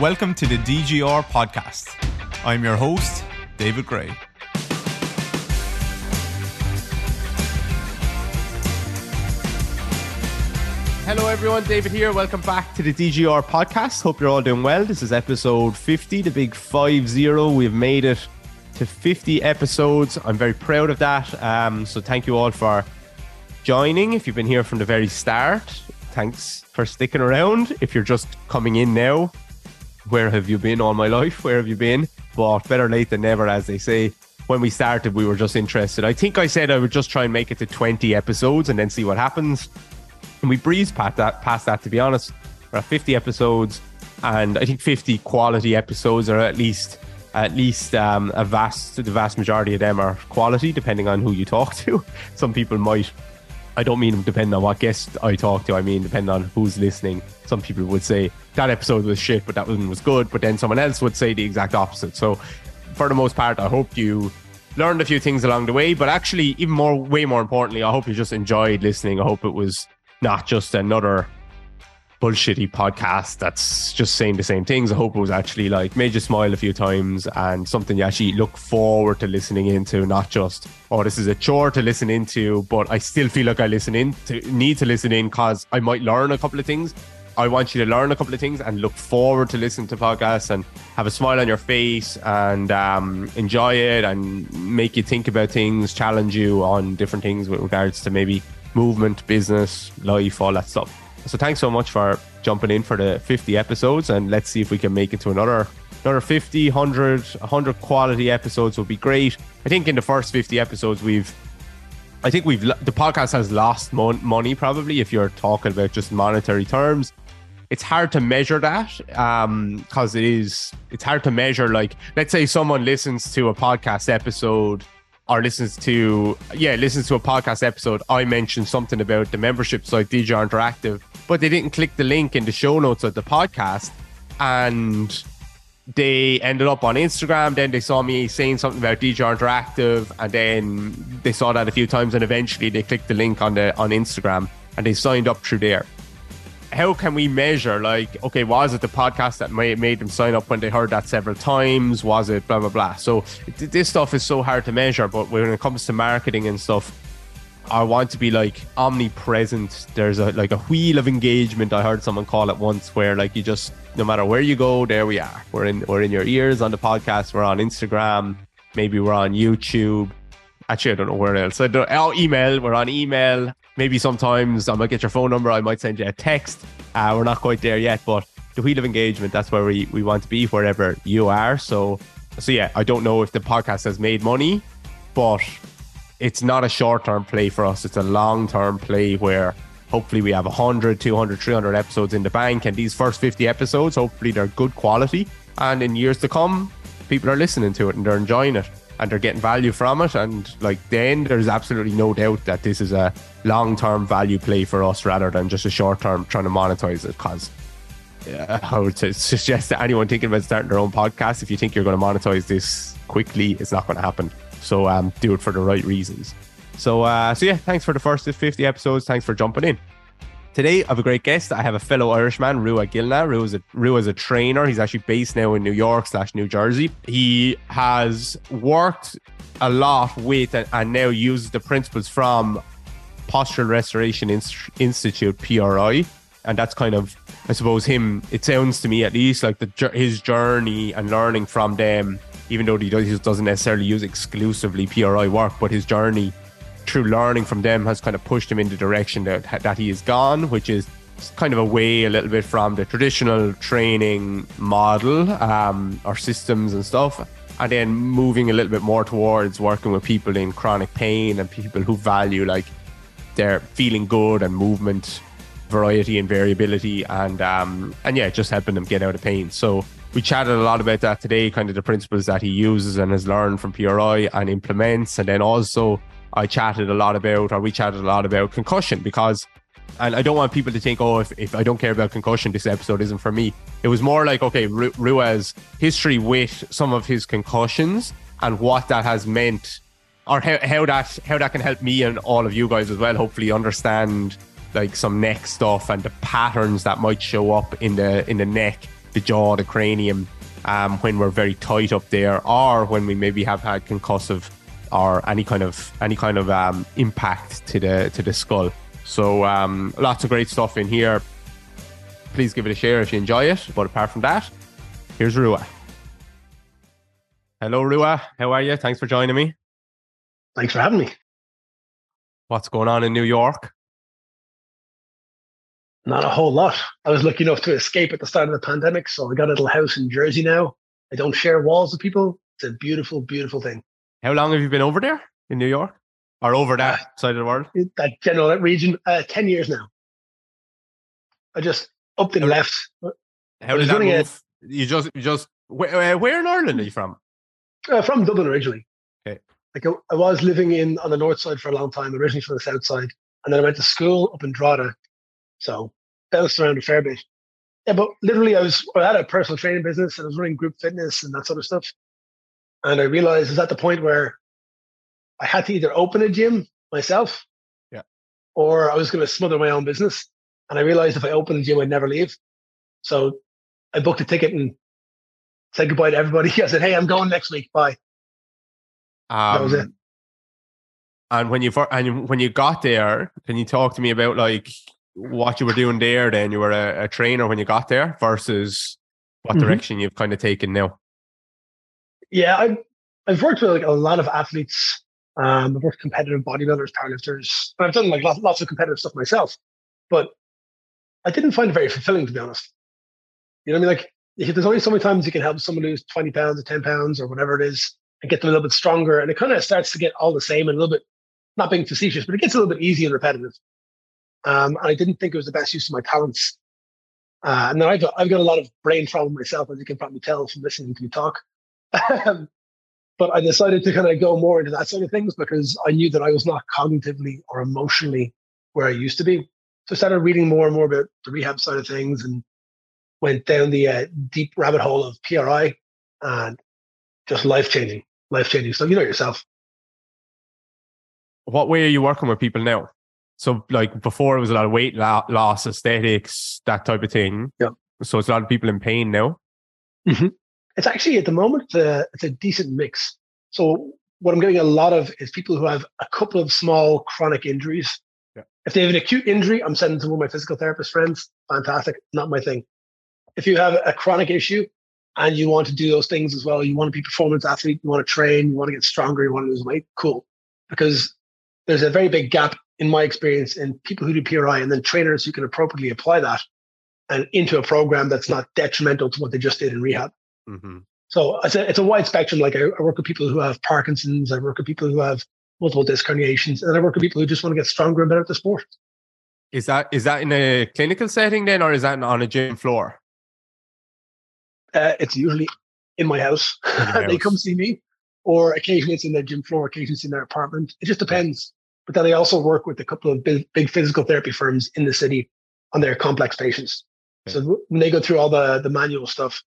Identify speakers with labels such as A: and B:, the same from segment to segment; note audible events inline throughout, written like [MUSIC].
A: Welcome to the DGR podcast. I'm your host, David Grey.
B: Hello, everyone. David here. Welcome back to the DGR podcast. Hope you're all doing well. This is episode 50, the big 5 0. We've made it to 50 episodes. I'm very proud of that. Um, so, thank you all for joining. If you've been here from the very start, thanks for sticking around. If you're just coming in now, where have you been all my life? Where have you been? But better late than never, as they say. When we started, we were just interested. I think I said I would just try and make it to 20 episodes and then see what happens. And we breezed past that, past that, to be honest. We're at 50 episodes, and I think 50 quality episodes are at least at least um, a vast the vast majority of them are quality, depending on who you talk to. [LAUGHS] Some people might. I don't mean depending on what guest I talk to. I mean depending on who's listening. Some people would say that episode was shit, but that one was good. But then someone else would say the exact opposite. So, for the most part, I hope you learned a few things along the way. But actually, even more, way more importantly, I hope you just enjoyed listening. I hope it was not just another bullshitty podcast that's just saying the same things. I hope it was actually like made you smile a few times and something you actually look forward to listening into, not just, oh, this is a chore to listen into, but I still feel like I listen in to need to listen in because I might learn a couple of things. I want you to learn a couple of things and look forward to listen to podcasts and have a smile on your face and um, enjoy it and make you think about things, challenge you on different things with regards to maybe movement, business, life, all that stuff. So thanks so much for jumping in for the 50 episodes and let's see if we can make it to another another 50, 100, 100 quality episodes would be great. I think in the first 50 episodes we've I think we've the podcast has lost mon- money probably if you're talking about just monetary terms. It's hard to measure that because um, it is it's hard to measure like let's say someone listens to a podcast episode or listens to yeah listens to a podcast episode i mentioned something about the membership site DJ interactive but they didn't click the link in the show notes of the podcast and they ended up on instagram. Then they saw me saying something about DJ interactive and then they saw that a few times and eventually they clicked the link on the on instagram and they signed up through there. How can we measure like okay was it the podcast that made, made them sign up when they heard that several times? Was it blah blah blah? So this stuff is so hard to measure but when it comes to marketing and stuff i want to be like omnipresent. There's a like a wheel of engagement. I heard someone call it once where like you just no matter where you go there we are. We're in we're in your ears on the podcast. We're on instagram. Maybe we're on youtube. Actually i don't know where else. I don't oh email. We're on email. Maybe sometimes I might get your phone number, I might send you a text. Uh, we're not quite there yet, but the wheel of engagement, that's where we, we want to be wherever you are. So, so yeah, I don't know if the podcast has made money, but it's not a short term play for us. It's a long term play where hopefully we have 100, 200, 300 episodes in the bank. And these first 50 episodes, hopefully they're good quality. And in years to come, people are listening to it and they're enjoying it and they're getting value from it. And like then there's absolutely no doubt that this is a long term value play for us rather than just a short term trying to monetize it. Because uh, [LAUGHS] I would suggest to anyone thinking about starting their own podcast, if you think you're going to monetize this quickly, it's not going to happen. So um, do it for the right reasons. So uh, so yeah, thanks for the first 50 episodes. Thanks for jumping in. Today, I have a great guest. I have a fellow Irishman, Rua Gilna. Rua is a, Rua is a trainer. He's actually based now in New York slash New Jersey. He has worked a lot with and, and now uses the principles from Postural Restoration Institute, PRI. And that's kind of, I suppose, him. It sounds to me, at least, like the his journey and learning from them. Even though he, does, he doesn't necessarily use exclusively PRI work, but his journey through learning from them has kind of pushed him in the direction that that he has gone, which is kind of away a little bit from the traditional training model um, or systems and stuff, and then moving a little bit more towards working with people in chronic pain and people who value like their feeling good and movement variety and variability and um, and yeah, just helping them get out of pain. So we chatted a lot about that today, kind of the principles that he uses and has learned from PRI and implements, and then also I chatted a lot about, or we chatted a lot about concussion because, and I don't want people to think, oh, if, if I don't care about concussion, this episode isn't for me. It was more like, okay, Ru- Rua's history with some of his concussions and what that has meant, or how, how that how that can help me and all of you guys as well. Hopefully, understand like some neck stuff and the patterns that might show up in the in the neck the jaw, the cranium, um, when we're very tight up there, or when we maybe have had concussive or any kind of any kind of um, impact to the to the skull. So um, lots of great stuff in here. Please give it a share if you enjoy it. But apart from that, here's Rua. Hello, Rua. How are you? Thanks for joining me.
C: Thanks for having me.
B: What's going on in New York?
C: Not a whole lot. I was lucky enough to escape at the start of the pandemic, so I got a little house in Jersey now. I don't share walls with people. It's a beautiful, beautiful thing.
B: How long have you been over there in New York, or over that uh, side of the world?
C: That general region, uh, ten years now. I just up and left.
B: How did that move? A, you just, you just where, uh, where in Ireland are you from?
C: Uh, from Dublin originally.
B: Okay.
C: Like I, I was living in on the north side for a long time, originally from the south side, and then I went to school up in Drogheda, so bounced around a fair bit. Yeah, but literally, I was I had a personal training business and I was running group fitness and that sort of stuff. And I realized I was at the point where I had to either open a gym myself,
B: yeah,
C: or I was going to smother my own business. And I realized if I opened a gym, I'd never leave. So I booked a ticket and said goodbye to everybody. [LAUGHS] I said, "Hey, I'm going next week. Bye."
B: Um, that was it. Um, and when you and when you got there, can you talk to me about like what you were doing there? Then you were a, a trainer when you got there versus what mm-hmm. direction you've kind of taken now.
C: Yeah, I've I've worked with like a lot of athletes. Um, I've worked competitive bodybuilders, powerlifters, and I've done like lots, lots of competitive stuff myself. But I didn't find it very fulfilling, to be honest. You know what I mean? Like, there's only so many times you can help someone lose 20 pounds or 10 pounds or whatever it is and get them a little bit stronger. And it kind of starts to get all the same and a little bit, not being facetious, but it gets a little bit easy and repetitive. Um, and I didn't think it was the best use of my talents. Uh, and then I've got, I've got a lot of brain trauma myself, as you can probably tell from listening to me talk. [LAUGHS] But I decided to kind of go more into that side of things because I knew that I was not cognitively or emotionally where I used to be. So I started reading more and more about the rehab side of things and went down the uh, deep rabbit hole of PRI and just life changing, life changing stuff. You know yourself.
B: What way are you working with people now? So, like before, it was a lot of weight loss, aesthetics, that type of thing.
C: Yeah.
B: So it's a lot of people in pain now.
C: Mm-hmm. It's actually at the moment it's a, it's a decent mix. So what I'm getting a lot of is people who have a couple of small chronic injuries.
B: Yeah.
C: If they have an acute injury, I'm sending to one of my physical therapist friends. Fantastic, not my thing. If you have a chronic issue and you want to do those things as well, you want to be performance athlete, you want to train, you want to get stronger, you want to lose weight, cool. Because there's a very big gap in my experience, in people who do PRI and then trainers who can appropriately apply that and into a program that's not detrimental to what they just did in rehab.
B: Mm-hmm.
C: So it's a, it's a wide spectrum. Like I, I, work with people who have Parkinson's, I work with people who have multiple disc herniations, and I work with people who just want to get stronger and better at the sport.
B: Is that is that in a clinical setting then, or is that on a gym floor?
C: Uh, it's usually in my house. In [LAUGHS] they come see me, or occasionally it's in their gym floor, occasionally it's in their apartment. It just depends. But then I also work with a couple of big, big physical therapy firms in the city on their complex patients. Okay. So when they go through all the, the manual stuff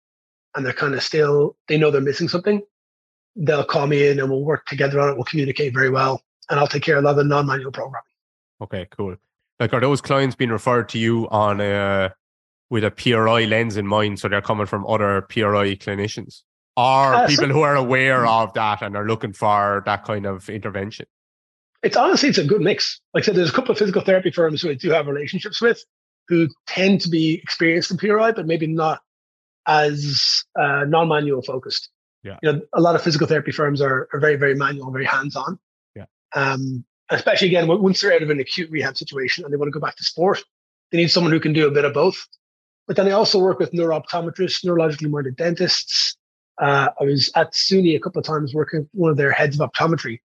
C: and they're kind of still, they know they're missing something, they'll call me in and we'll work together on it. We'll communicate very well. And I'll take care of a lot of the non manual programming.
B: Okay, cool. Like, are those clients being referred to you on a, with a PRI lens in mind? So they're coming from other PRI clinicians? Or uh, people so, who are aware of that and are looking for that kind of intervention?
C: It's honestly it's a good mix. Like I said, there's a couple of physical therapy firms who I do have relationships with who tend to be experienced in PRI, but maybe not as uh, non-manual focused.
B: Yeah.
C: You know, a lot of physical therapy firms are, are very, very manual, very hands-on.
B: Yeah.
C: Um, especially again, once they're out of an acute rehab situation and they want to go back to sport, they need someone who can do a bit of both. But then I also work with neurooptometrists, neurologically minded dentists. Uh, I was at SUNY a couple of times working with one of their heads of optometry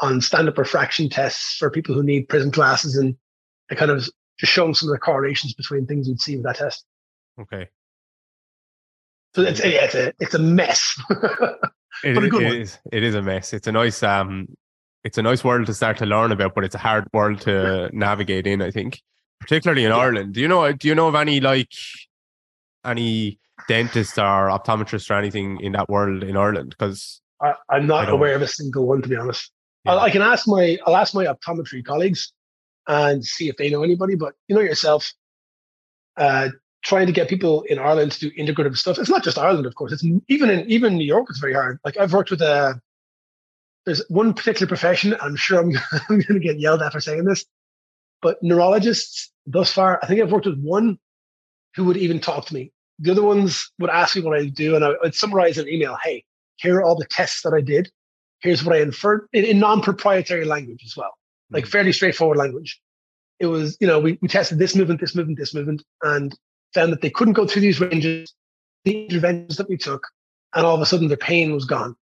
C: on standard refraction tests for people who need prism glasses and I kind of just showing some of the correlations between things you'd see with that test.
B: Okay.
C: So it's yeah, it's a it's a mess. [LAUGHS]
B: it, a it is it is a mess. It's a nice um it's a nice world to start to learn about, but it's a hard world to navigate in, I think. Particularly in yeah. Ireland. Do you know do you know of any like any dentists or optometrists or anything in that world in Ireland? Because
C: I'm not aware of a single one to be honest. Yeah. I can ask my I'll ask my optometry colleagues and see if they know anybody. But you know yourself, uh, trying to get people in Ireland to do integrative stuff. It's not just Ireland, of course. It's even in even New York. It's very hard. Like I've worked with a. There's one particular profession. I'm sure I'm, [LAUGHS] I'm going to get yelled at for saying this, but neurologists thus far, I think I've worked with one who would even talk to me. The other ones would ask me what I do, and I would summarize an email. Hey, here are all the tests that I did. Here's what I inferred in, in non-proprietary language as well, like mm-hmm. fairly straightforward language. It was, you know, we, we tested this movement, this movement, this movement, and found that they couldn't go through these ranges, the interventions that we took, and all of a sudden their pain was gone.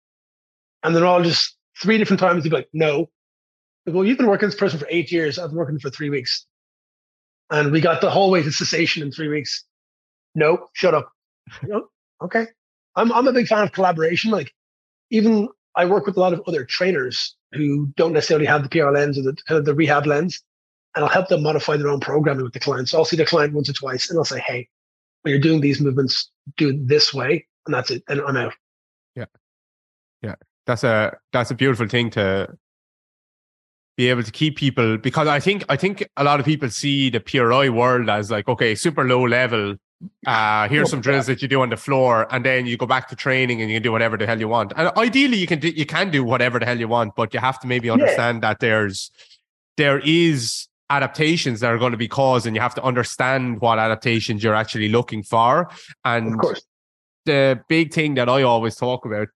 C: And then all just three different times they'd be like, no. Like, well, you've been working with this person for eight years. I've been working for three weeks. And we got the whole way to cessation in three weeks. No, shut up. [LAUGHS] okay. I'm I'm a big fan of collaboration. Like even I work with a lot of other trainers who don't necessarily have the PR lens or the kind of the rehab lens and I'll help them modify their own programming with the client. So I'll see the client once or twice and I'll say, hey, when you're doing these movements, do it this way. And that's it. And I'm out.
B: Yeah. Yeah. That's a that's a beautiful thing to be able to keep people because I think I think a lot of people see the PRI world as like, okay, super low level. Uh, here's some [LAUGHS] drills that you do on the floor, and then you go back to training and you can do whatever the hell you want. And ideally, you can do you can do whatever the hell you want, but you have to maybe understand yeah. that there's there is adaptations that are going to be caused and you have to understand what adaptations you're actually looking for and the big thing that i always talk about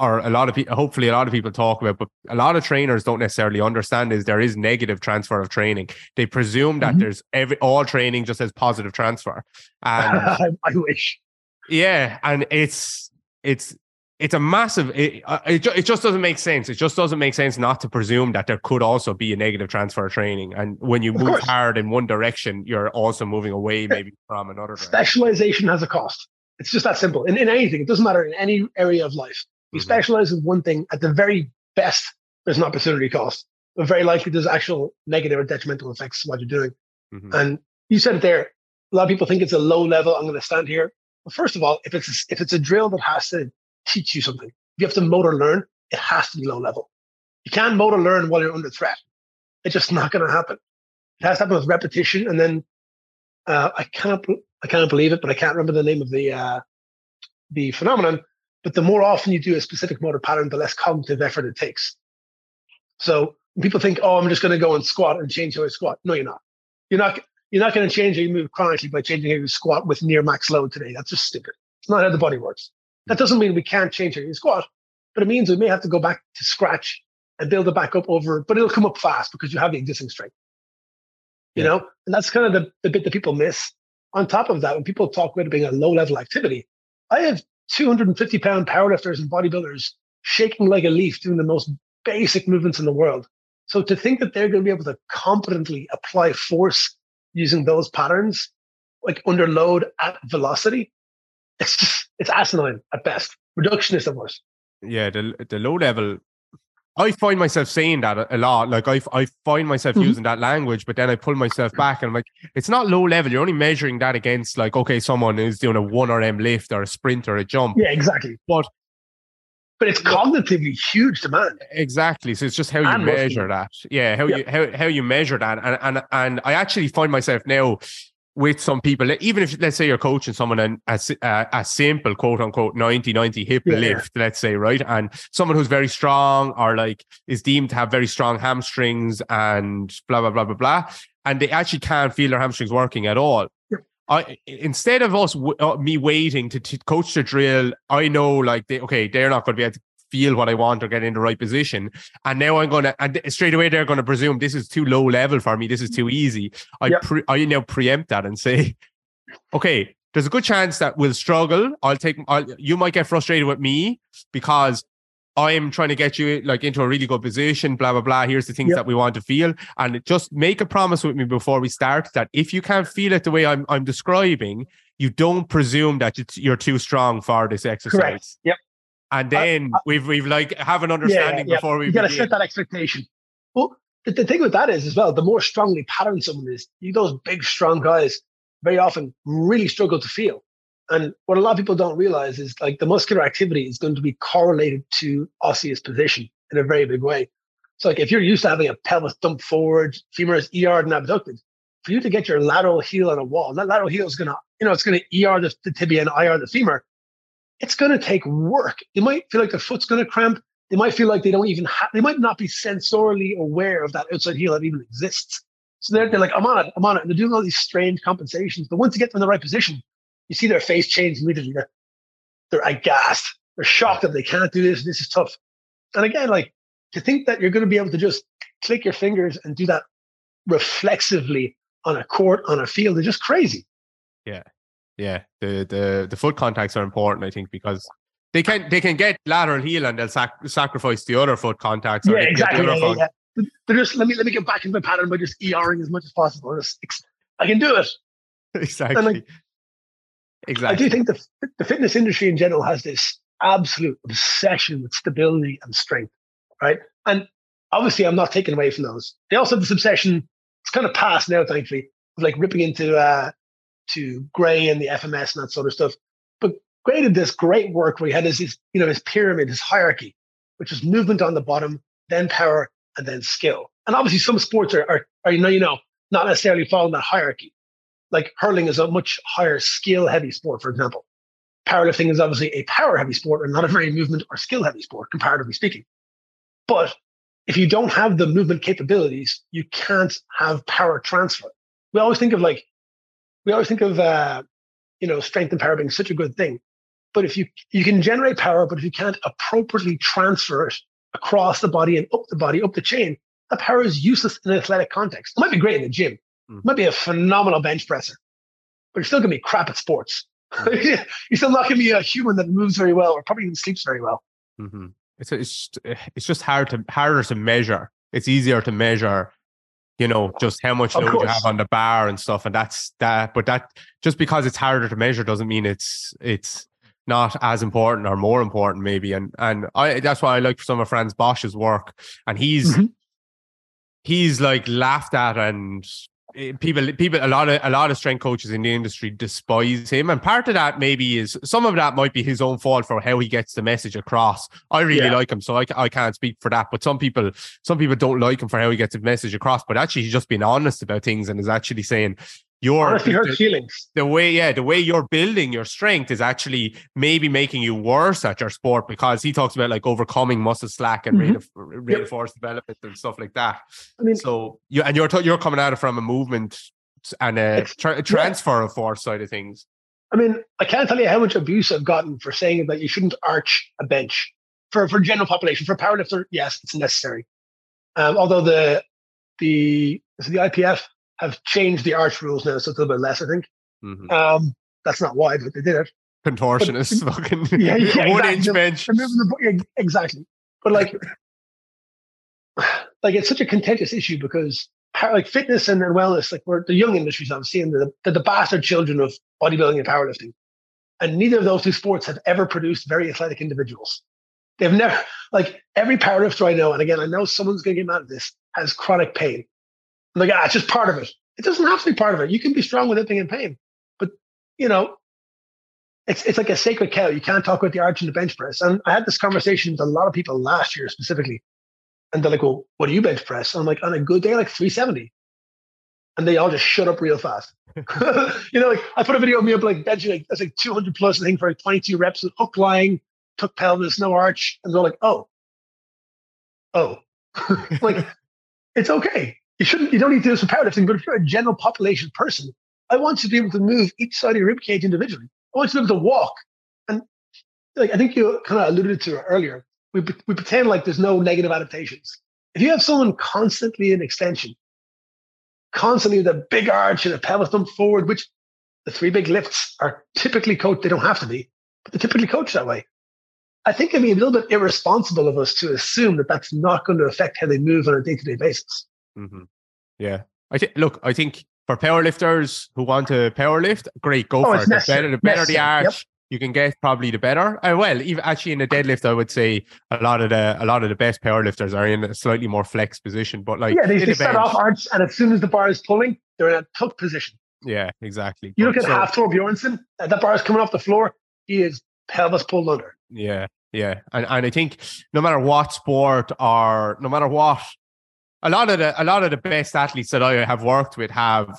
B: or a lot of people hopefully a lot of people talk about but a lot of trainers don't necessarily understand is there is negative transfer of training. They presume that mm-hmm. there's every all training just has positive transfer. And [LAUGHS]
C: I wish.
B: Yeah and it's it's it's a massive it, uh, it, it just doesn't make sense. It just doesn't make sense not to presume that there could also be a negative transfer of training. And when you move hard in one direction you're also moving away maybe from another direction.
C: specialization has a cost. It's just that simple. In, in anything it doesn't matter in any area of life you mm-hmm. specialize in one thing at the very best there's an opportunity cost but very likely there's actual negative or detrimental effects to what you're doing mm-hmm. and you said it there a lot of people think it's a low level i'm going to stand here well, first of all if it's a, if it's a drill that has to teach you something. If you have to motor learn, it has to be low level. You can't motor learn while you're under threat. It's just not going to happen. It has to happen with repetition, and then uh, I can't I can't believe it, but I can't remember the name of the uh, the phenomenon. But the more often you do a specific motor pattern, the less cognitive effort it takes. So people think, oh, I'm just going to go and squat and change how I squat. No, you're not. You're not. You're not going to change how you move chronically by changing how you squat with near max load today. That's just stupid. It's not how the body works. That doesn't mean we can't change our squat, but it means we may have to go back to scratch and build it back up over, but it'll come up fast because you have the existing strength. You yeah. know, and that's kind of the, the bit that people miss. On top of that, when people talk about it being a low level activity, I have 250 pound powerlifters and bodybuilders shaking like a leaf doing the most basic movements in the world. So to think that they're going to be able to competently apply force using those patterns, like under load at velocity, it's just it's asinine at best, reductionist at worst.
B: Yeah, the the low level. I find myself saying that a lot. Like I, I find myself mm-hmm. using that language, but then I pull myself back and I'm like, it's not low level. You're only measuring that against like, okay, someone is doing a one RM lift or a sprint or a jump.
C: Yeah, exactly.
B: But
C: but it's cognitively huge demand.
B: Exactly. So it's just how and you measure that. Yeah, how you how, how you measure that. And and and I actually find myself now with some people, even if let's say you're coaching someone and a, a, a simple quote unquote 90 90 hip yeah. lift, let's say, right? And someone who's very strong or like is deemed to have very strong hamstrings and blah, blah, blah, blah, blah. And they actually can't feel their hamstrings working at all. Yeah. I, instead of us, uh, me waiting to, to coach the drill, I know like they, okay, they're not going to be able to feel what I want or get in the right position. And now I'm going to, and straight away they're going to presume this is too low level for me. This is too easy. I, yep. pre, I now preempt that and say, [LAUGHS] okay, there's a good chance that we'll struggle. I'll take, I'll, you might get frustrated with me because I'm trying to get you like into a really good position, blah, blah, blah. Here's the things yep. that we want to feel. And just make a promise with me before we start that if you can't feel it the way I'm, I'm describing, you don't presume that you're too strong for this exercise.
C: Correct. Yep
B: and then uh, uh, we've we've like have an understanding yeah, yeah. before we.
C: You got to set that expectation. Well, the, the, thing with that is as well, the more strongly patterned someone is, you those big strong guys very often really struggle to feel. And what a lot of people don't realize is like the muscular activity is going to be correlated to osseous position in a very big way. So like if you're used to having a pelvis dumped forward, femurs ER and abducted, for you to get your lateral heel on a wall, that lateral heel is going to you know, it's going to ER the, the tibia and IR the femur. It's going to take work. They might feel like their foot's going to cramp. They might feel like they don't even have, they might not be sensorially aware of that outside heel that even exists. So they're, they're like, I'm on it, I'm on it. And they're doing all these strange compensations. But once you get them in the right position, you see their face change immediately. They're, they're aghast. They're shocked that they can't do this. This is tough. And again, like to think that you're going to be able to just click your fingers and do that reflexively on a court, on a field is just crazy.
B: Yeah. Yeah. The the the foot contacts are important, I think, because they can they can get lateral heel and they'll sac- sacrifice the other foot contacts.
C: Yeah, exactly. Yeah, yeah, yeah. They're just let me let me get back in my pattern by just ERing as much as possible. Just, I can do it. [LAUGHS]
B: Exactly. Like, exactly.
C: I do think the the fitness industry in general has this absolute obsession with stability and strength, right? And obviously, I'm not taking away from those. They also have this obsession. It's kind of past now, thankfully, of like ripping into uh to Gray and the FMS and that sort of stuff. But Gray did this great work where he had his, his you know his pyramid, his hierarchy, which was movement on the bottom, then power, and then skill. And obviously, some sports are, are, are you know you know not necessarily following that hierarchy. Like hurling is a much higher skill heavy sport, for example. Powerlifting is obviously a power heavy sport and not a very movement or skill heavy sport, comparatively speaking. But if you don't have the movement capabilities, you can't have power transfer. We always think of like, we always think of, uh, you know, strength and power being such a good thing. But if you you can generate power, but if you can't appropriately transfer it across the body and up the body, up the chain, that power is useless in an athletic context. It might be great in the gym, mm. it might be a phenomenal bench presser, but you're still gonna be crap at sports. Mm. [LAUGHS] you're still not gonna be a human that moves very well or probably even sleeps very well.
B: Mm-hmm it's it's it's just hard to harder to measure. It's easier to measure, you know, just how much load you have on the bar and stuff, and that's that. But that just because it's harder to measure doesn't mean it's it's not as important or more important maybe. And and I that's why I like some of Frans Bosch's work, and he's mm-hmm. he's like laughed at and Eh, people people a lot of a lot of strength coaches in the industry despise him and part of that maybe is some of that might be his own fault for how he gets the message across i really yeah. like him so I, I can't speak for that but some people some people don't like him for how he gets the message across but actually he's just being honest about things and is actually saying your
C: honestly hurt feelings.
B: The way, yeah, the way you're building your strength is actually maybe making you worse at your sport because he talks about like overcoming muscle slack and mm-hmm. rate of, force development and stuff like that. I mean, so you and you're you're coming at it from a movement and a tra- transfer yeah. of force side of things.
C: I mean, I can't tell you how much abuse I've gotten for saying that you shouldn't arch a bench for for general population. For powerlifter, yes, it's necessary. Um, although the the so the IPF have changed the arch rules now, so it's a little bit less, I think. Mm-hmm. Um, that's not why, but they did it.
B: Contortionist but, [LAUGHS] fucking [LAUGHS] yeah, yeah, one exactly. inch bench.
C: The, exactly. But like, [SIGHS] like it's such a contentious issue because like fitness and, and wellness, like we're the young industries I'm seeing the, the, the bastard children of bodybuilding and powerlifting. And neither of those two sports have ever produced very athletic individuals. They've never, like every powerlifter I know, and again, I know someone's going to get mad at this, has chronic pain. Like, ah, it's just part of it. It doesn't have to be part of it. You can be strong without being in pain. But, you know, it's, it's like a sacred cow. You can't talk about the arch and the bench press. And I had this conversation with a lot of people last year specifically. And they're like, well, what do you bench press? And I'm like, on a good day, like 370. And they all just shut up real fast. [LAUGHS] you know, like I put a video of me up like benching like that's like 200 plus, I think, for like 22 reps with hook lying, tuck pelvis, no arch. And they're like, oh, oh, [LAUGHS] like it's okay you shouldn't, you don't need to do for powerlifting, but if you're a general population person, I want you to be able to move each side of your rib cage individually. I want you to be able to walk. And like I think you kind of alluded to earlier, we, we pretend like there's no negative adaptations. If you have someone constantly in extension, constantly with a big arch and a pelvis dump forward, which the three big lifts are typically coached, they don't have to be, but they're typically coached that way. I think it'd be a little bit irresponsible of us to assume that that's not going to affect how they move on a day to day basis.
B: Mm-hmm. Yeah, I think. Look, I think for powerlifters who want to powerlift, great, go oh, for it. The better, the better the arch yep. you can get, probably the better. Uh, well, even actually in the deadlift, I would say a lot of the a lot of the best powerlifters are in a slightly more flex position. But like,
C: yeah, they, they start off arch, and as soon as the bar is pulling, they're in a tuck position.
B: Yeah, exactly.
C: You look at so, Hafthor Bjornsson, uh, that bar is coming off the floor. He is pelvis pulled under.
B: Yeah, yeah, and and I think no matter what sport or no matter what a lot of the a lot of the best athletes that I have worked with have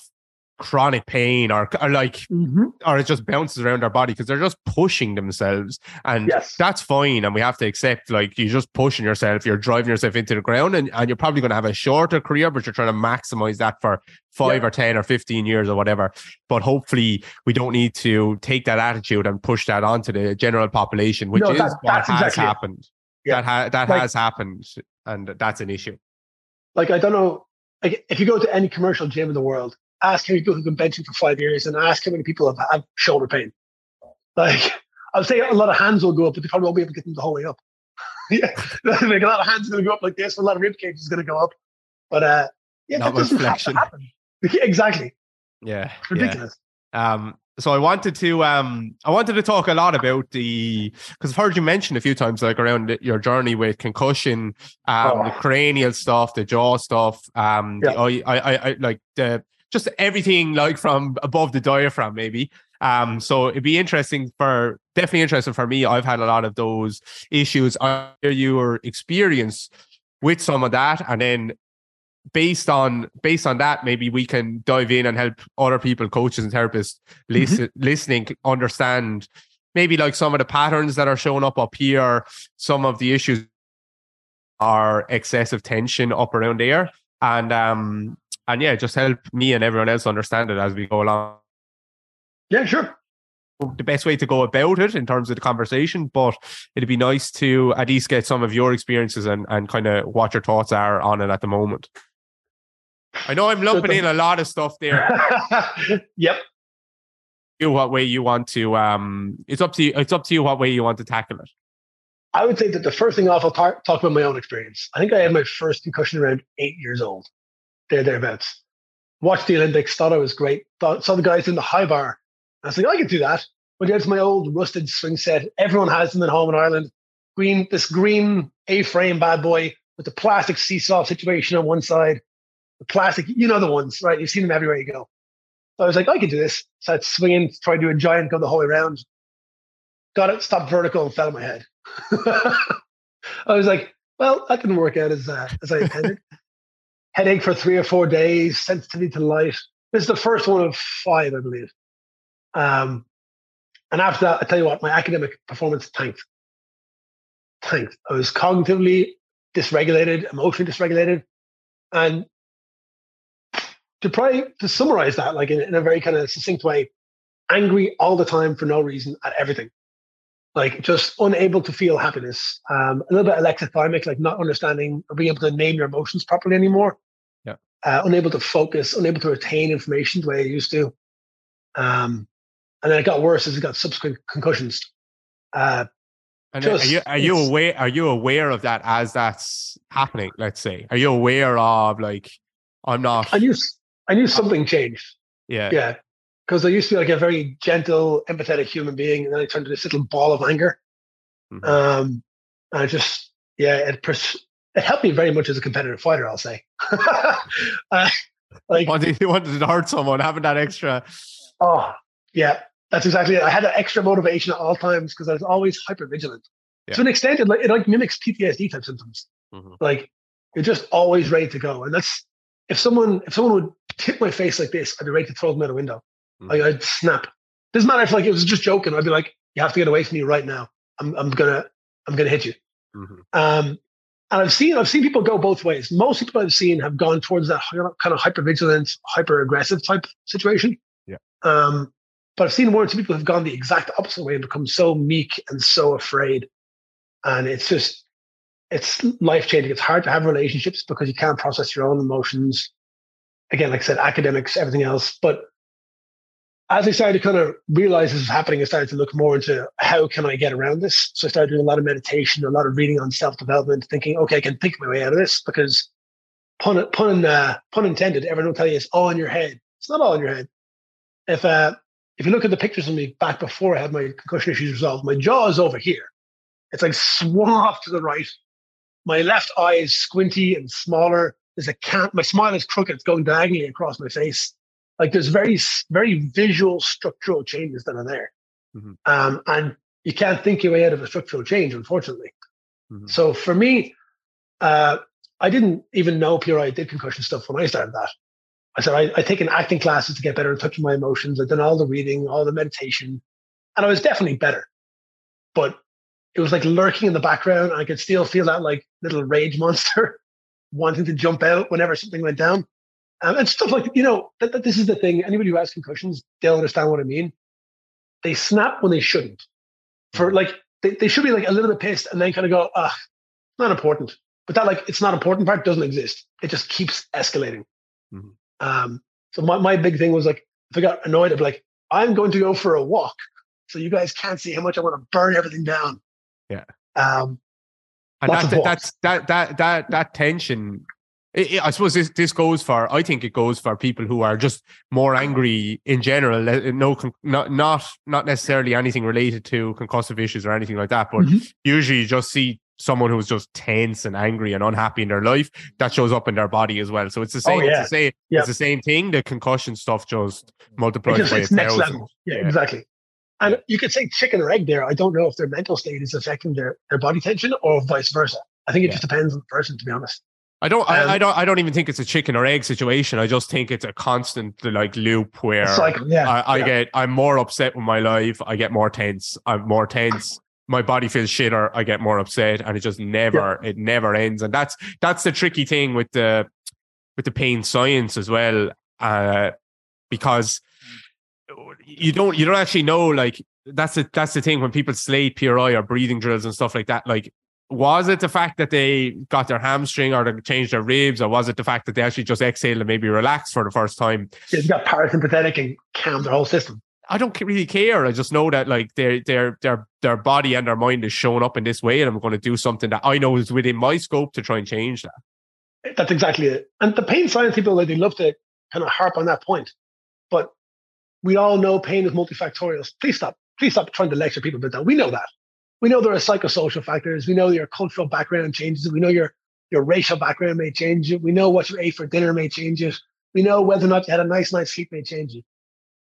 B: chronic pain or, or like
C: Mm-hmm.
B: or it just bounces around their body because they're just pushing themselves and
C: Yes.
B: that's fine and we have to accept like you're just pushing yourself you're driving yourself into the ground and, and you're probably going to have a shorter career but you're trying to maximize that for five
C: Yeah.
B: or 10 or 15 years or whatever but hopefully we don't need to take that attitude and push that onto the general population which
C: No,
B: is
C: that-
B: what has
C: exactly it.
B: happened
C: Yeah.
B: that, ha- that
C: Like-
B: has happened and that's an issue
C: Like I don't know. Like if you go to any commercial gym in the world, ask how many people who've been benching for five years, and ask how many people have, have shoulder pain. Like [LAUGHS] I'll say a lot of hands will go up, but they probably won't be able to get them the whole way up. [LAUGHS] yeah, [LAUGHS] like a lot of hands are going to go up like this, a lot of rib cage is going to go up. But uh, yeah,
B: Not
C: that doesn't have to happen. Exactly.
B: yeah
C: It's ridiculous.
B: Yeah. Um, so I wanted to um I wanted to talk a lot about the because I've heard you mention a few times like around your journey with concussion, um,
C: Oh.
B: the cranial stuff, the jaw stuff, um,
C: Yeah.
B: eye, I, I, I like the just everything like from above the diaphragm maybe. Um, so it'd be interesting for definitely interesting for me. I've had a lot of those issues. I hear your experience with some of that, and then based on based on that, maybe we can dive in and help other people, coaches and therapists, listen, listening, understand maybe like some of the patterns that are showing up up here, some of the issues are excessive tension up around there, and um and yeah, just help me and everyone else understand it as we go along.
C: Yeah, sure.
B: The best way to go about it in terms of the conversation, but it'd be nice to at least get some of your experiences and, and kind of what your thoughts are on it at the moment. I know I'm lumping in a lot of stuff there. [LAUGHS]
C: yep.
B: You what way you want to um it's up to you it's up to you what way you want to tackle it.
C: I would say that the first thing off, I'll talk, talk about my own experience. I think I had my first concussion around eight years old, there, thereabouts. Watched the Olympics, thought I was great, thought, saw the guys in the high bar. I was like, I can do that. Went out to my old rusted swing set. Everyone has them at home in Ireland. Green, this green A-frame bad boy with the plastic seesaw situation on one side. The plastic, you know the ones, right? You've seen them everywhere you go. So I was like, I can do this. i Started swinging, tried to do a giant, go the whole way around. Got it, stopped vertical and fell on my head. [LAUGHS] I was like, well, that didn't work out as uh, as I intended. [LAUGHS] Headache for three or four days, sensitivity to light. This is the first one of five, I believe. Um, and after that, I tell you what, my academic performance tanked. Tanked. I was cognitively dysregulated, emotionally dysregulated, and to try to summarize that, like in, in a very kind of succinct way, angry all the time for no reason at everything like just unable to feel happiness, um, a little bit alexithymic, like not understanding or being able to name your emotions properly anymore.
B: Yeah.
C: Uh, unable to focus, unable to retain information the way I used to. Um, and then it got worse as it got subsequent concussions. Uh,
B: And are you are you aware are you aware of that as that's happening, let's say? Are you aware of like I'm not
C: I knew I knew something changed.
B: yeah.
C: Yeah. Because I used to be like a very gentle, empathetic human being, and then I turned into this little ball of anger.
B: Mhm.
C: Um, and I just, yeah, it pers- it helped me very much as a competitive fighter. I'll say, [LAUGHS] uh, like,
B: wanted, you wanted to hurt someone, having that extra
C: oh, yeah, that's exactly it. I had that extra motivation at all times because I was always hyper vigilant.
B: Yeah.
C: To an extent, it like, it like mimics PTSD type symptoms.
B: Mhm.
C: Like you're just always ready to go, and that's if someone if someone would tip my face like this, I'd be ready to throw them out a window.
B: Mhm.
C: Like I'd snap. Doesn't matter if like it was just joking. I'd be like, you have to get away from me right now. I'm I'm gonna I'm gonna hit you.
B: Mhm.
C: Um, and I've seen I've seen people go both ways. Most people I've seen have gone towards that kind of hyper vigilant, hyper aggressive type situation.
B: Yeah.
C: Um, but I've seen one or two people who've gone the exact opposite way and become so meek and so afraid. And it's just it's life changing. It's hard to have relationships because you can't process your own emotions. Again, like I said, academics, everything else. But as I started to kind of realize this was happening, I started to look more into how can I get around this. So I started doing a lot of meditation, a lot of reading on self development, thinking, okay, I can think my way out of this because pun pun uh, pun intended. Everyone will tell you it's all in your head. It's not all in your head. If uh, if you look at the pictures of me back before I had my concussion issues resolved, my jaw is over here. It's like swung off to the right. My left eye is squinty and smaller. There's a can't, My smile is crooked. It's going diagonally across my face. Like there's very, very visual structural changes that are there.
B: Mhm.
C: Um, and you can't think your way out of a structural change, unfortunately.
B: Mhm.
C: So for me, uh, I didn't even know PRI did concussion stuff when I started that. I said, I, I taken acting classes to get better at touching my emotions. I've done all the reading, all the meditation, and I was definitely better. But it was like lurking in the background. I could still feel that like little rage [LAUGHS] monster wanting to jump out whenever something went down. Um, and stuff like, you know, that, that this is the thing. Anybody who has concussions, they'll understand what I mean. They snap when they shouldn't. For like, they, they should be like a little bit pissed and then kind of go, ah, not important. But that like, it's not important part doesn't exist. It just keeps escalating. Mm-hmm. Um, so my, my big thing was like, if I got annoyed, I'd be like, I'm going to go for a walk. So you guys can't see how much I want to burn everything down.
B: Yeah.
C: Um,
B: and that, that's that that that that tension it, it, I suppose this, this goes for. I think it goes for people who are just more angry in general. No, not not not necessarily anything related to concussive issues or anything like that. But mm-hmm. usually, you just see someone who's just tense and angry and unhappy in their life. That shows up in their body as well. So it's the oh, same. Oh, yeah. It's the same. Yep. It's the same thing. The concussion stuff just multiplies
C: it just,
B: by
C: it's next level. Yeah, yeah, exactly. And you could say chicken or egg there. I don't know if their mental state is affecting their, their body tension or vice versa. I think it yeah. just depends on the person, to be honest.
B: I don't. Um, I, I, don't. I don't even think it's a chicken or egg situation. I just think it's a constant like loop where
C: cycle, yeah,
B: I, I
C: yeah.
B: get. I'm more upset with my life. I get more tense. I'm more tense. My body feels shitter. I get more upset, and it just never. Yeah. It never ends. And that's that's the tricky thing with the with the pain science as well, uh, because you don't you don't actually know like that's the that's the thing when people slate PRI or breathing drills and stuff like that. Like was it the fact that they got their hamstring or they changed their ribs, or was it the fact that they actually just exhaled and maybe relaxed for the first time?
C: They got parasympathetic and calmed their whole system.
B: I don't really care. I just know that like their their their their body and their mind is showing up in this way, and I'm going to do something that I know is within my scope to try and change that.
C: That's exactly it. And the pain science people, like, they love to kind of harp on that point, but we all know pain is multifactorial. Please stop. Please stop trying to lecture people about that. We know that we know there are psychosocial factors. We know your cultural background changes. We know your your racial background may change it. We know what you ate for dinner may change it. We know whether or not you had a nice night's sleep may change it.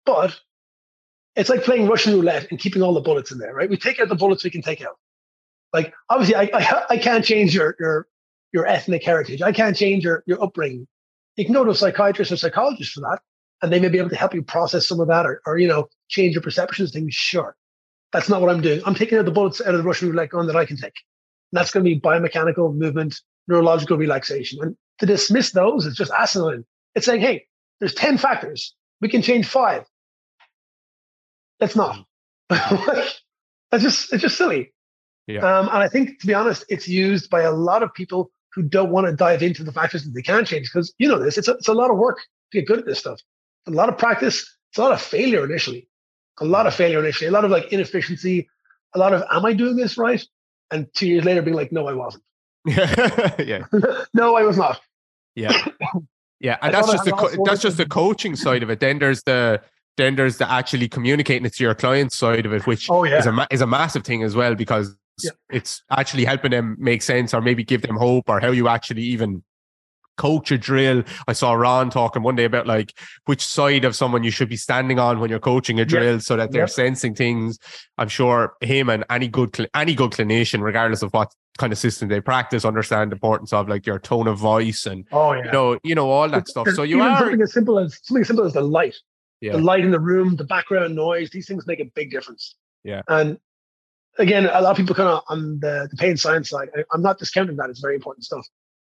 C: But it's like playing Russian roulette and keeping all the bullets in there, right? We take out the bullets we can take out. Like obviously, I I, I can't change your your your ethnic heritage. I can't change your your upbringing. You can go to a psychiatrist or psychologist for that, and they may be able to help you process some of that, or or you know change your perceptions things. Sure, that's not what I'm doing. I'm taking out the bullets out of the Russian roulette gun that I can take. And that's going to be biomechanical movement, neurological relaxation. And to dismiss those is just asinine. It's saying, hey, there's 10 factors. We can change five. That's not. [LAUGHS] that's just, it's just silly.
B: Yeah.
C: Um, and I think, to be honest, it's used by a lot of people who don't want to dive into the factors that they can change because you know this. It's a, it's a lot of work to get good at this stuff. A lot of practice. It's a lot of failure initially a lot of mm. failure initially, a lot of like inefficiency, a lot of am I doing this right? And two years later being like, no, I wasn't. [LAUGHS]
B: yeah. [LAUGHS]
C: no, I was not.
B: Yeah. Yeah. [LAUGHS] And that's just the co- that's just the coaching side of it. Then there's the then there's the actually communicating it to your client side of it, which
C: oh, yeah.
B: is a is a massive thing as well because yeah. it's actually helping them make sense or maybe give them hope or how you actually even coach a drill. I saw Ron talking one day about like which side of someone you should be standing on when you're coaching a drill, yep. so that they're yep. sensing things. I'm sure him and any good any good clinician, regardless of what kind of system they practice, understand the importance of like your tone of voice and
C: oh yeah,
B: you know, you know all that stuff. So you are
C: something as simple as something as simple as the light, yeah. the light in the room, the background noise. These things make a big difference.
B: Yeah,
C: and again, a lot of people kind of on the, the pain science side. I, I'm not discounting that; it's very important stuff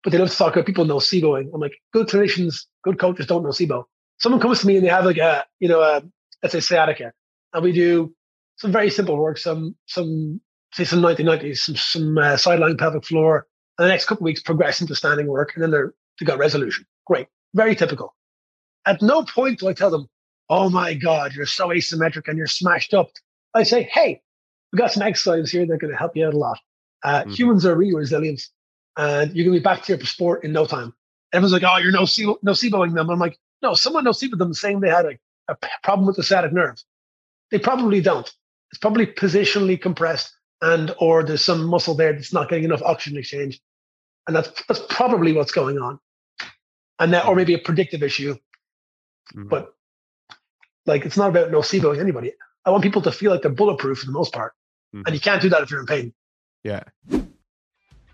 C: but they love to talk about people noceboing. I'm like, good clinicians, good coaches don't nocebo. Someone comes to me and they have like a, you know, a, let's say sciatica, and we do some very simple work, some, some, say some 1990s, some, some uh, sideline pelvic floor, and the next couple of weeks progress into standing work, and then they're, they got resolution. Great. Very typical. At no point do I tell them, oh my God, you're so asymmetric and you're smashed up. I say, hey, we got some exercises here that are going to help you out a lot. Uh, mm-hmm. Humans are really resilient and you're gonna be back to your sport in no time. Everyone's like, "Oh, you're no noceboing them." I'm like, "No, someone noceboed them saying they had a, a problem with the sciatic nerve. They probably don't. It's probably positionally compressed, and or there's some muscle there that's not getting enough oxygen exchange, and that's that's probably what's going on. And that, or maybe a predictive issue. Mm-hmm. But like, it's not about noceboing anybody. I want people to feel like they're bulletproof for the most part, mm-hmm. and you can't do that if you're in pain.
B: Yeah.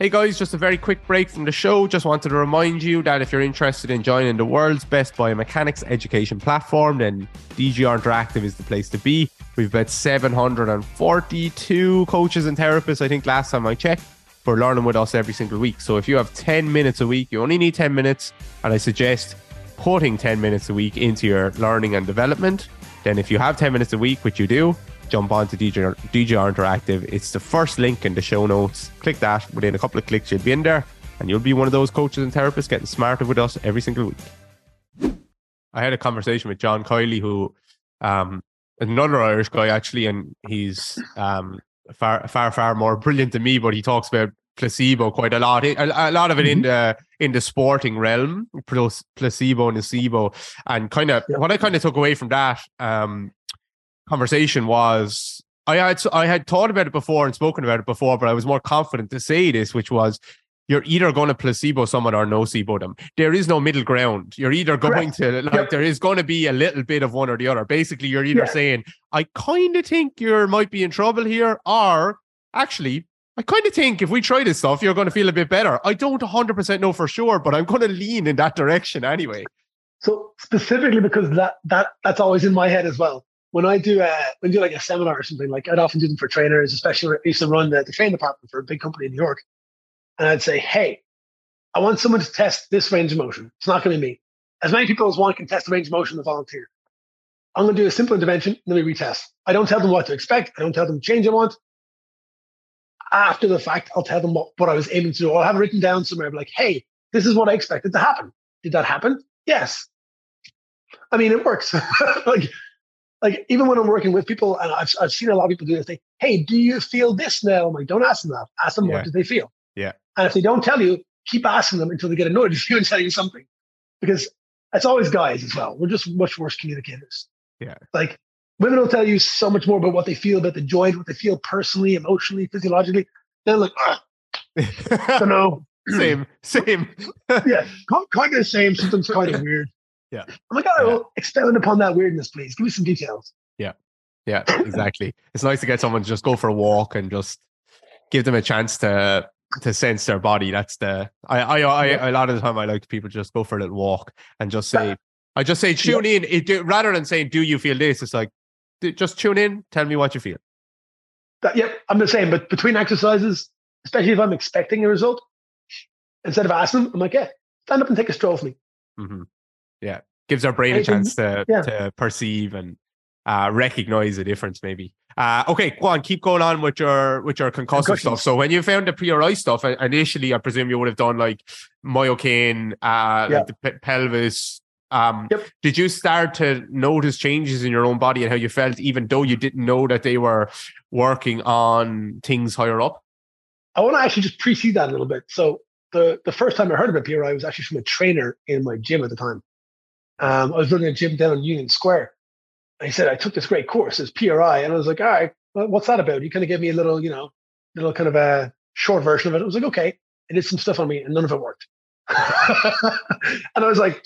B: Hey guys, just a very quick break from the show. Just wanted to remind you that if you're interested in joining the world's best biomechanics education platform, then DGR Interactive is the place to be. We've about 742 coaches and therapists, I think, last time I checked, for learning with us every single week. So if you have 10 minutes a week, you only need 10 minutes, and I suggest putting 10 minutes a week into your learning and development. Then if you have 10 minutes a week, which you do, jump onto DGR, DGR Interactive. It's the first link in the show notes. Click that. Within a couple of clicks, you'll be in there and you'll be one of those coaches and therapists getting smarter with us every single week. I had a conversation with John Kiely, who um, another Irish guy actually, and he's um, far, far, far more brilliant than me. But he talks about placebo quite a lot. A, lot of it mm-hmm. in the in the sporting realm, placebo, and nocebo, and kind of yeah. what I kind of took away from that um, conversation was I had I had thought about it before and spoken about it before, but I was more confident to say this, which was you're either going to placebo someone or nocebo them. There is no middle ground. You're either going Correct. to like yep. there is going to be a little bit of one or the other. Basically, you're either yeah. saying I kind of think you might be in trouble here, or actually. I kind of think if we try this stuff, you're going to feel a bit better. I don't 100% know for sure, but I'm going to lean in that direction anyway.
C: So specifically because that that that's always in my head as well when I do a, when I do like a seminar or something, like I'd often do them for trainers, especially I used to run the, the training department for a big company in New York. And I'd say, hey, I want someone to test this range of motion. It's not going to be me. As many people as want can test the range of motion to volunteer. I'm going to do a simple intervention, and then we retest. I don't tell them what to expect. I don't tell them the change I want. After the fact, I'll tell them what, what I was aiming to do. I'll have it written down somewhere like, hey, this is what I expected to happen. Did that happen? Yes. I mean, it works. [LAUGHS] like like even when I'm working with people, and I've, I've seen a lot of people do this, say, hey, do you feel this now? I'm like, don't ask them that. Ask them yeah. what do they feel.
B: Yeah.
C: And if they don't tell you, keep asking them until they get annoyed [LAUGHS] with you and tell you something. Because it's always guys as well. We're just much worse communicators.
B: Yeah.
C: Like women will tell you so much more about what they feel about the joint, what they feel personally, emotionally, physiologically. They're like, ah, don't [CLEARS THROAT] know. [LAUGHS]
B: same, same.
C: yeah, kind of the same. Something's kind of weird.
B: Yeah. I'm
C: like, oh, yeah. expound upon that weirdness, please. Give me some details.
B: Yeah. Yeah, exactly. it's nice to get someone to just go for a walk and just give them a chance to to sense their body. That's the I I, I yeah. a lot of the time I like people just go for a little walk and just say [LAUGHS] I just say tune yeah. in it, do, rather than saying do you feel this. It's like just tune in, tell me what you feel.
C: That, yeah, I'm the same. But between exercises, especially if I'm expecting a result, instead of asking, I'm like, yeah, stand up and take a stroll with me.
B: Mm-hmm yeah gives our brain a chance to yeah. to perceive and uh, recognize the difference maybe. Uh, okay go on keep going on with your with your concussive stuff. So when you found the PRI stuff initially I presume you would have done like myokin uh, yeah. like the p- pelvis. Um, yep. did you start to notice changes in your own body and how you felt even though you didn't know that they were working on things higher up?
C: I want to actually just precede that a little bit. So the the first time I heard about PRI was actually from a trainer in my gym at the time um, I was running a gym down in Union Square. And he said, I took this great course, it's PRI. And I was like, all right, well, what's that about? He kind of gave me a little, you know, little kind of a short version of it. I was like, okay. I did some stuff on me and none of it worked. [LAUGHS] and I was like,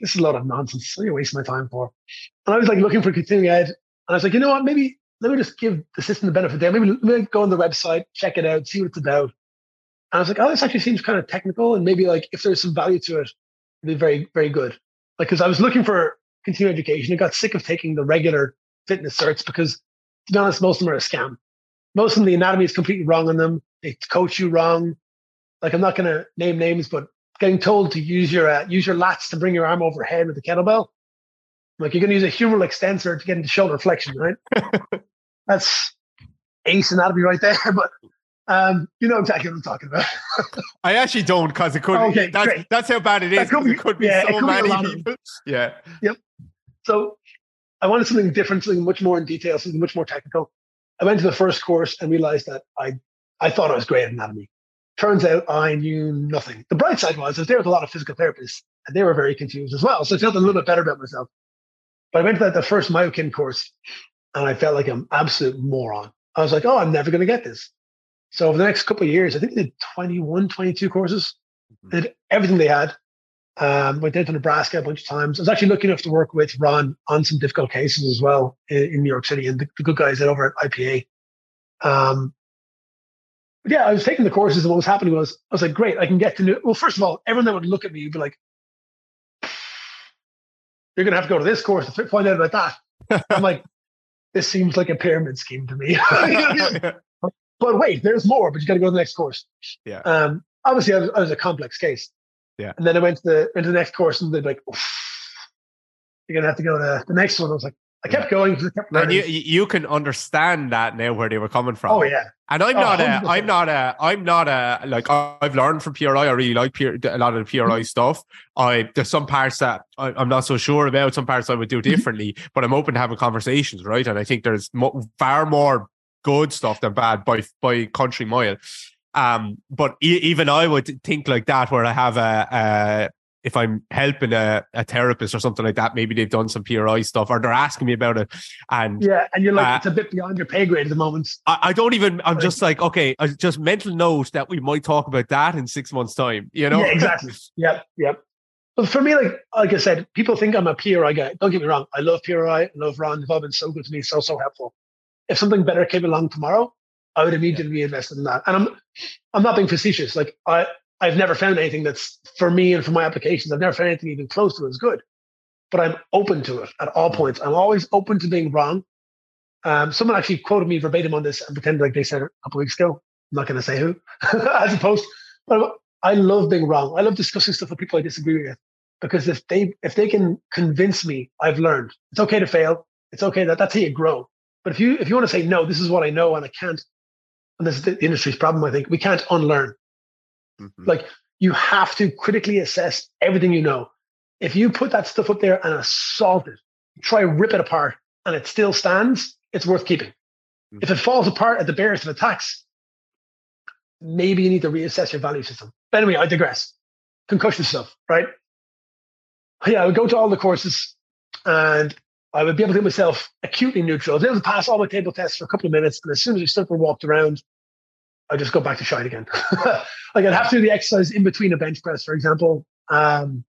C: this is a lot of nonsense. What are you wasting my time for? And I was like looking for continuing ed. And I was like, you know what? Maybe let me just give the system the benefit there. Maybe me go on the website, check it out, see what it's about. And I was like, oh, this actually seems kind of technical. And maybe like if there's some value to it, it'd be very, very good like because I was looking for continuing education. I got sick of taking the regular fitness certs because to be honest, most of them are a scam. Most of them, the anatomy is completely wrong on them. They coach you wrong. Like I'm not going to name names, but getting told to use your uh, use your lats to bring your arm overhead with the kettlebell. Like you're going to use a humeral extensor to get into shoulder flexion, right? [LAUGHS] That's ace anatomy right there. [LAUGHS] But um, you know exactly what I'm talking about. [LAUGHS]
B: I actually don't because it could. Okay, that's, that's how bad it is. Could be, it could be yeah, so could many people. [LAUGHS] Yeah.
C: Yep. So I wanted something different, something much more in detail, something much more technical. I went to the first course and realized that I I thought I was great at anatomy. Turns out I knew nothing. The bright side was I was there with a lot of physical therapists, and they were very confused as well. So I felt a little bit better about myself. But I went to that the first myokin course, and I felt like an absolute moron. I was like, oh, I'm never going to get this. So over the next couple of years, I think they did 21, 22 courses. Mm-hmm. did everything they had. Um, went down to Nebraska a bunch of times. I was actually lucky enough to work with Ron on some difficult cases as well in, in New York City, and the, the, good guys that over at IPA. Um, yeah, I was taking the courses, and what was happening was I was like, great, I can get to know. Well, first of all, everyone that would look at me would be like, "You're going to have to go to this course to find out about that." [LAUGHS] I'm like, this seems like a pyramid scheme to me. [LAUGHS] [LAUGHS] but wait, there's more. But you got to go to the next course.
B: Yeah.
C: Um, obviously, I was, I was, a complex case.
B: Yeah.
C: And then I went to the into the next course, and they'd be like, "You're going to have to go to the next one." I was like, I kept going because kept
B: and you you can understand that now where they were coming from.
C: Oh yeah.
B: And I'm
C: Oh,
B: not a,
C: 100%.
B: I'm not a, I'm not a, like I've learned from PRI. I really like PR, a lot of the PRI stuff. I there's some parts that I, I'm not so sure about. Some parts I would do differently, but I'm open to having conversations, right? And I think there's mo- far more good stuff than bad by by country mile. Um, but e- even I would think like that, where I have a, a if I'm helping a, a therapist or something like that, maybe they've done some PRI stuff or they're asking me about it, and
C: Yeah, and you're like,
B: Uh,
C: it's a bit beyond your pay grade at the moment.
B: I, I don't even. I'm
C: Right.
B: just like, okay, I just mental note that we might talk about that in six months' time. You know,
C: Yeah, exactly. [LAUGHS] Yep, yep. But for me, like like I said, people think I'm a PRI guy. Don't get me wrong. I love PRI. I love Ron. They've all been so good to me, so so helpful. If something better came along tomorrow, I would immediately be invested in that. And I'm I'm not being facetious. Like I I've never found anything that's for me and for my applications. I've never found anything even close to as good. But I'm open to it at all points. I'm always open to being wrong. Um, someone actually quoted me verbatim on this and pretended like they said it a couple weeks ago. I'm not going to say who, [LAUGHS] as opposed. But I love being wrong. I love discussing stuff with people I disagree with because if they if they can convince me, I've learned. It's okay to fail. It's okay that that's how you grow. But if you if you want to say no, this is what I know and I can't, and this is the industry's problem. I think we can't unlearn.
B: Mhm.
C: Like you have to critically assess everything you know. If you put that stuff up there and assault it, try rip it apart, and it still stands, it's worth keeping.
B: Mhm.
C: If it falls apart at the barest of attacks, maybe you need to reassess your value system. But anyway, I digress. Concussion stuff, right? Yeah, I would go to all the courses and I would be able to get myself acutely neutral. I was able to pass all my table tests for a couple of minutes. And as soon as I stood and walked around, I just go back to shite again. [LAUGHS] like I'd have to do the exercise in between a bench press, for example. Um,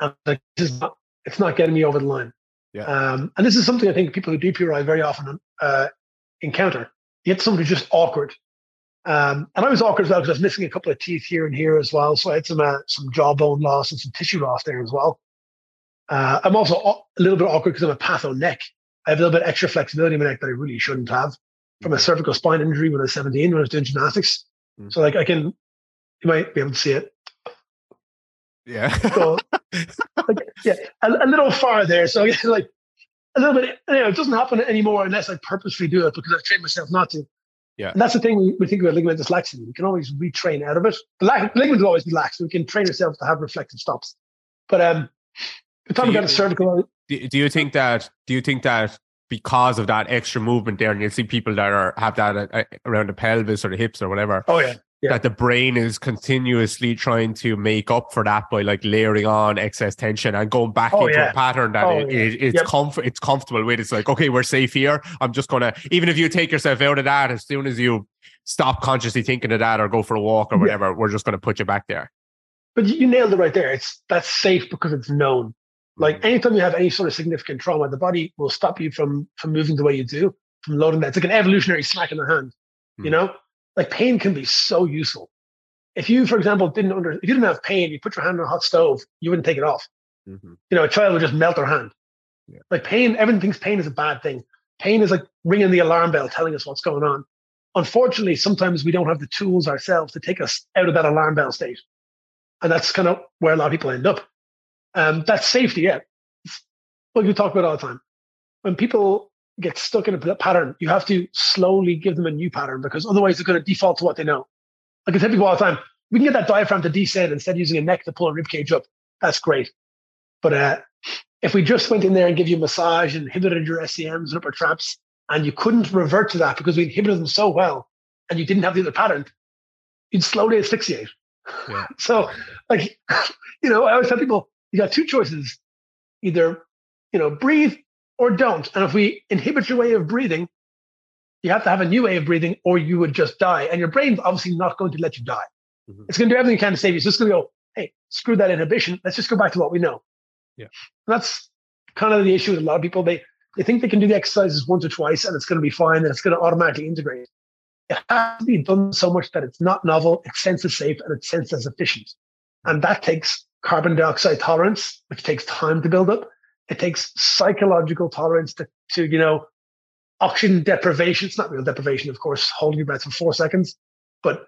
C: and like, this is not, it's not getting me over the line.
B: Yeah.
C: Um, and this is something I think people who do PRI very often uh, encounter. You get someone who's just awkward. Um, and I was awkward as well because I was missing a couple of teeth here and here as well. So I had some uh, some jawbone loss and some tissue loss there as well. Uh, I'm also a little bit awkward because I'm a patho neck. I have a little bit extra flexibility in my neck that I really shouldn't have from a cervical spine injury when I was 17 when I was doing gymnastics.
B: Mhm.
C: So like I can, you might be able to see it.
B: yeah,
C: So [LAUGHS] like, yeah, a, a little far there. So [LAUGHS] like a little bit. You know, it doesn't happen anymore unless I purposely do it because I've trained myself not to.
B: Yeah.
C: And that's the thing we, we think about ligamentous laxity. We can always retrain out of it. The la- ligament will always be lax. We can train ourselves to have reflective stops. But um, talking
B: So
C: about
B: you-
C: a cervical.
B: do, do you think that? Do you think that because of that extra movement there, and you see people that are have that uh, around the pelvis or the hips or whatever,
C: Oh yeah, Yeah.
B: that the brain is continuously trying to make up for that by like layering on excess tension and going back
C: Oh,
B: into
C: yeah.
B: a pattern that
C: Oh,
B: it,
C: yeah.
B: it- it's
C: Yep.
B: comfort it's comfortable with. It's like okay, we're safe here. I'm just gonna even if you take yourself out of that as soon as you stop consciously thinking of that or go for a walk or whatever, we're just gonna put you back there.
C: but you nailed it right there. It's that's safe because it's known. Like anytime you have any sort of significant trauma, the body will stop you from from moving the way you do, from loading that. It's like an evolutionary smack in the hand. You
B: Hmm.
C: know, like pain can be so useful. If you, for example, didn't under if you didn't have pain, you put your hand on a hot stove, you wouldn't take it off.
B: Mhm.
C: You know, a child would just melt their hand.
B: Yeah.
C: Like pain, everyone thinks pain is a bad thing. Pain is like ringing the alarm bell, telling us what's going on. Unfortunately, sometimes we don't have the tools ourselves to take us out of that alarm bell state. And that's kind of where a lot of people end up. Um, that's safety, yeah. It's what you talk about all the time. When people get stuck in a pattern, you have to slowly give them a new pattern because otherwise they're going to default to what they know. Like I tell people all the time, we can get that diaphragm to descend instead of using a neck to pull a rib cage up. That's great. But uh, if we just went in there and give you a massage and inhibited your SCMs and upper traps, and you couldn't revert to that because we inhibited them so well, and you didn't have the other pattern, you'd slowly asphyxiate.
B: Yeah. [LAUGHS]
C: so, like, [LAUGHS] you know, I always tell people you got two choices: either, you know, breathe or don't. And if we inhibit your way of breathing, you have to have a new way of breathing, or you would just die. And your brain's obviously not going to let you die.
B: Mhm.
C: It's going to do everything it can to save you. It's just going to go, hey, screw that inhibition. Let's just go back to what we know.
B: Yeah.
C: And that's kind of the issue with a lot of people. They they think they can do the exercises once or twice and it's going to be fine and it's going to automatically integrate. it has to be done so much that it's not novel, it's sense safe, and it's sense as efficient. And that takes carbon dioxide tolerance, which takes time to build up. It takes psychological tolerance to, to you know, oxygen deprivation. It's not real deprivation, of course, holding your breath for four seconds. But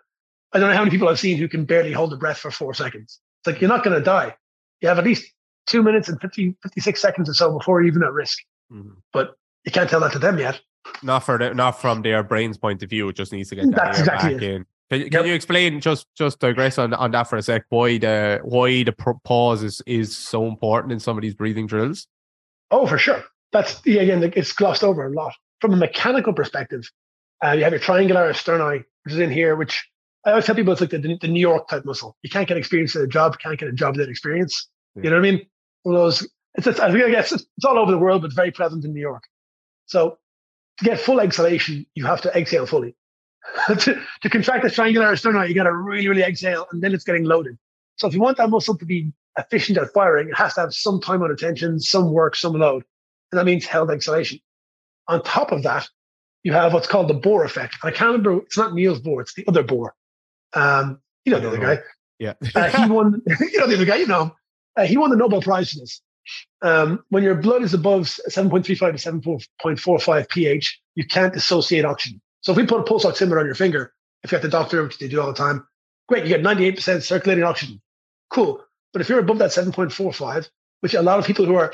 C: I don't know how many people I've seen who can barely hold their breath for four seconds. It's like you're not going to die. You have at least two minutes and 50, 56 seconds or so before you're even at risk. Mm-hmm. But you can't tell that to them yet.
B: Not for the, not from their brain's point of view. It just needs to get that That's exactly back it. in. Can, can yep. you explain just just digress on, on that for a sec? Why the why the pause is is so important in some of these breathing drills?
C: Oh, for sure. That's yeah, again, it's glossed over a lot from a mechanical perspective. Uh, you have your triangularis sterni, which is in here, which I always tell people it's like the, the New York type muscle. You can't get experience at a job, can't get a job without experience. Yeah. You know what I mean? One of those. It's, it's I guess it's, it's all over the world, but very present in New York. So to get full exhalation, you have to exhale fully. [LAUGHS] to, to contract the triangularis sterni, you got to really, really exhale, and then it's getting loaded. So if you want that muscle to be efficient at firing, it has to have some time on attention, some work, some load, and that means held exhalation. On top of that, you have what's called the Bohr effect. And I can't remember; it's not Niels Bohr; it's the other Bohr. Um, you know the other know. guy.
B: Yeah,
C: uh, he won. [LAUGHS] [LAUGHS] you know the other guy. You know, uh, he won the Nobel Prize for this. Um, when your blood is above 7.35 to 7.45 pH, you can't dissociate oxygen. So if we put a pulse oximeter on your finger, if you're at the doctor, which they do all the time, great, you get 98% circulating oxygen. Cool. But if you're above that 7.45, which a lot of people who are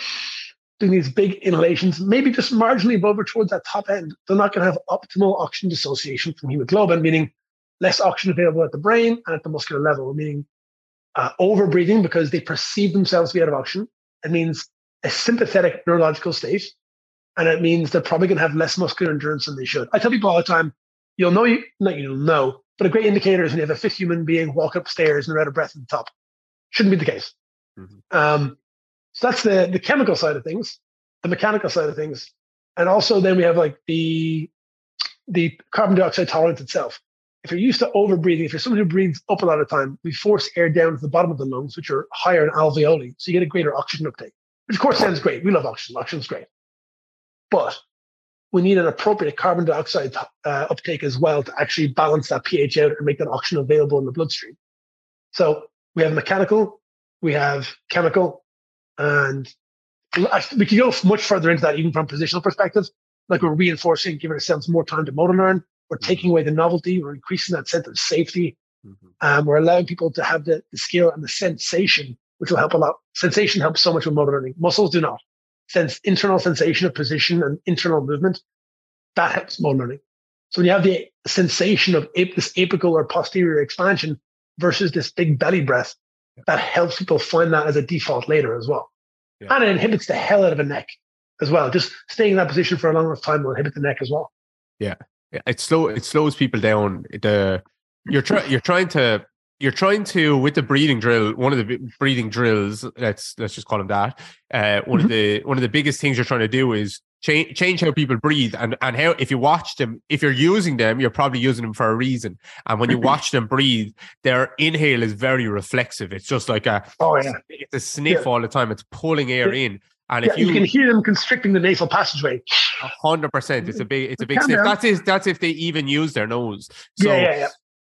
C: doing these big inhalations, maybe just marginally above or towards that top end, they're not going to have optimal oxygen dissociation from hemoglobin, meaning less oxygen available at the brain and at the muscular level, meaning uh, over breathing because they perceive themselves to be out of oxygen. It means a sympathetic neurological state. And it means they're probably going to have less muscular endurance than they should. I tell people all the time, you'll know, you, not you'll know, but a great indicator is when you have a fit human being walk upstairs and they're out of breath at the top. Shouldn't be the case. Mm-hmm. Um, so that's the, the chemical side of things, the mechanical side of things. And also then we have like the, the carbon dioxide tolerance itself if you're used to overbreathing, if you're someone who breathes up a lot of time, we force air down to the bottom of the lungs, which are higher in alveoli. So you get a greater oxygen uptake, which of course sounds great. We love oxygen. Oxygen's great. But we need an appropriate carbon dioxide uh, uptake as well to actually balance that pH out and make that oxygen available in the bloodstream. So we have mechanical, we have chemical, and we can go much further into that even from positional perspective. Like we're reinforcing, giving ourselves more time to motor learn. We're mm-hmm. taking away the novelty. We're increasing that sense of safety. Mm-hmm. Um, we're allowing people to have the, the skill and the sensation, which will help a lot. Sensation helps so much with motor learning. Muscles do not. Sense internal sensation of position and internal movement that helps motor learning. So when you have the sensation of ap- this apical or posterior expansion versus this big belly breath, that helps people find that as a default later as well. Yeah. And it inhibits the hell out of a neck as well. Just staying in that position for a long enough time will inhibit the neck as well.
B: Yeah it slow it slows people down. The you're trying you're trying to you're trying to with the breathing drill one of the breathing drills let's let's just call them that uh, one mm-hmm. of the one of the biggest things you're trying to do is change change how people breathe and and how if you watch them if you're using them you're probably using them for a reason and when you watch them breathe their inhale is very reflexive it's just like a
C: oh yeah
B: it's a sniff yeah. all the time it's pulling air in and
C: yeah, if you, you, can hear them constricting the nasal passageway,
B: hundred percent, it's a big, it's a big sniff. That's if that's if they even use their nose. So,
C: yeah, yeah, yeah.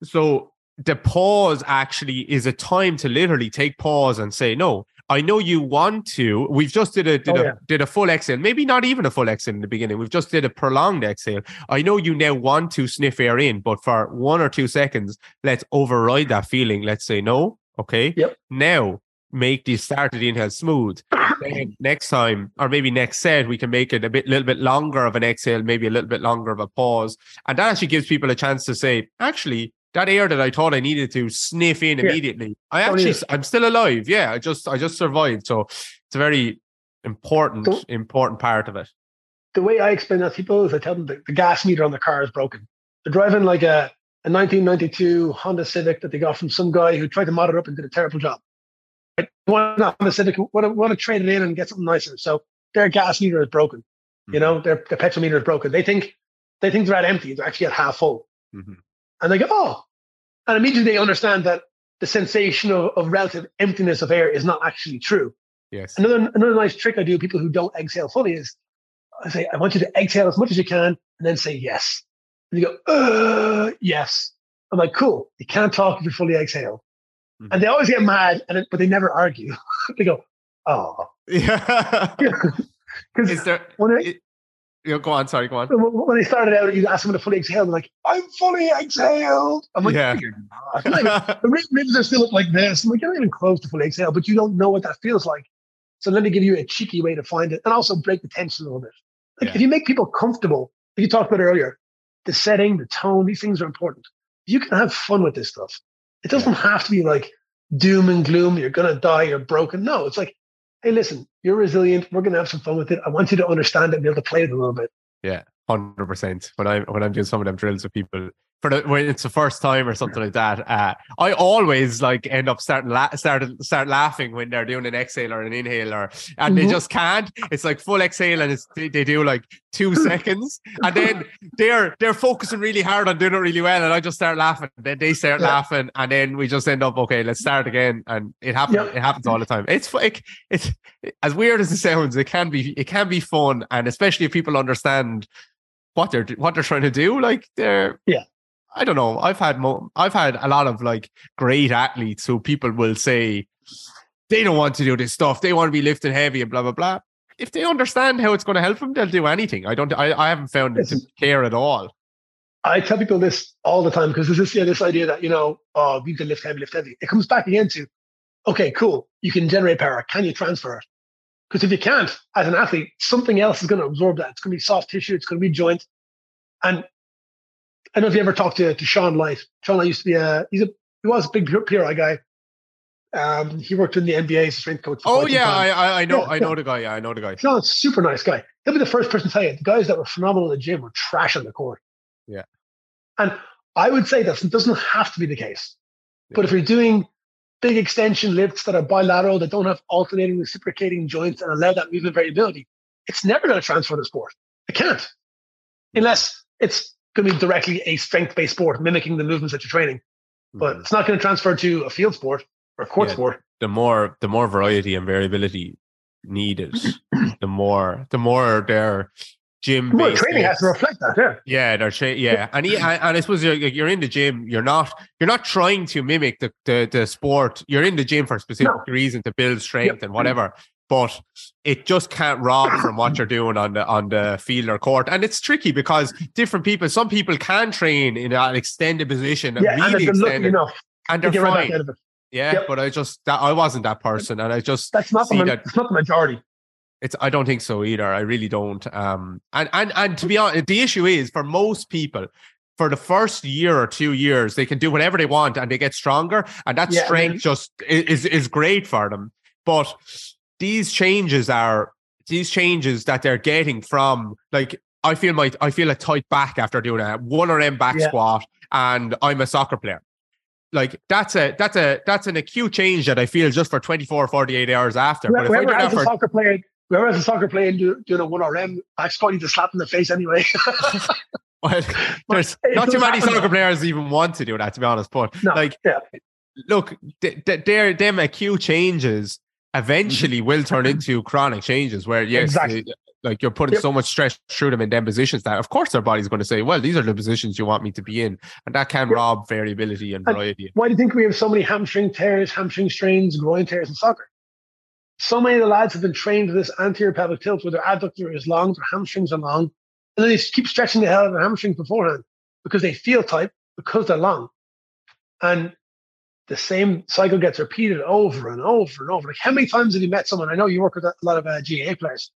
B: So the pause actually is a time to literally take pause and say, no, I know you want to. We've just did a did oh, a yeah. did a full exhale, maybe not even a full exhale in the beginning. We've just did a prolonged exhale. I know you now want to sniff air in, but for one or two seconds, let's override that feeling. Let's say no. Okay.
C: Yep.
B: Now make the start of the inhale smooth. [COUGHS] next time, or maybe next set, we can make it a bit, little bit longer of an exhale, maybe a little bit longer of a pause, and that actually gives people a chance to say, actually, that air that I thought I needed to sniff in yeah. immediately, I actually, I'm still alive. Yeah, I just, I just survived. So it's a very important, the, important part of it.
C: The way I explain that to people is I tell them the, the gas meter on the car is broken. They're driving like a, a 1992 Honda Civic that they got from some guy who tried to mod it up and did a terrible job want to want to, want to trade it in and get something nicer. So their gas meter is broken. Mm-hmm. You know, their, their petrol meter is broken. They think they think they're at empty. They're actually at half full. Mm-hmm. And they go, oh, and immediately they understand that the sensation of, of relative emptiness of air is not actually true.
B: Yes.
C: Another another nice trick I do people who don't exhale fully is I say I want you to exhale as much as you can and then say yes. And you go, uh, yes. I'm like, cool. You can't talk if you fully exhale.
B: Mhm.
C: And they always get mad, and it, but they never argue. [LAUGHS] they go, oh. [LAUGHS]
B: Yeah. [LAUGHS]
C: Because
B: Is there?
C: when, I-
B: it- you know, go on. Sorry. Go on.
C: when they started out, you ask them to fully exhale. They're like, I'm fully exhaled. I'm like,
B: Yeah.
C: "No, you're not." Not the rib- ribs are still up like this. I'm like, you're not even close to fully exhale, but you don't know what that feels like. So let me give you a cheeky way to find it and also break the tension a little bit. Like
B: Yeah.
C: if you make people comfortable, like you talked about earlier, the setting, the tone, these things are important. You can have fun with this stuff. It doesn't have to be like doom and gloom, you're gonna die, you're broken. No, it's like, hey, listen, you're resilient, we're gonna have some fun with it. I want you to understand it and be able to play it a little bit.
B: Yeah, Hundred percent. When I'm when I'm doing some of them drills with people for the when it's the first time or something like that, uh, I always like end up starting la- start start laughing when they're doing an exhale or an inhale or and they
C: Mhm.
B: just can't. It's like full exhale and it's they, they do like two [LAUGHS] seconds and then they're they're focusing really hard on doing it really well and I just start laughing. Then they start
C: Yeah.
B: laughing and then we just end up okay. Let's start again and it happens.
C: Yep.
B: It happens all the time. It's like it's as weird as it sounds. It can be it can be fun and especially if people understand what they're what they're trying to do. Like they're
C: Yeah.
B: I don't know. I've had mo- I've had a lot of like great athletes who people will say they don't want to do this stuff. They want to be lifting heavy and blah blah blah. If they understand how it's going to help them, they'll do anything. I don't. I, I haven't found it to care at all.
C: I tell people this all the time because there's this, yeah, this idea that, you know, oh, you can lift heavy, lift heavy. It comes back again to, okay, cool. You can generate power. Can you transfer it? Because if you can't, as an athlete, something else is going to absorb that. It's going to be soft tissue. It's going to be joint. And I don't know if you ever talked to, to Sean Light. Sean Light used to be a, he's a, he was a big PRI guy. Um, he worked in the NBA as a strength coach. for
B: Oh yeah. I I, I know
C: Yeah,
B: I know the guy. Yeah, I know the guy.
C: Sean's super nice guy. He'll be the first person to tell you the guys that were phenomenal in the gym were trash on the court.
B: Yeah.
C: And I would say that doesn't have to be the case. But if you're doing big extension lifts that are bilateral, that don't have alternating reciprocating joints and allow that movement variability, it's never going to transfer to sport. It can't. Unless it's going to be directly a strength based sport mimicking the movements that you're training. But
B: Mhm.
C: it's not going to transfer to a field sport or a court
B: Yeah.
C: sport.
B: the more the more variety and variability needed, [CLEARS THROAT] the more the more their gym
C: Well, training has to reflect that. Yeah.
B: Yeah, they're tra- yeah, and he, and I suppose you're you're in the gym. You're not you're not trying to mimic the the, the sport. You're in the gym for a specific
C: No.
B: reason to build strength and whatever. But it just can't rob [COUGHS] from what you're doing on the on the field or court, and it's tricky because different people. Some people can train in an extended position,
C: Yeah. and
B: really
C: lucky
B: extended,
C: enough
B: and they're
C: right
B: fine.
C: back out of it.
B: Yeah,
C: Yep.
B: but I just that I wasn't that person, and I just
C: That's not the
B: that
C: it's not the majority.
B: it's I don't think so either. I really don't. Um, and and and to be honest, the issue is for most people, for the first year or two years, they can do whatever they want and they get stronger, and that
C: Yeah, and
B: strength
C: then-
B: just is is great for them. But these changes are these changes that they're getting from like I feel my I feel a tight back after doing a one RM back
C: Yeah.
B: squat, and I'm a soccer player. Like that's a that's a that's an acute change that I feel just for 24 48 hours after. But if I
C: has a
B: for
C: soccer player, whoever has a soccer player do, doing a one RM, I just need to slap in the face anyway. [LAUGHS] [LAUGHS]
B: Well, there's not too many
C: happen.
B: soccer players even want to do that, to be honest. But
C: No,
B: like,
C: yeah.
B: look, th- th- their them acute changes eventually will turn into chronic changes where yes,
C: Exactly.
B: they- like you're putting
C: Yep.
B: so much stress through them in them positions that of course their body's going to say, well, these are the positions you want me to be in, and that can
C: Yep.
B: rob variability and
C: And-
B: variety.
C: Why do you think we have so many hamstring tears, hamstring strains, groin tears in soccer? So many of the lads have been trained to this anterior pelvic tilt where their adductor is long, their hamstrings are long, and then they keep stretching the hell out of their hamstrings beforehand because they feel tight because they're long. And the same cycle gets repeated over and over and over. Like, how many times have you met someone? I know you work with a lot of uh, GAA players.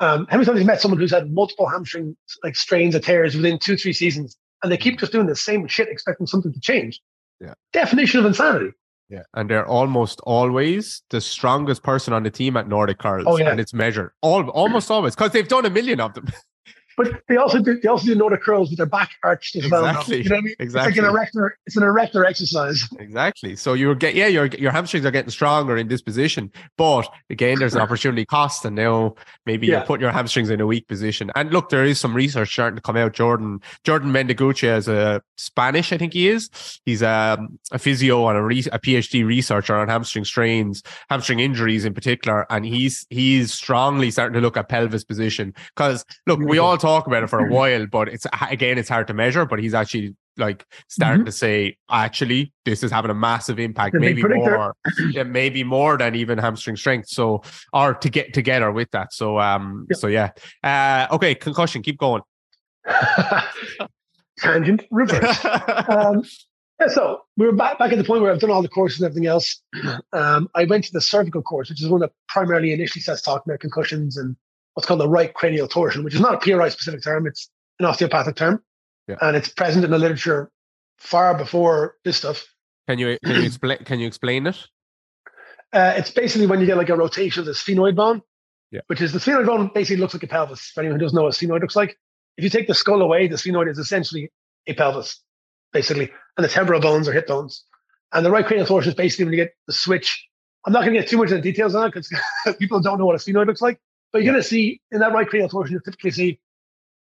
C: Um, how many times have you met someone who's had multiple hamstring like strains or tears within two, three seasons, and they keep just doing the same shit, expecting something to change?
B: Yeah.
C: Definition of insanity.
B: Yeah, and they're almost always the strongest person on the team at Nordic curls,
C: Oh, yeah.
B: and it's measured all almost always because they've done a million of them. [LAUGHS]
C: But they also do they also do Nordic curls with their back arched as well.
B: Exactly.
C: You know what I mean?
B: Exactly.
C: It's like an erector, it's an erector exercise.
B: Exactly. So you're get yeah, your your hamstrings are getting stronger in this position, but again, there's an opportunity cost, and now maybe you're
C: Yeah.
B: putting your hamstrings in a weak position. And look, there is some research starting to come out. Jordan Jordan Mendiguchia is a Spanish, I think he is. He's um, a physio and a, re- a PhD researcher on hamstring strains, hamstring injuries in particular, and he's he's strongly starting to look at pelvis position because look, we
C: Beautiful.
B: all talk about it for a [LAUGHS] while, but it's again, it's hard to measure. But he's actually like starting
C: Mhm.
B: to say, actually, this is having a massive impact, maybe more, yeah, maybe more than even hamstring strength. So, or to get together with that. So, um,
C: Yep.
B: so yeah. Uh, okay, concussion, keep going. [LAUGHS]
C: Tangent reverse. um, yeah, so we were back, back at the point where I've done all the courses and everything else. [CLEARS THROAT] Um, I went to the cervical course, which is one that primarily initially starts talking about concussions and what's called the right cranial torsion, which is not a PRI specific term, it's an osteopathic term.
B: Yeah.
C: And it's present in the literature far before this stuff.
B: can you can you explain can you explain it?
C: Uh, it's basically when you get like a rotation of the sphenoid bone,
B: Yeah.
C: which is the sphenoid bone basically looks like a pelvis. For anyone who doesn't know what a sphenoid looks like, if you take the skull away, the sphenoid is essentially a pelvis, basically, and the temporal bones are hip bones. And the right cranial torsion is basically when you get the switch. I'm not going to get too much into the details on it because [LAUGHS] people don't know what a sphenoid looks like, but you're going to see in that right cranial torsion, you typically see,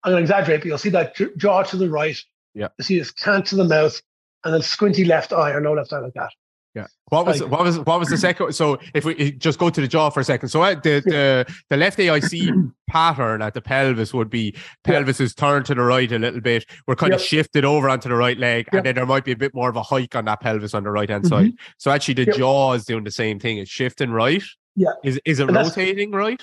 C: I'm going to exaggerate, but you'll see that jaw to the right.
B: Yeah.
C: You see this cant to the mouth and then squinty left eye or no left eye like that.
B: Yeah. What was
C: Like-
B: what was what was the second? So if we just go to the jaw for a second. So the the the left AIC [CLEARS THROAT] pattern at the pelvis would be
C: Yeah.
B: pelvis is turned to the right a little bit. We're kind of shifted over onto the right leg,
C: Yep.
B: and then there might be a bit more of a hike on that pelvis on the right hand
C: Mhm.
B: side. So actually, the
C: Yep.
B: jaw is doing the same thing. It's shifting right.
C: Yeah.
B: Is is it rotating right?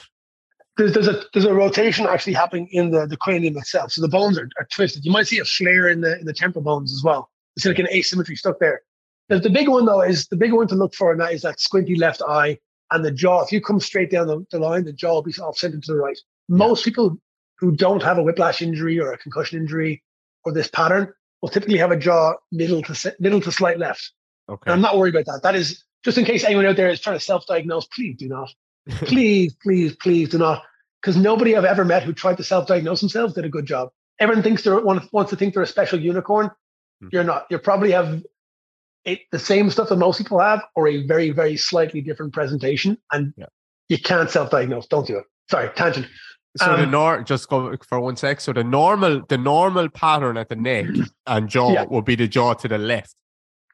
C: There's, there's a there's a rotation actually happening in the, the cranium itself. So the bones are, are twisted. You might see a flare in the in the temporal bones as well. It's like an asymmetry stuck there. The, the big one though is the big one to look for, and that is that squinty left eye and the jaw. If you come straight down the, the line, the jaw will be off center to the right. Most people who don't have a whiplash injury or a concussion injury or this pattern will typically have a jaw middle to middle to slight left.
B: Okay.
C: And I'm not worried about that. That is just in case anyone out there is trying to self-diagnose. Please do not please, please, please do not. Because nobody I've ever met who tried to self-diagnose themselves did a good job. Everyone thinks they're wants wants to think they're a special unicorn.
B: Hmm.
C: You're not. You probably have it, the same stuff that most people have, or a very, very slightly different presentation, and
B: Yeah.
C: you can't self-diagnose. Don't do it. Sorry, tangent.
B: So the
C: Um,
B: nor just go for one sec. So the normal the normal pattern at the neck [CLEARS THROAT] and jaw
C: Yeah.
B: would be the jaw to the left,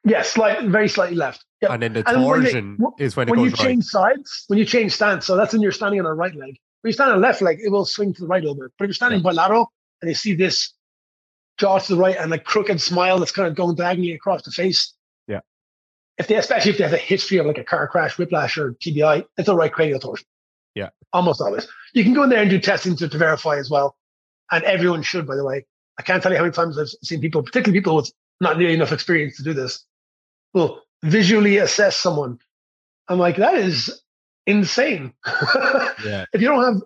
C: Yeah, slight, very slightly left. Yep.
B: and then the
C: And when
B: torsion is when it
C: when you
B: right.
C: change sides, when you change stance, so that's when you're standing on a right leg. When you stand on a left leg, it will swing to the right a little bit. But if you're standing bilateral and you see this jaw to the right and a crooked smile that's kind of going diagonally across the face,
B: Yeah.
C: If they, especially if they have a history of like a car crash, whiplash, or TBI, it's a right cranial torsion.
B: Yeah.
C: almost always. You can go in there and do testing to, to verify as well, and everyone should. By the way, I can't tell you how many times I've seen people, particularly people with not nearly enough experience to do this, will visually assess someone. I'm like, that is insane. [LAUGHS]
B: Yeah.
C: If you don't have,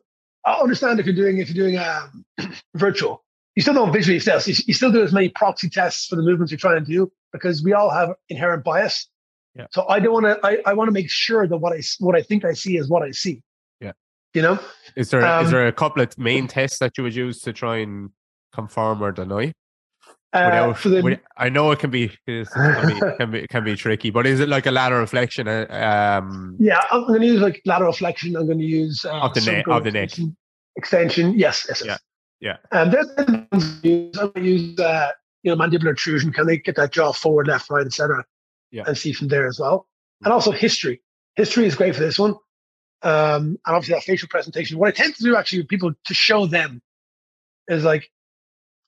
C: I understand if you're doing if you're doing um, [CLEARS THROAT] virtual, you still don't visually assess. You, you still do as many proxy tests for the movements you're trying to do because we all have inherent bias.
B: Yeah.
C: So I don't want to. I, I want to make sure that what I what I think I see is what I see.
B: Yeah.
C: You know.
B: Is there is
C: Um,
B: there a couple of main [CLEARS THROAT] tests that you would use to try and confirm or deny?
C: Uh,
B: Without,
C: for the,
B: with- I know it can be, can be can be can be tricky, but is it like a lateral flexion? uh, Um,
C: yeah, I'm going to use like lateral flexion. I'm going to use uh,
B: Of the neck- of the neck.
C: extension-. Yes. Yes. yes.
B: Yeah,
C: And then I'm going to use, I'm gonna use uh, you know mandibular intrusion. Can they get that jaw forward, left, right, etc.
B: Yeah.
C: And see from there as well. And also history. History is great for this one. Um, and obviously that facial presentation. What I tend to do actually with people to show them is like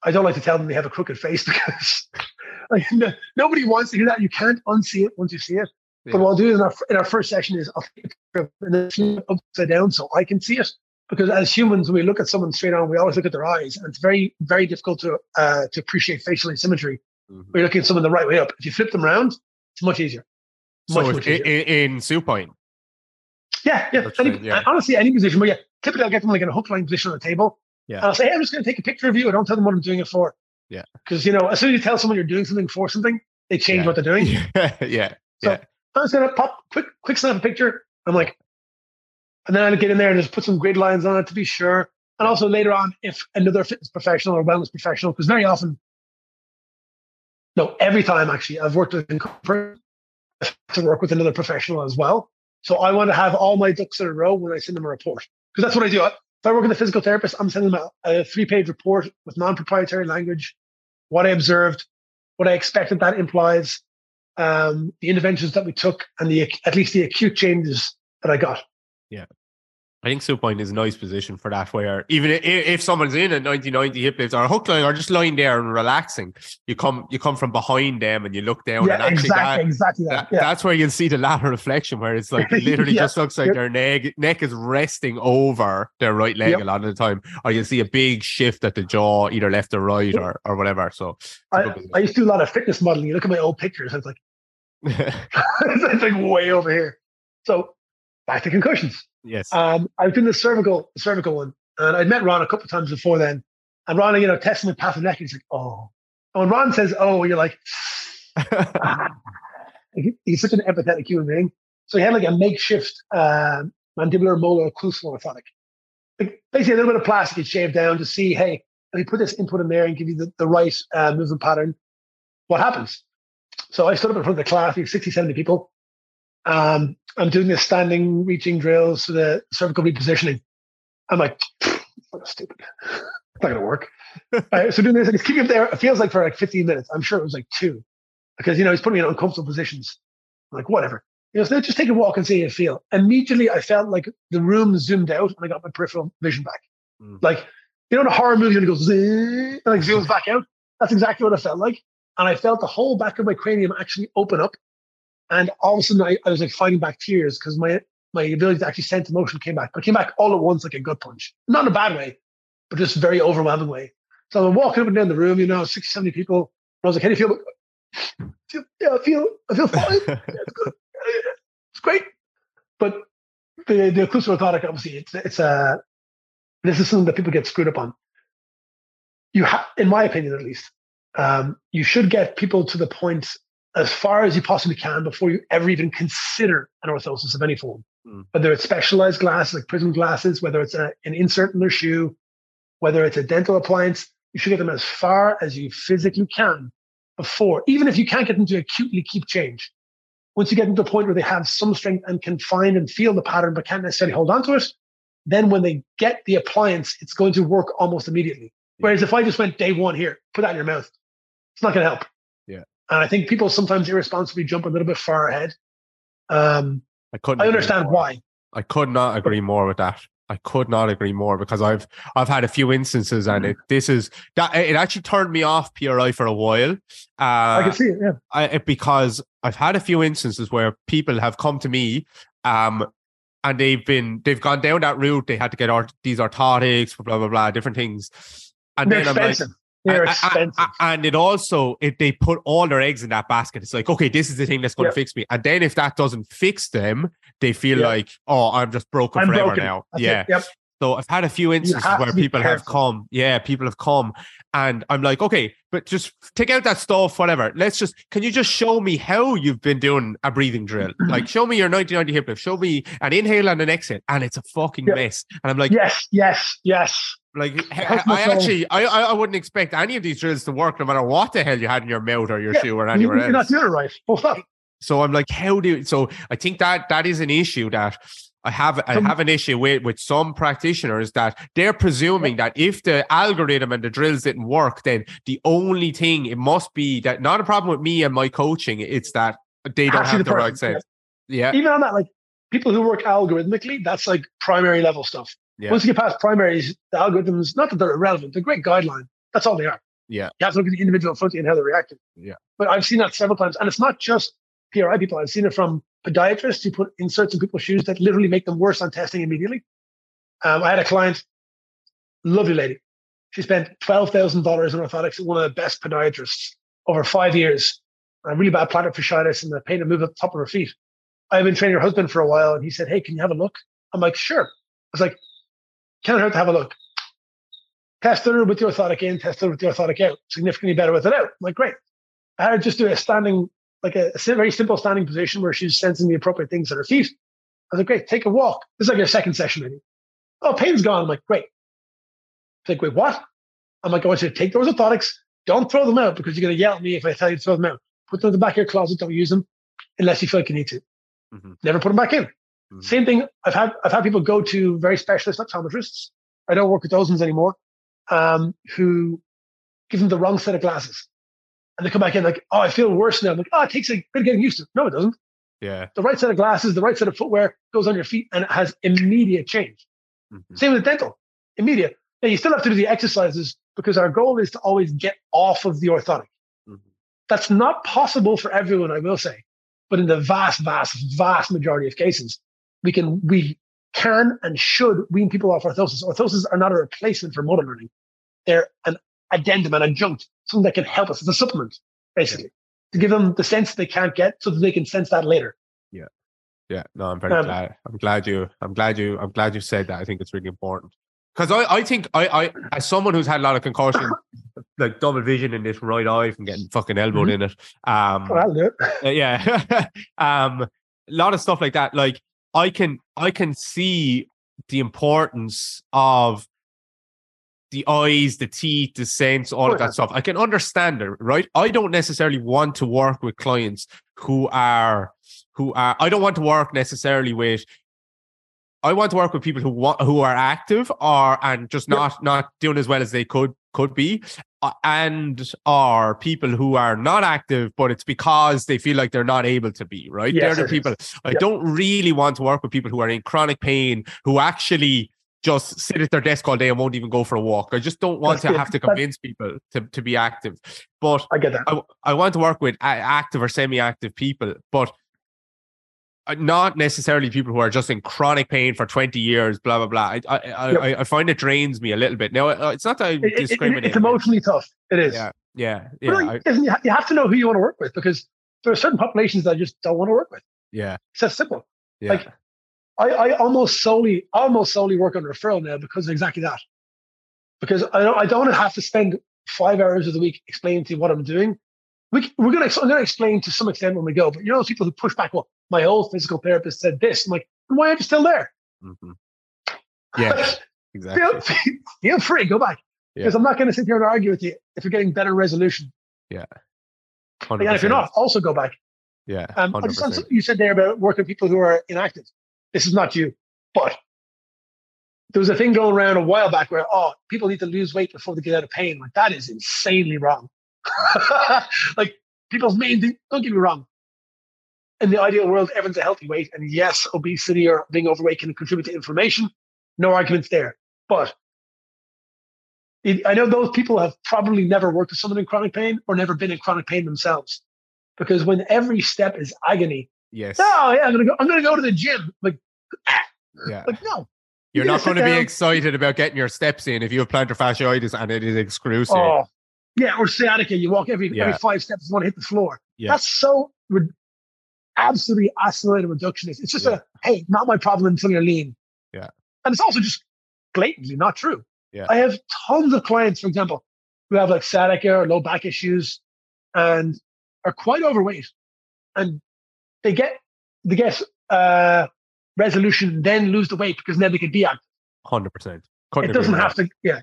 C: I don't like to tell them they have a crooked face [LAUGHS] because like no, nobody wants to hear that. You can't unsee it once you see it.
B: Yeah.
C: But what I'll do in our in our first session is I'll take it and then flip it upside down so I can see it. Because as humans, when we look at someone straight on, we always look at their eyes, and it's very, very difficult to uh, to appreciate facial asymmetry.
B: Mhm.
C: We're looking at someone the right way up. If you flip them around, it's much easier. Much,
B: so
C: much
B: in,
C: easier.
B: in supine,
C: Yeah, yeah. Any,
B: right, yeah.
C: Honestly, any position. But yeah, typically I'll get them like in a hook lying position on the table.
B: Yeah.
C: And I'll say, hey, I'm just going to take a picture of you. I don't tell them what I'm doing it for.
B: Yeah.
C: Because, you know, as soon as you tell someone you're doing something for something, they change
B: Yeah.
C: what they're doing.
B: yeah, [LAUGHS] yeah,
C: So-
B: yeah.
C: I'm just going to pop, quick, quick snap a picture. I'm like, and then I'll get in there and just put some grid lines on it to be sure. And also later on, if another fitness professional or wellness professional, because very often, no, every time actually, I've worked with to work with another professional as well. So I want to have all my ducks in a row when I send them a report. Because that's what I do. If I work with a physical therapist, I'm sending them a, a three page report with non proprietary language, what I observed, what I expected that implies, um, the interventions that we took, and the at least the acute changes that I got.
B: I think supine is a nice position for that, where even if, if someone's in a 90-90 hip lift or a hook lying or just lying there and relaxing, you come you come from behind them and you look down.
C: Yeah,
B: and actually
C: exactly,
B: that,
C: exactly that.
B: that-
C: yeah.
B: That's where you'll see the lateral reflection, where it's like it [LAUGHS] literally
C: Yeah.
B: just looks like
C: Yep.
B: their neck neck is resting over their right leg
C: Yep.
B: a lot of the time, or you'll see a big shift at the jaw, either left or right, or or whatever. So
C: I, I used to do a lot of fitness modeling. You look at my old pictures, it's like [LAUGHS] it's like way over here. So back to concussions.
B: yes.
C: Um, I was doing the cervical, the cervical one, and I'd met Ron a couple of times before then. And Ron, you know, testing the patho neck, and he's like, "Oh." And when Ron says, "Oh," you're like, [LAUGHS] ah. He's such an empathetic human being. So he had like a makeshift uh, mandibular molar occlusal orthotic. Like basically a little bit of plastic he'd shaved down to see, hey, if we put this input in there and give you the, the right uh, movement pattern, what happens? So I stood up in front of the class, we have 60, 70 people. Um, I'm doing the standing reaching drills for the cervical repositioning. I'm like, stupid. It's not going to work. [LAUGHS] Uh, so doing this, and he's keeping it there. It feels like for like 15 minutes. I'm sure it was like two because, you know, he's putting me in uncomfortable positions. I'm like, whatever. You know, so just take a walk and see how you feel. Immediately, I felt like the room zoomed out and I got my peripheral vision back.
B: Mm.
C: Like, you know, the horror movie when it goes, and like zooms back out? That's exactly what it felt like. And I felt the whole back of my cranium actually open up. And all of a sudden, I, I was like fighting back tears because my my ability to actually sense emotion came back. But came back all at once like a gut punch. Not in a bad way, but just a very overwhelming way. So I'm walking up and down the room, you know, 60, 70 people. And I was like, how do you feel? feel- Yeah, I feel, I feel fine. [LAUGHS] Yeah, it's good. It's great. But the, the occlusal orthotic, obviously, it's, it's a, this is something that people get screwed up on. You have, in my opinion, at least, um, you should get people to the point as far as you possibly can before you ever even consider an orthosis of any form.
B: Mm.
C: Whether it's specialized glasses like prism glasses, whether it's a, an insert in their shoe, whether it's a dental appliance, you should get them as far as you physically can before, even if you can't get them to acutely keep change. Once you get them to a point where they have some strength and can find and feel the pattern but can't necessarily hold on to it, then when they get the appliance, it's going to work almost immediately. Whereas if I just went day one here, put that in your mouth, it's not going to help. And I think people sometimes irresponsibly jump a little bit far ahead. Um,
B: I couldn't.
C: I understand why.
B: I could not agree more with that. I could not agree more because I've I've had a few instances and it this is that it actually turned me off PRI for a while. Uh,
C: I can see it. Yeah.
B: I, it- because I've had a few instances where people have come to me, um, and they've been they've gone down that route. They had to get art, these orthotics, blah blah blah, different things, and
C: They're
B: then I'm like,
C: expensive. They're expensive.
B: and it also if they put all their eggs in that basket, it's like okay, this is the thing that's going
C: Yep.
B: to fix me. And then if that doesn't fix them, they feel
C: Yep.
B: like oh, I'm just broken
C: I'm
B: forever
C: broken.
B: now.
C: That's
B: yeah.
C: Yep.
B: So I've had a few instances where people have come. Yeah, people have come, and I'm like, okay, but just take out that stuff, whatever. Let's just. Can you just show me how you've been doing a breathing drill? [CLEARS THROAT] Like, show me your 90-90 hip lift. Show me an inhale and an exhale, and it's a fucking
C: Yeah.
B: mess. And I'm like,
C: yes. Yes. Yes.
B: like I, I actually, I, I wouldn't expect any of these drills to work, no matter what the hell you had in your mouth or your
C: Yeah,
B: shoe or
C: You,
B: anywhere
C: you're not
B: else.
C: doing it right.
B: So I'm like, how do you, so I think that that is an issue that I have I
C: um,
B: have an issue with with some practitioners that they're presuming that if the algorithm and the drills didn't work, then the only thing it must be that not a problem with me and my coaching, it's that they don't have
C: the
B: the right sense. Yeah,
C: Even on that, like people who work algorithmically, that's like primary level stuff.
B: Yeah.
C: Once you get past primaries, the algorithms, not that they're irrelevant, they're great guideline. That's all they are.
B: Yeah.
C: You have to look at the individual footing and how they're reacting.
B: Yeah.
C: But I've seen that several times. And it's not just PRI people. I've seen it from podiatrists who put inserts in people's shoes that literally make them worse on testing immediately. Um, I had a client, lovely lady. She spent $12,000 in orthotics at one of the best podiatrists over five years. A really bad plantar fasciitis and the pain to move up the top of her feet. I've been training her husband for a while and he said, Hey, can you have a look? I'm like, Sure. I was like, Can't hurt to have a look. Tested her with the orthotic in, tested her with the orthotic out. Significantly better with it out. I'm like, Great. I had her just do a standing, like a, a very simple standing position where she's sensing the appropriate things at her feet. I was like, Great, take a walk. This is like your second session, maybe. Oh, pain's gone. I'm like, Great. She's like, Wait, what? I'm like, I want you to take those orthotics. Don't throw them out because you're going to yell at me if I tell you to throw them out. Put them in the back of your closet. Don't use them unless you feel like you need to.
B: Mhm.
C: Never put them back in.
B: Mhm.
C: Same thing. I've had I've had people go to very specialist optometrists. I don't work with those ones anymore. Um, who give them the wrong set of glasses, and they come back in like, "Oh, I feel worse now." I'm like, "Oh, it takes a bit of getting used to." No, it doesn't.
B: yeah,
C: The right set of glasses, the right set of footwear goes on your feet, and it has immediate change.
B: Mhm.
C: Same with dental, immediate. Now you still have to do the exercises because our goal is to always get off of the orthotic.
B: Mhm.
C: That's not possible for everyone, I will say, but in the vast, vast, vast majority of cases, we can we can and should wean people off orthosis. Orthoses are not a replacement for motor learning; they're an addendum, an adjunct, something that can help us. It's a supplement, basically, to give them the sense they can't get, so that they can sense that later.
B: Yeah, Yeah. no, I'm very
C: Um,
B: glad. I'm glad you. I'm glad you. I'm glad you said that. I think it's really important because I, I think I, I, as someone who's had a lot of concussion, [LAUGHS] like double vision in this right eye from getting fucking elbowed
C: Mhm.
B: in it. Um,
C: I'll do it.
B: uh, yeah, [LAUGHS] um, a lot of stuff like that. Like I can, I can see the importance of the eyes, the teeth, the sense, all of that stuff. I can understand it, right? I don't necessarily want to work with clients who are who are. I don't want to work necessarily with. I want to work with people who want who are active or and just
C: Yep.
B: not not doing as well as they could could be, uh, and are people who are not active, but it's because they feel like they're not able to be. Right?
C: Yes,
B: they're the people. I
C: Yep.
B: don't really want to work with people who are in chronic pain who actually just sit at their desk all day and won't even go for a walk. I just don't want to have to [LAUGHS] convince people to, to be active. But
C: I get that.
B: I, I want to work with active or semi-active people, but uh, not necessarily people who are just in chronic pain for 20 years, blah, blah, blah. I, I, I,
C: Yep.
B: I- I find it drains me a little bit. Now, uh, it's not that I
C: It- it- it-
B: discriminate.
C: it's emotionally tough. It is.
B: Yeah, yeah, yeah,
C: like,
B: I,
C: you have to know who you want to work with because there are certain populations that I just don't want to work with.
B: yeah,
C: It's that simple.
B: yeah.
C: Like, I, I almost solely almost solely work on referral now because of exactly that. Because I don't I don't want to have to spend five hours of the week explaining to you what I'm doing. We, we're gonna I'm gonna explain to some extent when we go, but you know those people who push back. Well, my old physical therapist said this. I'm like, why aren't you still there?
B: Mhm. Yeah, [LAUGHS]
C: feel,
B: exactly. [LAUGHS]
C: feel free, go back.
B: Yeah.
C: Because I'm not going to sit here and argue with you if you're getting better resolution. Yeah. And if you're not, also go back.
B: yeah,
C: Um, I just on something you said there about working with people who are inactive. This is not you, but there was a thing going around a while back where oh, people need to lose weight before they get out of pain. Like that is insanely wrong. [LAUGHS] like people's main thing. Don't get me wrong. In the ideal world, everyone's a healthy weight, and yes, obesity or being overweight can contribute to inflammation. No arguments there. But it, I know those people have probably never worked with someone in chronic pain or never been in chronic pain themselves, because when every step is agony,
B: Yes.
C: oh yeah, I'm gonna go. I'm gonna go to the gym. Like,
B: Yeah. [LAUGHS]
C: like no.
B: You're
C: You
B: not going to be excited about getting your steps in if you have plantar fasciitis and it is excruciating.
C: Oh, yeah, or sciatica. You walk every
B: Yeah.
C: every five steps, you want to hit the floor.
B: Yeah.
C: That's so re- absolutely isolated reductionist. It's just
B: Yeah.
C: a hey, not my problem until you're lean.
B: Yeah.
C: and it's also just blatantly not true.
B: Yeah.
C: I have tons of clients, for example, who have like sciatica or low back issues, and are quite overweight, and they get they get uh, resolution, then lose the weight because then they can be active.
B: Hundred percent.
C: it doesn't have to. Yeah,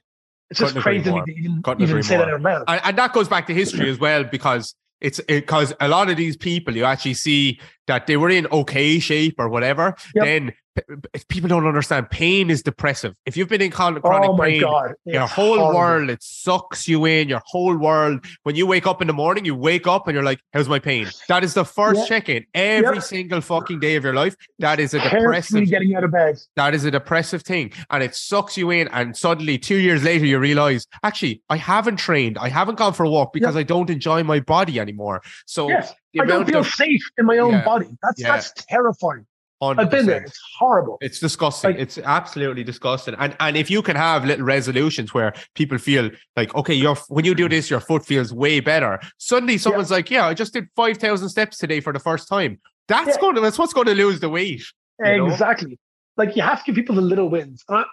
C: it's just crazy to even,
B: Couldn't
C: even say that out loud.
B: and, and that goes back to history as well because it's because a lot of these people you actually see that they were in okay shape or whatever
C: Yep.
B: then people don't understand pain is depressive if you've been in oh chronic
C: oh
B: pain
C: god,
B: your whole
C: horrible.
B: world it sucks you in your whole world when you wake up in the morning you wake up and you're like how's my pain that is the first
C: Yeah.
B: check-in every
C: Yep.
B: single fucking day of your life that is a depressive
C: getting out of bed.
B: that is a depressive thing and it sucks you in and suddenly two years later you realize actually i haven't trained i haven't gone for a walk because i don't enjoy my body anymore so
C: Yes,
B: the
C: I don't feel
B: of
C: safe in my own
B: Yeah.
C: body. That's
B: Yeah.
C: that's terrifying. I've been there. It's horrible.
B: It's disgusting.
C: Like-
B: it's absolutely disgusting. And and if you can have little resolutions where people feel like, okay, your when you do this, your foot feels way better. Suddenly, someone's like, yeah, I just did five thousand steps today for the first time. That's
C: Yeah.
B: going to that's what's going to lose the weight. you know?
C: Exactly. Like you have to give people the little wins. And I,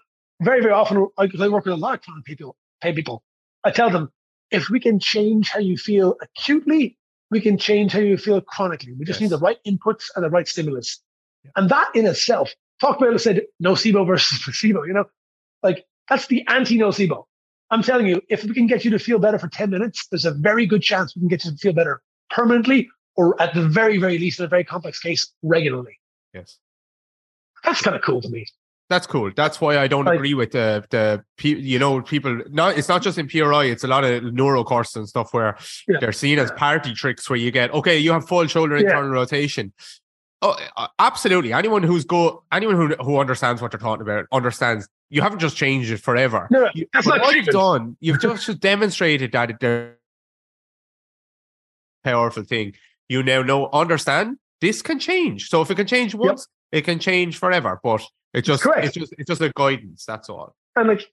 C: very, very often, I, I work with a lot of people, pay people. I tell them if we can change how you feel acutely, we can change how you feel chronically. We just
B: Yes.
C: need the right inputs and the right stimulus. And that in itself, talk about, I said, nocebo versus [LAUGHS] placebo, you know, like that's the anti nocebo. I'm telling you, if we can get you to feel better for 10 minutes, there's a very good chance we can get you to feel better permanently or at the very, very least, in a very complex case, regularly.
B: Yes.
C: That's kind of cool to me.
B: That's cool. That's why I don't
C: Like-
B: agree with the the you know people. Not it's not just in PRI. It's a lot of neuro courses and stuff where
C: Yeah.
B: they're seen as party tricks. Where you get okay, you have full shoulder
C: Yeah.
B: internal rotation. Oh, absolutely. Anyone who's go anyone who who understands what they're talking about understands you haven't just changed it forever.
C: No,
B: You-
C: that's not
B: what you've done, you've just demonstrated that it's a powerful thing. You now know, understand this can change. So if it can change once, it can change forever. But it just,
C: correct.
B: it's just, it's just a guidance. That's all.
C: And like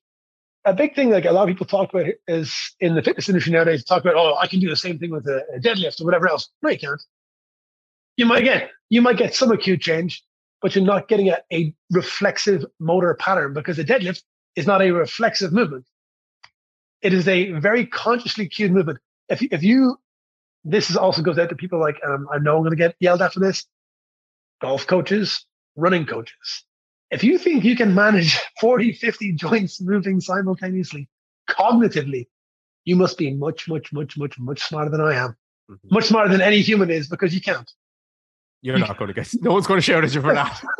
C: a big thing, like a lot of people talk about is in the fitness industry nowadays, talk about, oh, I can do the same thing with a, a deadlift or whatever else. No, you can't. You might get you might get some acute change, but you're not getting a, a reflexive motor pattern because a deadlift is not a reflexive movement. It is a very consciously cued movement. If you, if you this is also goes out to people like um, I know I'm going to get yelled at for this, golf coaches, running coaches. If you think you can manage [LAUGHS] 40, 50 joints moving simultaneously, cognitively, you must be much, much, much, much, much smarter than I am.
B: Mhm.
C: Much smarter than any human is because you can't.
B: You're not going to get, no one's going to shout at you for that. [LAUGHS]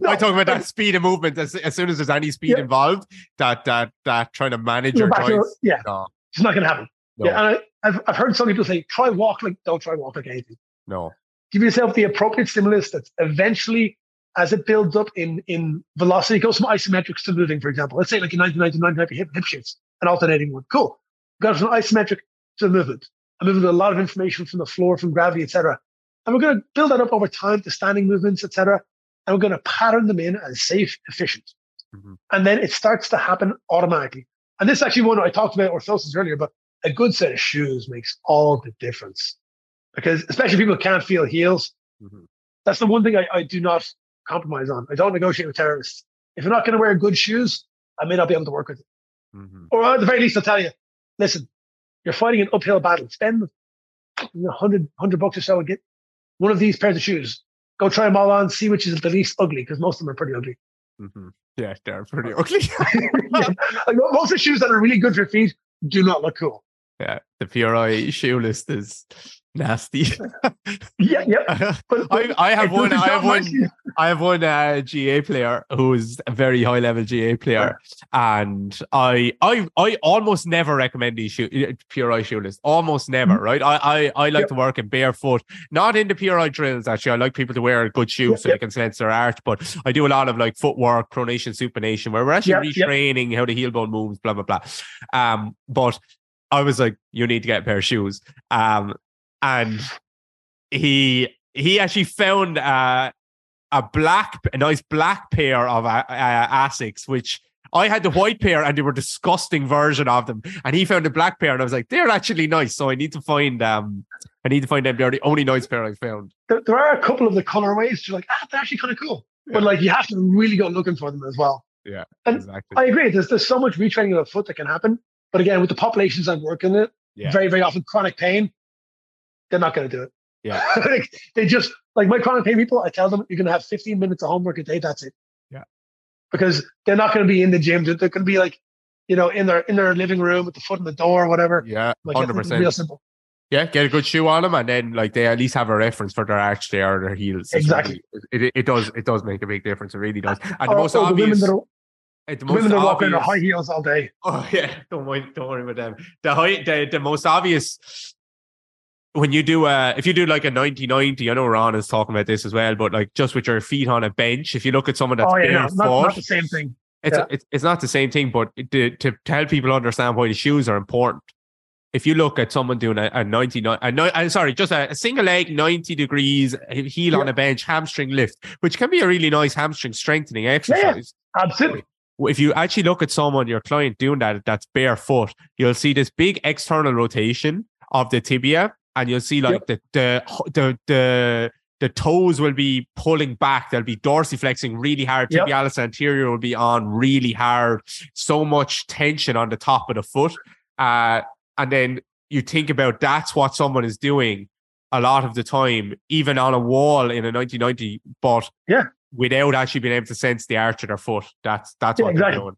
C: No,
B: I talk about that speed of movement as, as soon as there's any speed
C: Yeah.
B: involved, that, that, that trying to manage
C: you're
B: your
C: to-
B: joints.
C: yeah,
B: No,
C: it's not going to happen.
B: no,
C: Yeah, and I, I've, I've heard some people say, try walk like, don't try walk like anything.
B: no.
C: Give yourself the appropriate stimulus that's eventually, as it builds up in, in velocity, goes from isometrics to moving, for example. Let's say like in 1999 type of hip, hip shifts, an alternating one. Cool. Got from isometric to movement. I'm moving a lot of information from the floor, from gravity, etc. And we're going to build that up over time to standing movements, etc. And we're going to pattern them in as safe, efficient.
B: Mhm.
C: And then it starts to happen automatically. And this is actually one I talked about orthosis earlier, but a good set of shoes makes all the difference. Because especially people who can't feel heels,
B: Mhm.
C: that's the one thing I, I do not compromise on. I don't negotiate with terrorists. If you're not going to wear good shoes, I may not be able to work with you.
B: Mhm.
C: Or at the very least, I'll tell you, listen, you're fighting an uphill battle. Spend you 100, 100 bucks or so and get one of these pairs of shoes. Go try them all on, see which is the least ugly, because most of them are pretty ugly.
B: Mhm. Yeah, they're pretty ugly.
C: Yeah. [LAUGHS] [LAUGHS] Like, most of the shoes that are really good for your feet do not look cool.
B: yeah, the PRI shoe list is nasty. [LAUGHS]
C: Yeah, yeah. But,
B: I, I have one. I have one. I have one uh, GAA player who is a very high level GAA player, and I I I almost never recommend these shoe PRI shoe list. Almost never, right? I I, I like
C: Mm-hmm. Yep.
B: to work in barefoot, not into PRI drills. Actually, I like people to wear good shoes
C: Yep,
B: so
C: yep.
B: they can sense their arch. But I do a lot of like footwork, pronation, supination, where we're actually retraining how the heel bone moves, blah blah blah. Um, but I was like, you need to get a pair of shoes. Um, and he he actually found uh, a black, a nice black pair of uh, uh, Asics, which I had the white pair and they were disgusting version of them. And he found a black pair, and I was like, they're actually nice. So I need to find um, I need to find them. They're the only nice pair I found.
C: There, there are a couple of the colorways. You're like, ah, they're actually kind of cool. But like, you have to really go looking for them as well.
B: Yeah,
C: And
B: exactly.
C: I agree. There's there's so much retraining of the foot that can happen. But again, with the populations I'm working in,
B: Yeah.
C: very very often chronic pain, they're not going to do it.
B: Yeah. [LAUGHS]
C: like, they just like my chronic pain people. I tell them you're going to have 15 minutes of homework a day. That's it.
B: Yeah.
C: Because they're not going to be in the gym. They're, they're going to be like, you know, in their in their living room with the foot in the door or whatever.
B: yeah,
C: Like
B: hundred
C: it's real
B: percent.
C: simple.
B: Yeah, get a good shoe on them, and then like they at least have a reference for their arch there or their heels.
C: Exactly.
B: really- it, it does it does make a big difference. It really does. And the
C: Or-
B: most
C: oh, the women
B: obvious, the
C: the
B: most
C: women are walking in high heels all day.
B: Oh [LAUGHS] yeah, don't mind, don't worry about them. The high, the, the most obvious when you do uh if you do like a 90-90, I know Ron is talking about this as well, but like just with your feet on a bench, if you look at someone that's
C: oh yeah,
B: barefoot,
C: not, not the same thing.
B: it's,
C: yeah.
B: it's it's not the same thing, but to, to tell people understand why the shoes are important. If you look at someone doing a, a 99, a, ni- uh, sorry, just a, a single leg, 90 degrees, a heel on a bench, hamstring lift, which can be a really nice hamstring strengthening exercise
C: Absolutely.
B: if you actually look at someone, your client doing that, that's barefoot, you'll see this big external rotation of the tibia, and you'll see like the, the the the the toes will be pulling back. They'll be dorsiflexing really hard.
C: Yep.
B: Tibialis anterior will be on really hard. So much tension on the top of the foot, uh, and then you think about that's what someone is doing a lot of the time, even on a wall in a 90-90, but
C: Yeah.
B: without actually being able to sense the arch of their foot. That's that's
C: Yeah,
B: what they're doing.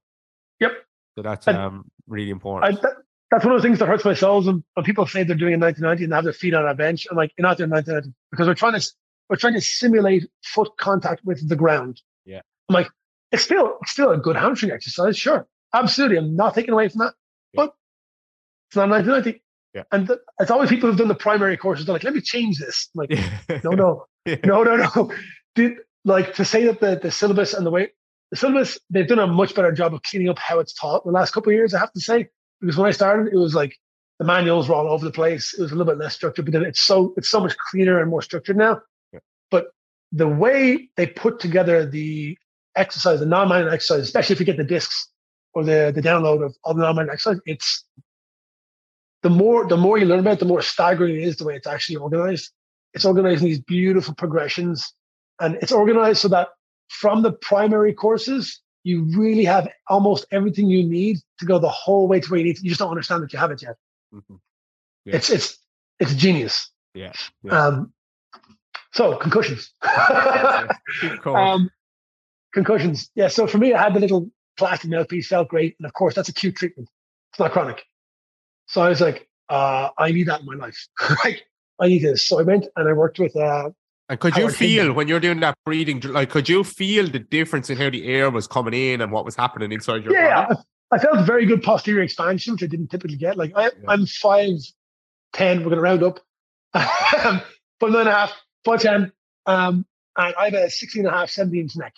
C: Yep.
B: So that's
C: And-
B: um really
C: I,
B: important.
C: that, that's one of the things that hurts my soul. When, when people say they're doing a 90-90 and have their feet on a bench, I'm like, you're not doing 90-90 because we're trying to we're trying to simulate foot contact with the ground.
B: Yeah.
C: I'm like, it's still it's still a good hamstring exercise, sure, absolutely. I'm not taking away from that,
B: Yeah.
C: but it's not 90-90.
B: Yeah.
C: And th- it's always people who've done the primary courses. They're like, let me change this. I'm like, no, no, [LAUGHS]
B: Yeah.
C: no, no, no. Did like to say that the, the syllabus and the way the syllabus, they've done a much better job of cleaning up how it's taught in the last couple of years, I have to say. Because when I started, it was like the manuals were all over the place. It was a little bit less structured, but then it's so it's so much cleaner and more structured now.
B: Yeah.
C: But the way they put together the exercise, the non-manual exercise, especially if you get the discs or the the download of all the non-manual exercise, it's the more the more you learn about it, the more staggering it is the way it's actually organized. It's organized in these beautiful progressions, and it's organized so that from the primary courses, you really have almost everything you need to go the whole way to where you need. To, you just don't understand that you have it yet.
B: Mhm. Yeah.
C: It's it's it's genius.
B: Yeah. yeah.
C: Um, so concussions. Um, concussions. Yeah. So for me, I had the little plastic mouthpiece, felt great, and of course that's acute treatment. It's not chronic. So I was like, uh, I need that in my life. [LAUGHS] like I need this. So I went and I worked with. Uh,
B: and could you feel when you're doing that breathing, like, could you feel the difference in how the air was coming in and what was happening inside your
C: yeah,
B: body?
C: I, I felt very good posterior expansion, which I didn't typically get. Like I, I'm five ten. We're going to round up. [LAUGHS] Um, five nine and a half, five ten, um, and I have a 16 and a half, 17 inch neck.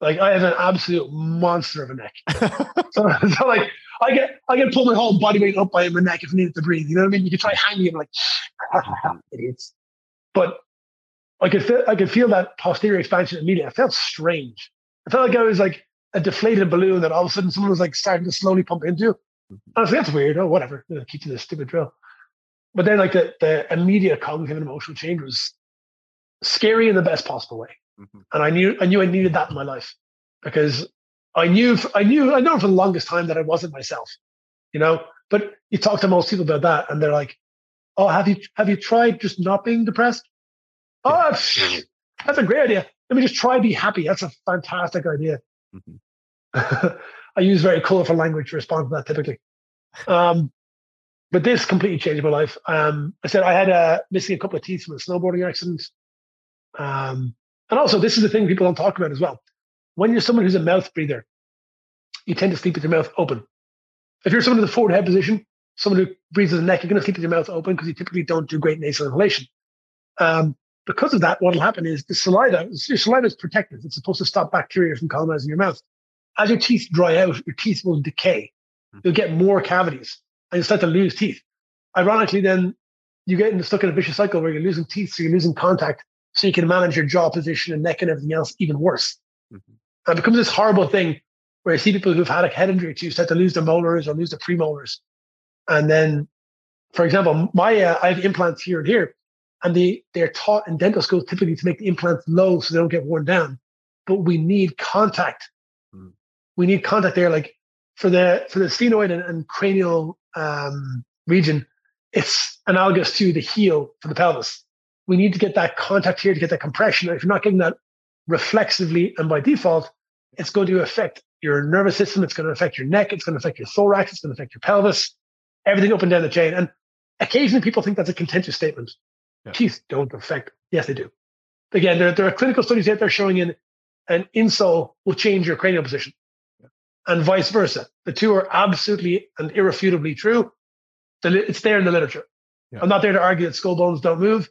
C: Like I have an absolute monster of a neck. [LAUGHS] so, so like I get I get pull my whole body weight up by my neck if I needed to breathe. You know what I mean? You could try hanging and like [LAUGHS] idiots. But I could feel I could feel that posterior expansion immediately. I felt strange. I felt like I was like a deflated balloon that all of a sudden someone was like starting to slowly pump into. I was like, that's weird. Oh, whatever. You know, keep to this stupid drill. But then like the the immediate cognitive and emotional change was scary in the best possible way
B: Mhm.
C: and I knew I knew I needed that in my life because I knew I knew I know for the longest time that I wasn't myself, you know. But you talk to most people about that, and they're like, "Oh, have you have you tried just not being depressed? Oh, that's, that's a great idea. Let me just try be happy. That's a fantastic idea."
B: Mhm. [LAUGHS]
C: I use very colorful language to respond to that typically. Um, but this completely changed my life. Um, I said I had uh, missing a couple of teeth from a snowboarding accident. Um, and also, this is the thing people don't talk about as well. When you're someone who's a mouth breather, you tend to sleep with your mouth open. If you're someone in the forward head position, someone who breathes with the neck, you're going to sleep with your mouth open because you typically don't do great nasal inhalation. Um, because of that, what will happen is the saliva, your saliva is protective. It's supposed to stop bacteria from colonizing your mouth. As your teeth dry out, your teeth will decay. You'll get more cavities and you'll start to lose teeth. Ironically, then you get stuck in a vicious cycle where you're losing teeth, so you're losing contact, so you can manage your jaw position and neck and everything else even worse.
B: Mhm.
C: And it becomes this horrible thing where I see people who've had a head injury too start to lose their molars or lose their premolars. And then, for example, my uh, I have implants here and here, and they they're taught in dental school typically to make the implants low so they don't get worn down. But we need contact.
B: Hmm.
C: We need contact there, like for the for the sphenoid and, and cranial um, region. It's analogous to the heel for the pelvis. We need to get that contact here to get that compression. And if you're not getting that reflexively and by default, it's going to affect your nervous system. It's going to affect your neck. It's going to affect your thorax. It's going to affect your pelvis, everything up and down the chain. And occasionally people think that's a contentious statement.
B: Yeah.
C: Teeth don't affect. Yes, they do. Again, there, there are clinical studies out there showing in an insole will change your cranial position and vice versa. The two are absolutely and irrefutably true. The It's there in the literature.
B: Yeah.
C: I'm not there to argue that skull bones don't move.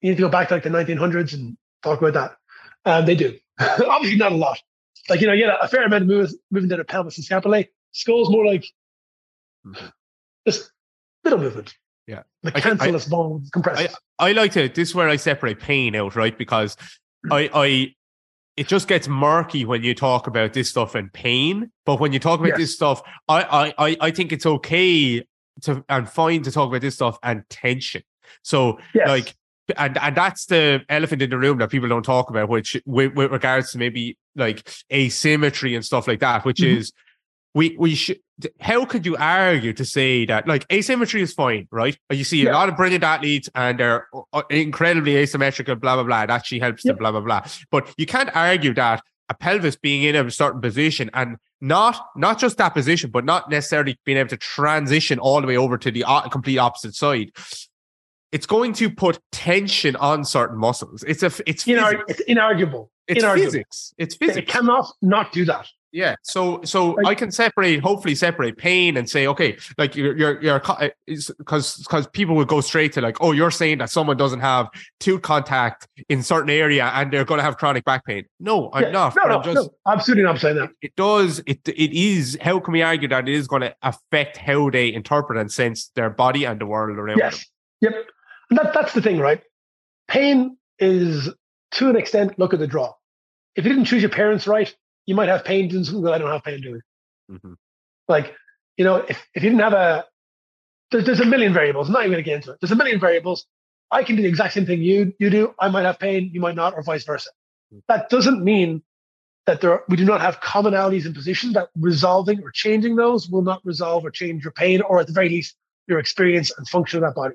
C: You need to go back to like the 1900s and talk about that. Um, they do. [LAUGHS] Obviously, not a lot. Like, you know, you a fair amount of move, movement to the pelvis and scapulae. Skull's more like
B: Mhm.
C: just little movement.
B: Yeah.
C: The
B: I can- I-
C: cancellous bone compresses.
B: I like to. This is where I separate pain out, right? Because I, I, it just gets murky when you talk about this stuff and pain. But when you talk about
C: Yes.
B: this stuff, I, I, I, I think it's okay to and fine to talk about this stuff and tension. So,
C: yes.
B: like, and and that's the elephant in the room that people don't talk about, which with, with regards to maybe like asymmetry and stuff like that, which
C: Mhm.
B: is we we should. How could you argue to say that like asymmetry is fine, right? You see a
C: Yeah.
B: lot of brilliant athletes and they're uh, incredibly asymmetrical, blah blah blah. It actually helps them,
C: Yep.
B: blah blah blah. But you can't argue that a pelvis being in a certain position and not not just that position, but not necessarily being able to transition all the way over to the complete opposite side. It's going to put tension on certain muscles. It's a it's
C: Inar- it's inarguable.
B: It's
C: inarguable.
B: physics. It's
C: It
B: physics.
C: cannot not do that.
B: Yeah. So so
C: Like-
B: I can separate, hopefully separate pain and say, okay, like you're you're you're because eh, because people will go straight to like, oh, you're saying that someone doesn't have tooth contact in certain area and they're going to have chronic back pain. No, I'm
C: Yeah.
B: not.
C: No, no,
B: I'm just
C: no, absolutely not saying that.
B: it does it it is how can we argue that it is going to affect how they interpret and sense their body and the world around them?
C: Yes. Yep. And that, that's the thing, right? Pain is to an extent, look at the draw. If you didn't choose your parents right, you might have pain doing something that I don't have pain doing.
B: Mhm.
C: Like, you know, if, if you didn't have a, there's, there's a million variables. I'm not even going to get into it. There's a million variables. I can do the exact same thing you you do. I might have pain, you might not, or vice versa. That doesn't mean that there we do not have commonalities in position that resolving or changing those will not resolve or change your pain, or at the very least your experience and function of that body.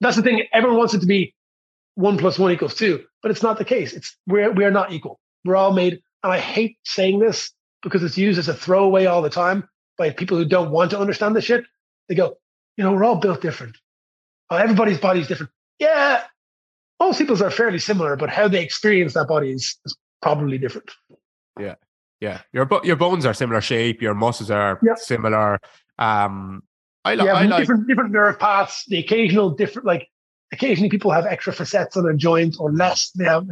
C: That's the thing. Everyone wants it to be one plus one equals two, but it's not the case. It's we're we are not equal. We're all made, and I hate saying this because it's used as a throwaway all the time by people who don't want to understand the shit. They go, you know, we're all built different. Uh, everybody's body is different. Yeah, most people's are fairly similar, but how they experience that body is, is probably different.
B: Yeah, yeah. your your bones are similar shape, your muscles are
C: Yeah.
B: similar. Um, I, li-
C: yeah,
B: I like
C: different different nerve paths. The occasional different, like occasionally people have extra facets on a joint or less. They have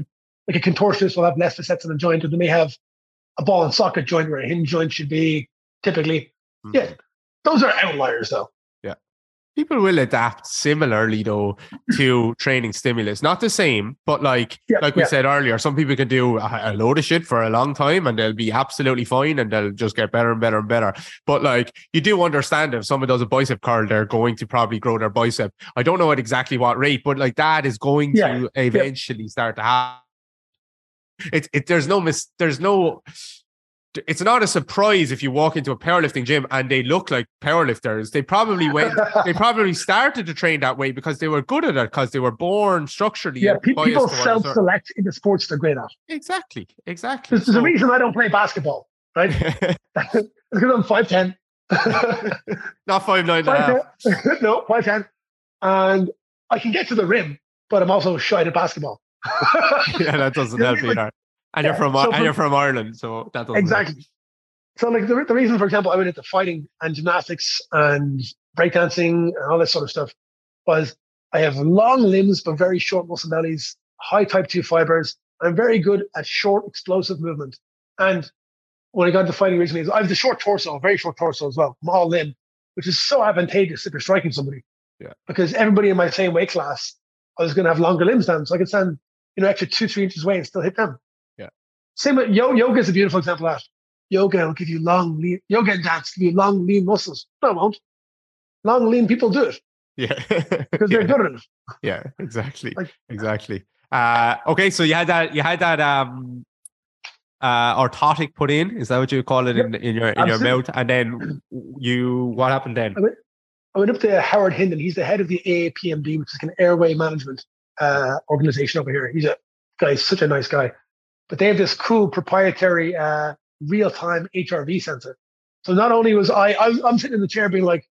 C: like a contortionist will have less facets on a joint, or they may have a ball and socket joint where a hinge joint should be. Typically,
B: Mhm.
C: yeah, those are outliers though.
B: Yeah, people will adapt similarly though to training stimulus not the same but like
C: Yeah,
B: like we
C: yeah.
B: said earlier some people can do a, a load of shit for a long time and they'll be absolutely fine and they'll just get better and better and better but like you do understand if someone does a bicep curl they're going to probably grow their bicep i don't know at exactly what rate but like that is going
C: Yeah,
B: to eventually start to happen it, it there's no mis there's no it's not a surprise if you walk into a powerlifting gym and they look like powerlifters they probably went [LAUGHS] they probably started to train that way because they were good at it because they were born structurally
C: yeah, pe- people
B: a certain-
C: self-select in the sports they're great at.
B: exactly exactly
C: There's, there's a
B: So-
C: reason I don't play basketball, right? [LAUGHS] [LAUGHS] because I'm five ten.
B: not five nine and a half.
C: no, five ten, and I can get to the rim, but I'm also shy at basketball. [LAUGHS]
B: yeah that doesn't help
C: like-
B: either and you're from
C: so
B: and
C: for-
B: you're from Ireland so that doesn't help.
C: exactly. So, like the, the reason, for example, I went into fighting and gymnastics and breakdancing and all this sort of stuff was I have long limbs but very short muscle bellies, high type two fibers. I'm very good at short, explosive movement. And when I got into fighting originally, I have the short torso, very short torso as well. I'm all limb, which is so advantageous if you're striking somebody.
B: Yeah.
C: Because everybody in my same weight class, I was going to have longer limbs then, so I could stand, you know, extra two, three inches away and still hit them.
B: Yeah.
C: Same with yo- yoga is a beautiful example of that. Yoga will give you long, lean, yoga and dance give you long, lean muscles. No, it won't. Long, lean people do it
B: yeah [LAUGHS]
C: because they're good at it.
B: Yeah, exactly.
C: Like-
B: exactly. Uh okay, so you had that you had that um uh orthotic put in, is that what you call it in, in your in your mouth? And then [CLEARS THROAT] you what happened then?
C: I went up to Howard Hindin. He's the head of the AAPMD, which is an airway management uh, organization over here. He's a guy, such a nice guy. But they have this cool proprietary uh, real-time HRV sensor. So not only was I, I I'm sitting in the chair being like,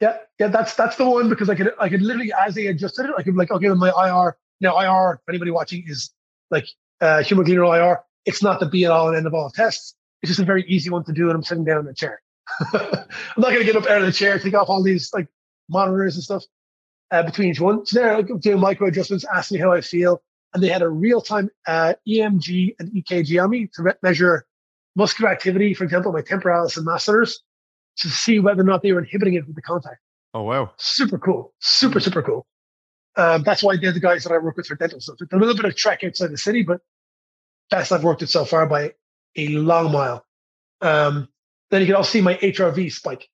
C: yeah, yeah, that's that's the one because I could I could literally as they adjusted it, I could be like, okay, my IR now IR. For anybody watching is like uh, humoglobinal IR. It's not the be all and end of all tests. It's just a very easy one to do, and I'm sitting down in the chair. [LAUGHS] I'm not going to get up out of the chair, take off all these like monitors and stuff uh, between each one. So they're doing micro adjustments, asking me how I feel, and they had a real time uh, EMG and EKG on me to re- measure muscular activity, for example, my temporalis and masseters, to see whether or not they were inhibiting it with the contact.
B: Oh wow.
C: Super cool, super super cool. Um, that's why they're the guys that I work with for dental stuff. It's a little bit of trek outside the city, but best I've worked with so far by a long mile. Um, then you can also see my HRV spike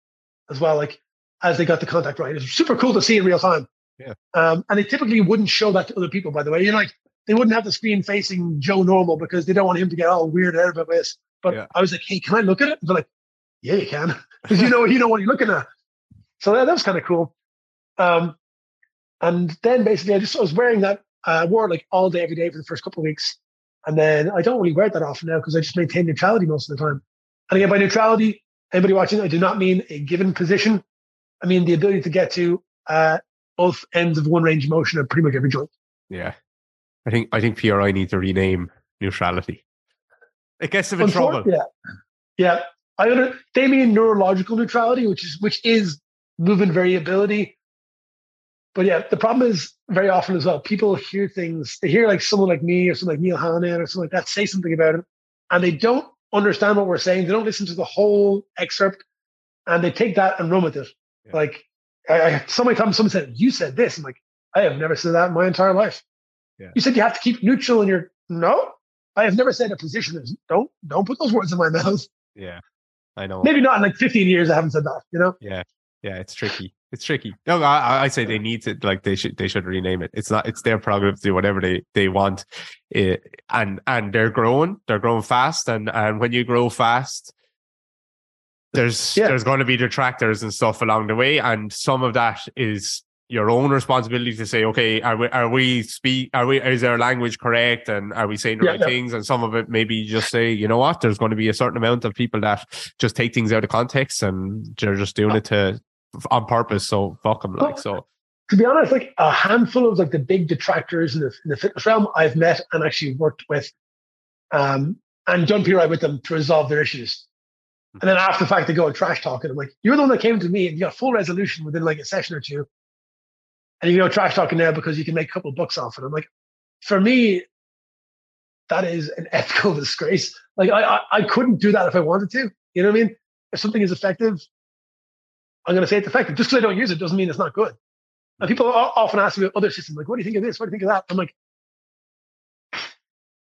C: as well, like as they got the contact right. It's super cool to see in real time.
B: Yeah.
C: Um, and they typically wouldn't show that to other people, by the way. You know, like they wouldn't have the screen facing Joe Normal because they don't want him to get all weird out about this. But
B: Yeah.
C: I was like, hey, can I look at it? And they're like, yeah, you can. [LAUGHS] Because you know, you know what you're looking at. So that, that was kind of cool. Um, and then basically I just I was wearing that uh, wore it like all day every day for the first couple of weeks. And then I don't really wear it that often now because I just maintain neutrality most of the time. And again, by neutrality, anybody watching, I do not mean a given position. I mean the ability to get to uh, both ends of one range of motion at pretty much every joint.
B: Yeah. I think I think PRI needs to rename neutrality. It gets them in trouble.
C: Yeah, yeah. I under, they mean neurological neutrality, which is which is movement variability. But yeah, the problem is very often as well, people hear things, they hear like someone like me or someone like Neil Hannon or something like that say something about it, and they don't understand what we're saying. They don't listen to the whole excerpt and they take that and run with it. Yeah. Like I, I so many times someone said, You said this. I'm like, I have never said that in my entire life. Yeah. You said you have to keep neutral in your no. I have never said a position is don't don't put those words in my [LAUGHS] mouth.
B: Yeah. I know.
C: Maybe not in like 15 years I haven't said that, you know?
B: Yeah. Yeah, it's tricky. It's tricky. No, I, I say they need to like they should they should rename it. It's not it's their prerogative to do whatever they they want, it, eh, and and they're growing. They're growing fast, and and when you grow fast, there's yeah. there's going to be detractors and stuff along the way, and some of that is your own responsibility to say, okay, are we are we speak are we is our language correct and are we saying the yeah, right yeah. things? And some of it maybe just say, you know what, there's going to be a certain amount of people that just take things out of context and they're just doing it to on purpose. So fuck them, like so.
C: To be honest, like a handful of like the big detractors in the, in the fitness realm, I've met and actually worked with, um, and done PRI with them to resolve their issues. And then after the fact, they go and trash talk talking. I'm like, you're the one that came to me and you got full resolution within like a session or two. And you go trash talking now because you can make a couple bucks off it. I'm like, for me, that is an [LAUGHS] ethical disgrace. Like I, I, I couldn't do that if I wanted to. You know what I mean? If something is effective, I'm going to say it's effective. Just because I don't use it doesn't mean it's not good. And people often ask me about other systems, like, what do you think of this? What do you think of that? I'm like,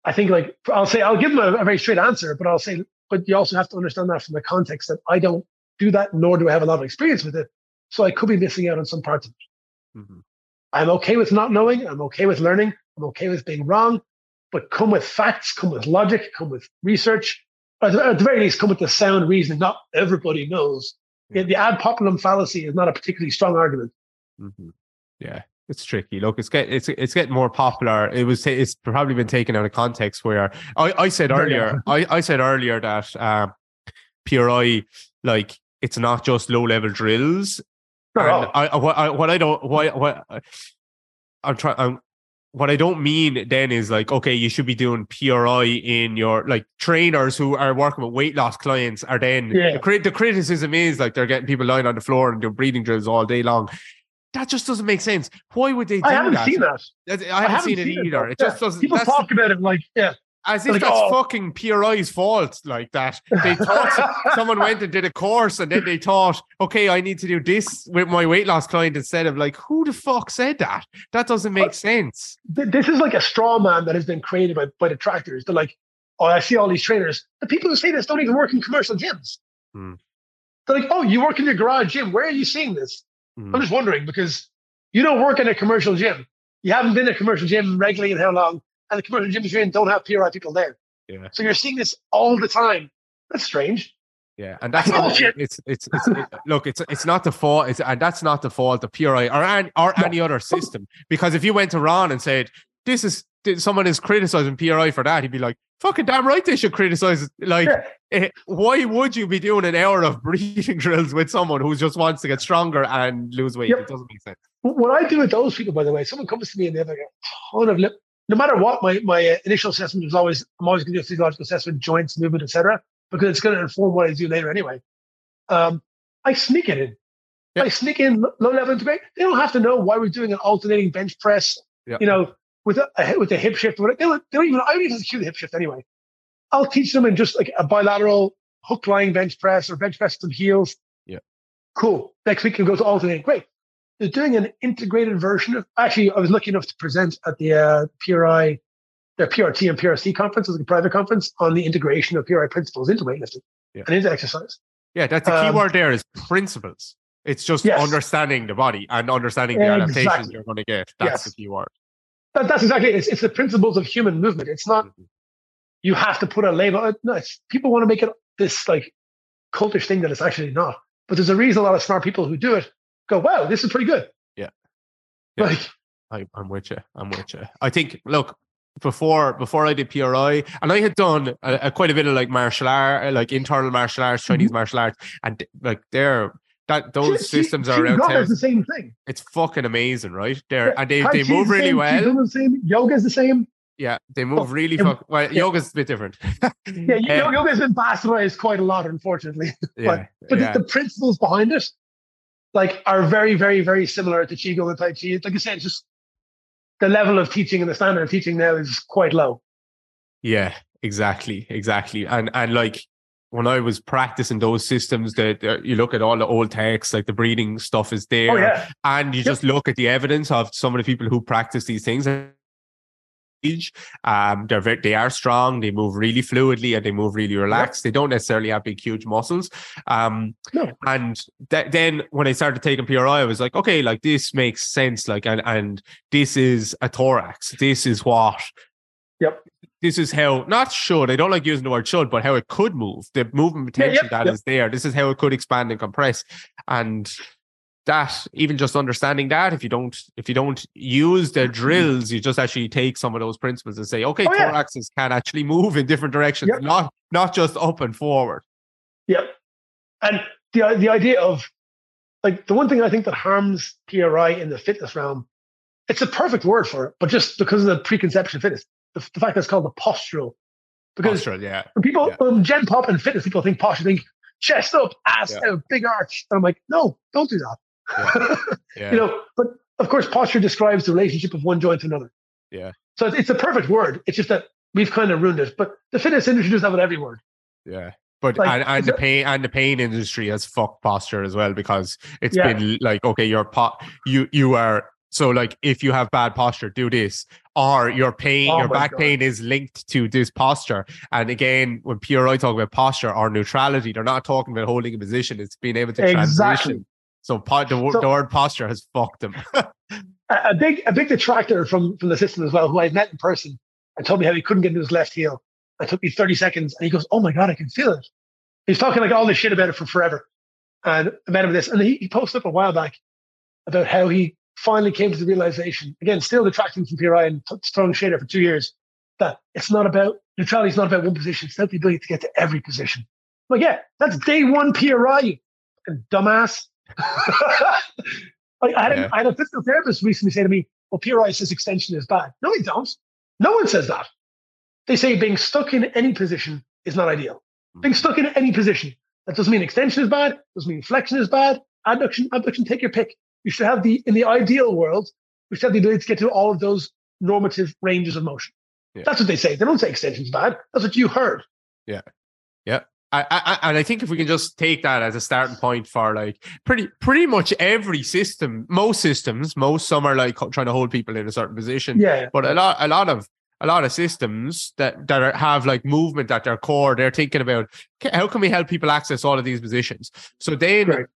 C: I think like I'll say I'll give them a, a, very straight answer, but I'll say, but you also have to understand that from the context that I don't do that, nor do I have a lot of experience with it. So I could be missing out on some parts of it. Mm-hmm. I'm okay with not knowing. I'm okay with learning. I'm okay with being wrong, but come with facts, come with logic, come with research, or at the very least, come with the sound reasoning. Not everybody knows the ad populum fallacy is not a particularly strong argument.
B: Mm-hmm. Yeah, it's tricky. Look, it's get it's it's getting more popular. It was it's probably been taken out of context. Where I, I said earlier, I, I said earlier that um, PRI like it's not just low level drills. And I, what I what I don't what what I'm trying what I don't mean then is like, okay, you should be doing PRI in your like trainers who are working with weight loss clients are then yeah. the, the, criticism is like they're getting people lying on the floor and doing breathing drills all day long. That just doesn't make sense. Why would they do
C: I haven't
B: that?
C: seen that.
B: I haven't, I haven't seen, seen, it either. It, it just doesn't.
C: People talk about it like, yeah.
B: As if like, that's oh. fucking PRI's fault, like that. They [LAUGHS] thought someone went and did a course and then they thought, okay, I need to do this with my weight loss client instead of like, who the fuck said that? That doesn't make sense.
C: This is like a straw man that has been created by, by detractors. They're like, oh, I see all these trainers. The people who say this don't even work in commercial gyms. Hmm. They're like, oh, you work in your garage gym. Where are you seeing this? Hmm. I'm just wondering because you don't work in a commercial gym. You haven't been in a commercial gym regularly in how long? and the commercial gyms you're in don't have PRI people there.
B: Yeah.
C: So you're seeing this all the time. That's strange.
B: Yeah, and that's not, it's it's it's it, look, it's it's not the fault, it's, and that's not the fault of PRI or or any other system. Because if you went to Ron and said this is someone is criticizing PRI for that, he'd be like, "Fucking damn right, they should criticize." Like, yeah. Eh, why would you be doing an hour of [LAUGHS] breathing drills with someone who just wants to get stronger and lose weight? Yep. It doesn't make sense.
C: What I do with those people, by the way, someone comes to me and they have like a ton of lip no matter what, my, my uh, initial assessment is always I'm always going to do a physiological assessment, joints, movement, etc., because it's going to inform what I do later anyway. Um, I sneak it in. Yep. I sneak in low level integrate. They don't have to know why we're doing an alternating bench press. Yep. You know, with a, with a hip shift. They don't, they don't even. I don't even have to cue the hip shift anyway. I'll teach them in just like a bilateral hook lying bench press or bench press with heels.
B: Yeah.
C: Cool. Next week you go to alternating. Great they're doing an integrated version of. Actually, I was lucky enough to present at the uh, PRI, their PRT and PRC conference, was like a private conference on the integration of PRI principles into weightlifting yeah. and into exercise.
B: Yeah, that's the key um, word there is principles. It's just yes. understanding the body and understanding the exactly. adaptations you're going to get. That's yes. the key word.
C: That, that's exactly it. It's, it's the principles of human movement. It's not mm-hmm. you have to put a label. Uh, no, people want to make it this like cultish thing that it's actually not. But there's a reason a lot of smart people who do it go, wow, this is pretty good.
B: Yeah. [LAUGHS] yeah. Like, I, I'm with you. I'm with you. I think, look, before before I did PRI, and I had done a, a quite a bit of like martial art, like internal martial arts, Chinese mm-hmm. martial arts, and like they're that those she, systems she, are.
C: Yoga is the same thing.
B: It's fucking amazing, right? There yeah. and they, they move really the well.
C: The same. Yoga is the same.
B: Yeah, they move oh, really. Fuck, well, yeah. yoga's a bit different. [LAUGHS]
C: yeah, uh, yoga's been bastardized quite a lot, unfortunately. [LAUGHS] Yeah, but but the, the, principles behind it, like, are very, very, very similar to qigong and tai chi. Like I said, just the level of teaching and the standard of teaching now is quite low.
B: Yeah, exactly, exactly, and and like when I was practicing those systems, that you look at all the old texts, like the breathing stuff is there, oh, yeah. and you yep. just look at the evidence of some of the people who practice these things. Um, they're very, they are strong. They move really fluidly and they move really relaxed. Yep. They don't necessarily have big, huge muscles. Um, no. and th- then when I started taking PRI, I was like, okay, like this makes sense. Like, and and this is a thorax. This is what.
C: Yep
B: this is how not should I don't like using the word should, but how it could move. The movement potential yeah, that is there. This is how it could expand and compress. And that even just understanding that if you don't if you don't use the drills you just actually take some of those principles and say okay oh, thoraxes can actually move in different directions yep. not not just up and forward
C: yep and the the idea of like the one thing i think that harms pri in the fitness realm it's a perfect word for it but just because of the preconception of fitness the, the fact that it's called the postural.
B: Because postural, yeah.
C: people,
B: yeah.
C: when Gen Pop and fitness people think posture, think chest up, ass yeah. out, big arch. And I'm like, no, don't do that. Yeah. [LAUGHS] yeah. you know, but of course, posture describes the relationship of one joint to another.
B: Yeah.
C: So it's, it's a perfect word. It's just that we've kind of ruined it. But the fitness industry does have it every word.
B: Yeah. But like, and, and the pain and the pain industry has fucked posture as well because it's yeah. been like okay, your pot you you are so like if you have bad posture, do this. Or your pain, oh your back God. pain is linked to this posture. And again, when PRI talk about posture or neutrality, they're not talking about holding a position. It's being able to exactly. transition. So, po- the, so, the word posture has fucked them. [LAUGHS]
C: a big a big detractor from from the system as well, who I met in person, and told me how he couldn't get into his left heel. It took me 30 seconds, and he goes, "Oh my god, I can feel it." He's talking like all this shit about it for forever. And I met him with this, and he, he posted up a while back about how he finally came to the realization, again, still detracting from PRI and t- throwing shade out for two years, that it's not about neutrality is not about one position, it's about the ability to get to every position. Like, yeah, that's day one PRI, you dumbass. [LAUGHS] like, I, had yeah. a, I had a physical therapist recently say to me, well, PRI says extension is bad. No, they don't. No one says that. They say being stuck in any position is not ideal. Hmm. Being stuck in any position. That doesn't mean extension is bad, doesn't mean flexion is bad, adduction, abduction, take your pick you should have the in the ideal world, we should have the ability to get to all of those normative ranges of motion. Yeah. That's what they say. They don't say extension's bad. That's what you heard.
B: Yeah. Yeah. I, I, and I think if we can just take that as a starting point for like pretty pretty much every system, most systems, most some are like trying to hold people in a certain position.
C: Yeah.
B: But a lot a lot of a lot of systems that that are, have like movement at their core, they're thinking about how can we help people access all of these positions. So then right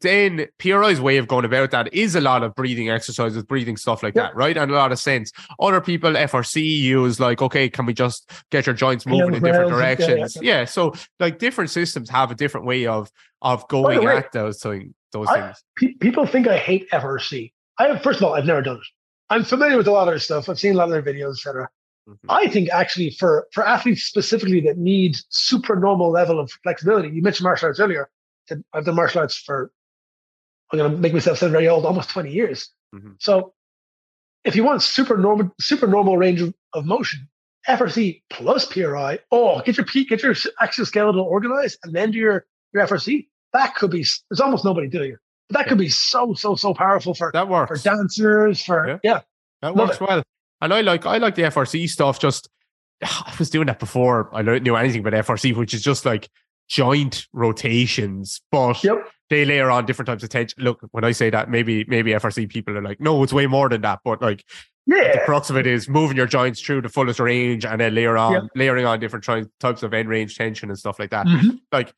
B: then PRI's way of going about that is a lot of breathing exercises, breathing stuff like yeah. that, right? And a lot of sense. Other people, FRC, use like, okay, can we just get your joints moving in different directions? Yeah, yeah, So like different systems have a different way of of going way, at those thing, those I, things.
C: Pe- people think I hate FRC. I have, first of all, I've never done it. I'm familiar with a lot of their stuff. I've seen a lot of their videos, etc. Mm-hmm. I think actually for for athletes specifically that need super normal level of flexibility, you mentioned martial arts earlier. I've done martial arts for I'm going to make myself sound very old, almost 20 years. Mm-hmm. So if you want super normal, super normal range of, of motion, FRC plus PRI, oh, get your get your exoskeletal organized and then do your, your FRC. That could be, there's almost nobody doing it. But that could be so, so, so powerful for,
B: that works.
C: for dancers, for, yeah. yeah
B: that works well. And I like, I like the FRC stuff. Just, [SIGHS] I was doing that before I knew anything about FRC, which is just like joint rotations, but yep. they layer on different types of tension. Look, when I say that, maybe maybe FRC people are like, no, it's way more than that. But like, yeah, the crux of it is moving your joints through the fullest range and then layer on yep. layering on different types of end range tension and stuff like that. Mm-hmm. Like,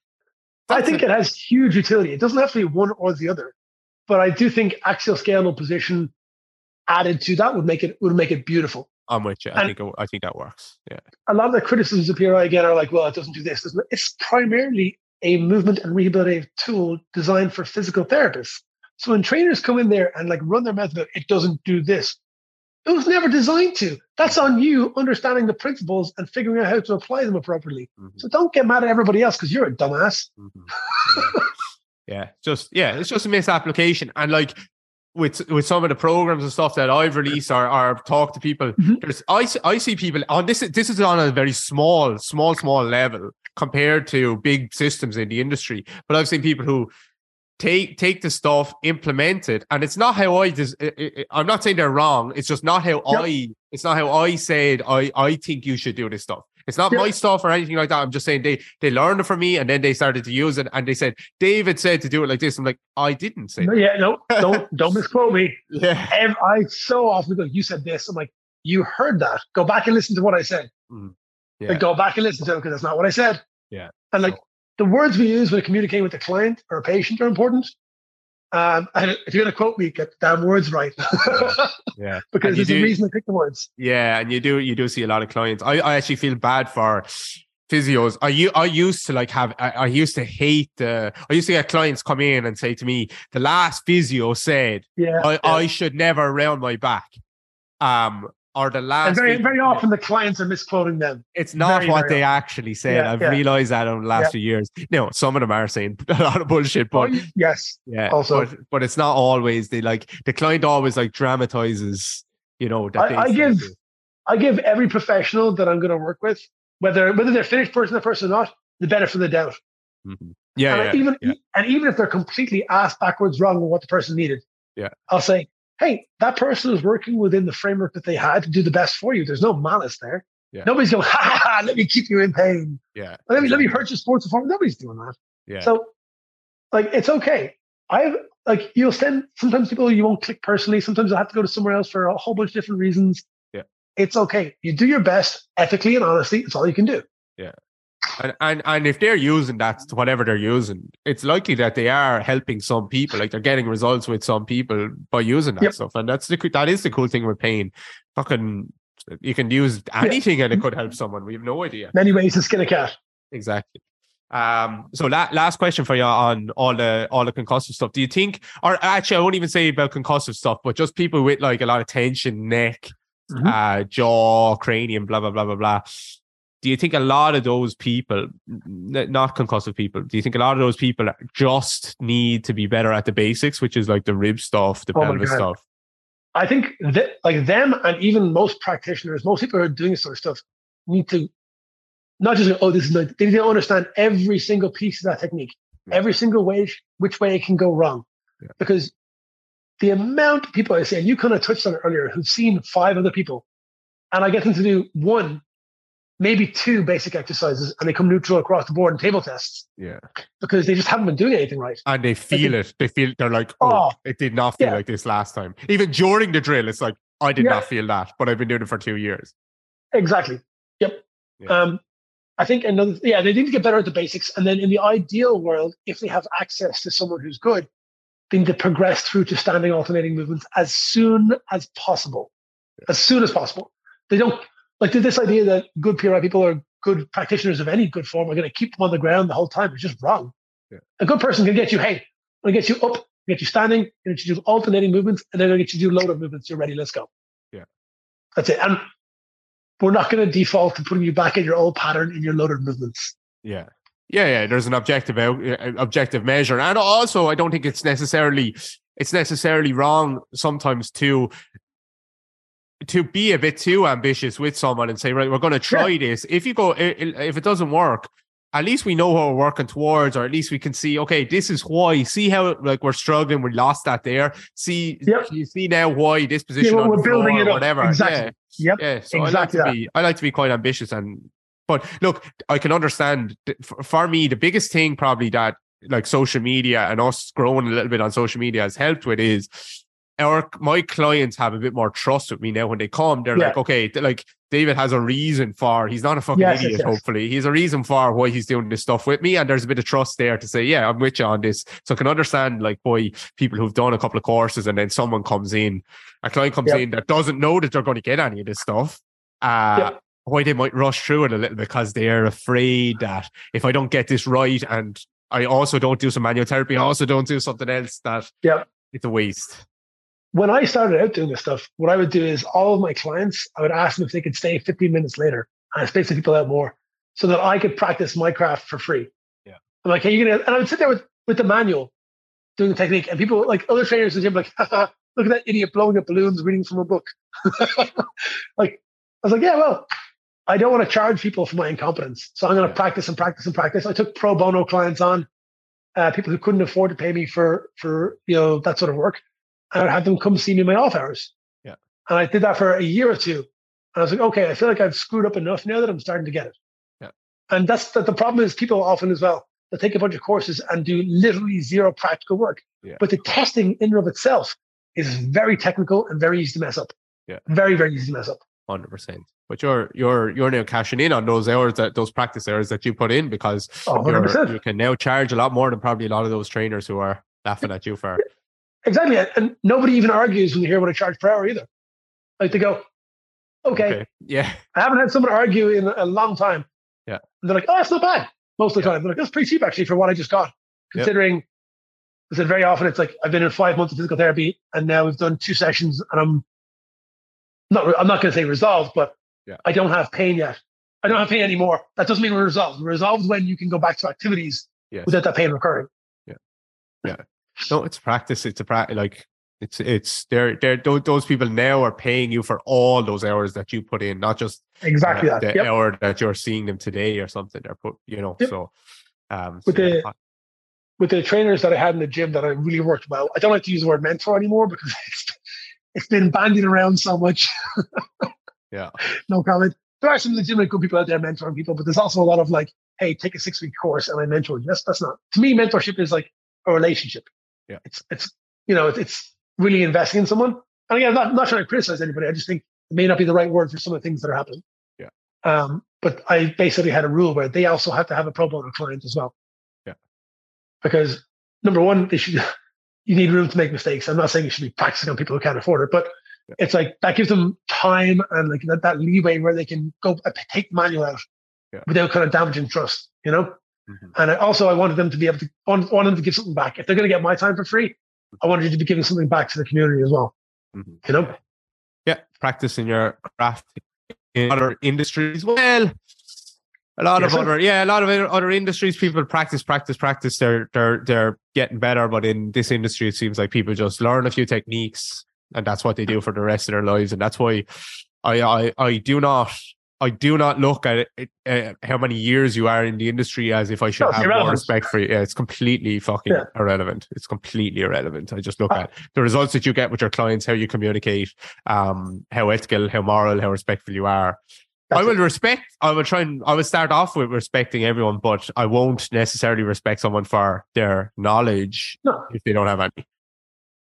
C: I think it has huge utility. It doesn't have to be one or the other, but I do think axial skeletal position added to that would make it would make it beautiful.
B: I'm with you. I and think I think that works. Yeah.
C: A lot of the criticisms of PRI again are like, well, it doesn't do this. It's primarily a movement and rehabilitative tool designed for physical therapists. So when trainers come in there and like run their method, it doesn't do this. It was never designed to. That's on you understanding the principles and figuring out how to apply them appropriately. Mm-hmm. So don't get mad at everybody else because you're a dumbass.
B: Mm-hmm. Yeah. yeah. just yeah, it's just a misapplication. And like with with some of the programs and stuff that I've released or, or talked to people,
C: Mhm.
B: there's I see, I see people on this. This is on a very small, small, small level compared to big systems in the industry. But I've seen people who take take the stuff, implement it, and it's not how I. I- I'm not saying they're wrong. It's just not how
C: Yep.
B: I. It's not how I said. I I think you should do this stuff. It's not my stuff or anything like that. I'm just saying they they learned it from me and then they started to use it and they said David said to do it like this. I'm like I didn't say.
C: No,
B: that.
C: yeah, no, don't [LAUGHS] don't misquote me.
B: Yeah.
C: I so often go, you said this. I'm like, you heard that. Go back and listen to what I said.
B: Mm, yeah.
C: Like, go back and listen to it because that's not what I said.
B: Yeah.
C: And like
B: So-
C: the words we use when communicating with the client or a patient are important. Um, and if you're going to quote me, get the damn words right. [LAUGHS]
B: Yeah. [LAUGHS]
C: because there's a reason I pick the words.
B: Yeah, and you do you do see a lot of clients. I, I actually feel bad for physios. I you I used to like have I, I used to hate the I used to get clients come in and say to me, the last physio said
C: Yeah.
B: I,
C: yeah.
B: I should never round my back. Um or the last
C: and very, very often the clients are misquoting them.
B: it's not
C: very,
B: what
C: very
B: they actually said.
C: Yeah,
B: I've
C: yeah.
B: realized that over the last
C: Yeah.
B: few years. No, some of them are saying [LAUGHS] a lot of bullshit, but
C: Oh, yes.
B: yeah,
C: also-
B: but, but it's not always they like the client always like dramatizes, you know, that
C: I- I give-. I give every professional that I'm going to work with, whether whether they're finished person to person or not, the benefit of the doubt.
B: Mhm. Yeah,
C: and even and even if they're completely ass backwards wrong on what the person needed,
B: Yeah.
C: I'll say, hey, that person is working within the framework that they had to do the best for you. There's no malice there.
B: Yeah.
C: Nobody's going, ha, ha, ha, let me keep you in pain.
B: yeah.
C: Let me let me
B: exactly.
C: hurt your sports performance. Nobody's doing that.
B: Yeah.
C: So, like, it's okay. I've like you'll send sometimes people you won't click personally. Sometimes I have to go to somewhere else for a whole bunch of different reasons.
B: Yeah.
C: It's okay. You do your best ethically and honestly. It's all you can do.
B: And, and and if they're using that whatever they're using, it's likely that they are helping some people. Like they're getting results with some people by using that
C: Yep.
B: stuff. And that's the that is the cool thing with pain. Fucking, you can use anything and it could help someone. We have no idea.
C: Many ways to skin a cat.
B: Exactly. Um, so la- last question for you on all the all the concussive stuff. Do you think, or actually, I won't even say about concussive stuff, but just people with like a lot of tension, neck,
C: Mhm.
B: uh, jaw, cranium, blah blah blah blah blah. Do you think a lot of those people, not concussive people, do you think a lot of those people just need to be better at the basics, which is like the rib stuff, the
C: Oh
B: pelvis stuff?
C: I think that like them and even most practitioners, most people who are doing this sort of stuff need to not just oh, this is like they need to understand every single piece of that technique,
B: Yeah.
C: every single way which way it can go wrong.
B: Yeah.
C: Because the amount of people I see, and you kind of touched on it earlier, who've seen five other people, and I get them to do one, maybe two basic exercises, and they come neutral across the board in table tests
B: Yeah.
C: because they just haven't been doing anything right.
B: And they feel it. They feel they're like, oh,
C: Oh,
B: it did not feel
C: yeah.
B: like this last time. Even during the drill, it's like, I did
C: Yeah.
B: not feel that, but I've been doing it for two years.
C: Exactly. Yep.
B: Yeah.
C: Um, I think another, yeah, they need to get better at the basics. And then in the ideal world, if they have access to someone who's good, they need to progress through to standing alternating movements as soon as possible. As soon as possible. They don't like this idea that good PRI people are good practitioners of any good form are going to keep them on the ground the whole time. is just wrong.
B: Yeah.
C: A good person can get you, hey, I'm going to get you up, get you standing, get you do alternating movements, and then I'll get you to do loaded movements. You're ready. Let's go.
B: Yeah.
C: That's it. And we're not going to default to putting you back in your old pattern in your loaded movements.
B: Yeah. Yeah, yeah. There's an objective out, uh, objective measure, and also I don't think it's necessarily it's necessarily wrong sometimes to to be a bit too ambitious with someone and say, right, we're going to try this. If you go, if it doesn't work, at least we know what we're working towards, or at least we can see, okay, this is why. See how like we're struggling, we lost that there. See,
C: Yep.
B: you see now why this position
C: we're- we're building it
B: or
C: up.
B: whatever.
C: Exactly.
B: Yeah.
C: Yep.
B: Yeah, so
C: Exactly
B: I like to be I like to be quite ambitious and but look, I can understand for me the biggest thing probably that like social media and us growing a little bit on social media has helped with is our my clients have a bit more trust with me now when they come. They're
C: Yeah.
B: like, okay, th- like David has a reason for he's not a fucking
C: Yes, yes,
B: idiot,
C: yes.
B: hopefully. He's a reason for why he's doing this stuff with me. And there's a bit of trust there to say, yeah, I'm with you on this. So I can understand like why people who've done a couple of courses and then someone comes in, a client comes
C: Yep.
B: in that doesn't know that they're going to get any of this stuff. Uh
C: Yep.
B: why they might rush through it a little because they're afraid that if I don't get this right and I also don't do some manual therapy, I also don't do something else that
C: Yep.
B: it's a waste.
C: When I started out doing this stuff, what I would do is all of my clients, I would ask them if they could stay 15 minutes later and space the people out more so that I could practice my craft for free.
B: Yeah.
C: I'm like, hey, you're gonna, and I would sit there with, with the manual doing the technique and people like other trainers in the gym like, look at that idiot blowing up balloons, reading from a book. [LAUGHS] like, I was like, yeah, well, I don't want to charge people for my incompetence. So I'm going to
B: Yeah.
C: practice and practice and practice. I took pro bono clients on, uh, people who couldn't afford to pay me for, for, you know, that sort of work. And I had them come see me in my off hours.
B: Yeah.
C: And I did that for a year or two. And I was like, okay, I feel like I've screwed up enough now that I'm starting to get it.
B: Yeah.
C: And that's that the problem is people often as well, they take a bunch of courses and do literally zero practical work.
B: Yeah.
C: But the testing in and of itself is very technical and very easy to mess up.
B: Yeah.
C: Very, very easy to mess up.
B: Hundred percent. But you're you're you're now cashing in on those hours that those practice hours that you put in because
C: Oh,
B: you can now charge a lot more than probably a lot of those trainers who are laughing at you for.
C: Exactly. And nobody even argues when you hear what I charge per hour either. Like they go, okay,
B: Yeah.
C: I haven't had someone argue in a long time.
B: Yeah.
C: And they're like, oh, that's not bad. Most of the
B: Yeah.
C: time. They're like, that's pretty cheap actually for what I just got.
B: Yep.
C: Considering I said very often it's like I've been in five months of physical therapy and now we've done two sessions and I'm not I'm not gonna say resolved, but
B: Yeah.
C: I don't have pain yet. I don't have pain anymore. That doesn't mean we're resolved. We're resolved when you can go back to activities
B: Yes.
C: without that pain recurring.
B: No, it's practice. It's a practice. Like it's it's they're they're those, those people now are paying you for all those hours that you put in, not just
C: Exactly
B: uh,
C: that.
B: the
C: Yep.
B: hour that you're seeing them today or something. They're put, you know.
C: Yep.
B: So, um,
C: With
B: so,
C: the-
B: yeah,
C: with the trainers that I had in the gym that I really worked well. I don't like to use the word mentor anymore because [LAUGHS] it's, it's been bandied around so much.
B: yeah, [LAUGHS]
C: no comment. There are some legitimate good people out there mentoring people, but there's also a lot of like, hey, take a six week course and I mentor you. That's that's not to me. Mentorship is like a relationship.
B: Yeah.
C: it's it's you know it's, it's really investing in someone. And again, I'm not not trying to criticize anybody. I just think it may not be the right word for some of the things that are happening.
B: Yeah.
C: Um, but I basically had a rule where they also have to have a pro bono client as well.
B: Yeah.
C: Because number one, they should [LAUGHS] you need room to make mistakes. I'm not saying you should be practicing on people who can't afford it, but
B: Yeah.
C: it's like that gives them time and like that, that leeway where they can go take manual out
B: Yeah.
C: without kind of damaging trust, you know?
B: Mhm.
C: And I also I wanted them to be able to want, want them to give something back. If they're going to get my time for free, I wanted you to be giving something back to the community as well.
B: Mhm.
C: You know,
B: yeah. Practicing your craft in other industries. Well, a lot
C: Yes,
B: of
C: sir.
B: other yeah, a lot of other industries. People practice, practice, practice. They're they're they're getting better, but in this industry, it seems like people just learn a few techniques, and that's what they do for the rest of their lives. And that's why I I I do not. I do not look at it, uh, how many years you are in the industry as if I should
C: No,
B: have more respect for you. Yeah, it's completely fucking
C: Yeah.
B: irrelevant. It's completely irrelevant. I just look
C: Uh,
B: at the results that you get with your clients, how you communicate, um, how ethical, how moral, how respectful you are. I will
C: it.
B: respect. I will try and I will start off with respecting everyone, but I won't necessarily respect someone for their knowledge
C: No.
B: if they don't have any.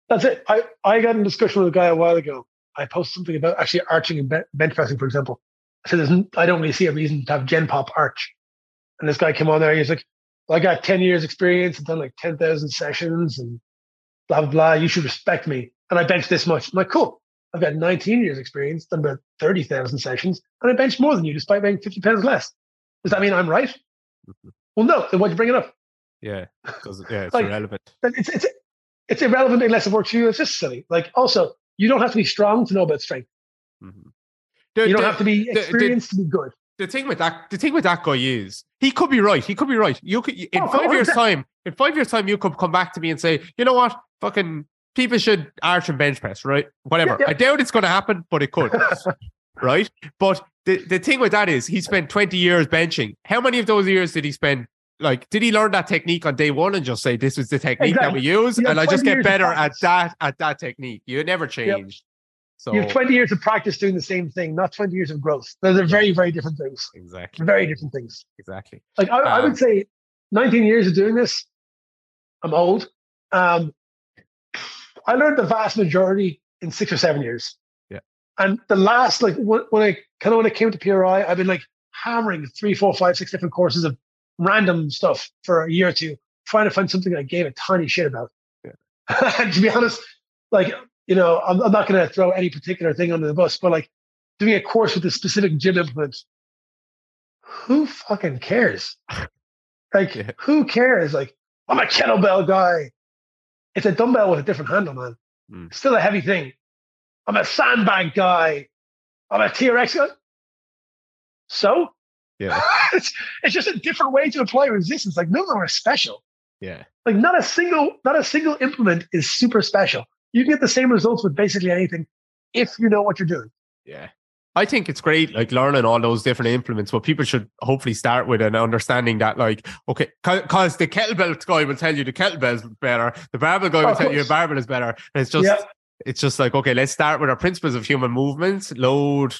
C: That's it. I, I got in a discussion with a guy a while ago. I posted something about actually arching and be- bench pressing, for example. I said, There's I don't really see a reason to have Gen Pop arch. And this guy came on there. He's like, well, I got 10 years experience and done like 10,000 sessions and blah, blah, blah. You should respect me. And I benched this much. I'm like, cool. I've got 19 years experience, done about 30,000 sessions, and I benched more than you despite weighing 50 pounds less. Does that mean I'm right?
B: Mhm.
C: Well, no. Then why'd you bring it up?
B: Yeah, doesn't- yeah, [LAUGHS] it's
C: Like,
B: irrelevant.
C: It's, it's, it's irrelevant unless it works for you. It's just silly. Like, also, you don't have to be strong to know about strength.
B: Mhm.
C: You don't
B: The-
C: have to be
B: the-
C: experienced to be good.
B: the thing with that the thing with that guy is he could be right. He could be right. You could in
C: Oh,
B: five years
C: 100%.
B: time. In five years time, you could come back to me and say, you know what, fucking people should arch and bench press, right? Whatever.
C: Yeah, yeah.
B: I doubt it's going to happen, but it could, [LAUGHS] right? But the the thing with that is he spent twenty years benching. How many of those years did he spend? Like, did he learn that technique on day one and just say this was the technique that we use, and I just get better at that at that technique? You never changed. So
C: You have 20 years of practice doing the same thing, not 20 years of growth. Those are very, very different things.
B: exactly,
C: Very different things.
B: exactly.
C: Like I, I
B: Um,
C: would say 19 years of doing this, I'm old. Um, I learned the vast majority in six or seven years.
B: Yeah.
C: And the last, like when, when I kind of when I came to PRI, I've been like hammering three, four, five, six different courses of random stuff for a year or two, trying to find something I gave a tiny shit about.
B: Yeah. [LAUGHS]
C: and to be honest, like, you know, I'm, I'm not going to throw any particular thing under the bus, but like doing a course with a specific gym implement, who fucking cares? Like,
B: Yeah.
C: who cares? Like, I'm a kettlebell guy. It's a dumbbell with a different handle, man.
B: Mm.
C: Still a heavy thing. I'm a sandbag guy. I'm a TRX guy. So
B: Yeah, [LAUGHS]
C: it's, it's just a different way to apply resistance. Like none of them are special.
B: yeah,
C: Like not a single, not a single implement is super special. You get the same results with basically anything if you know what you're doing.
B: Yeah. I think it's great, like learning all those different implements. But people should hopefully start with an understanding that, like, okay, because the kettlebell guy will tell you the kettlebell is better, the barbell guy will tell you a barbell is better. And it's just,
C: Yeah.
B: it's just like, okay, let's start with our principles of human movement, load,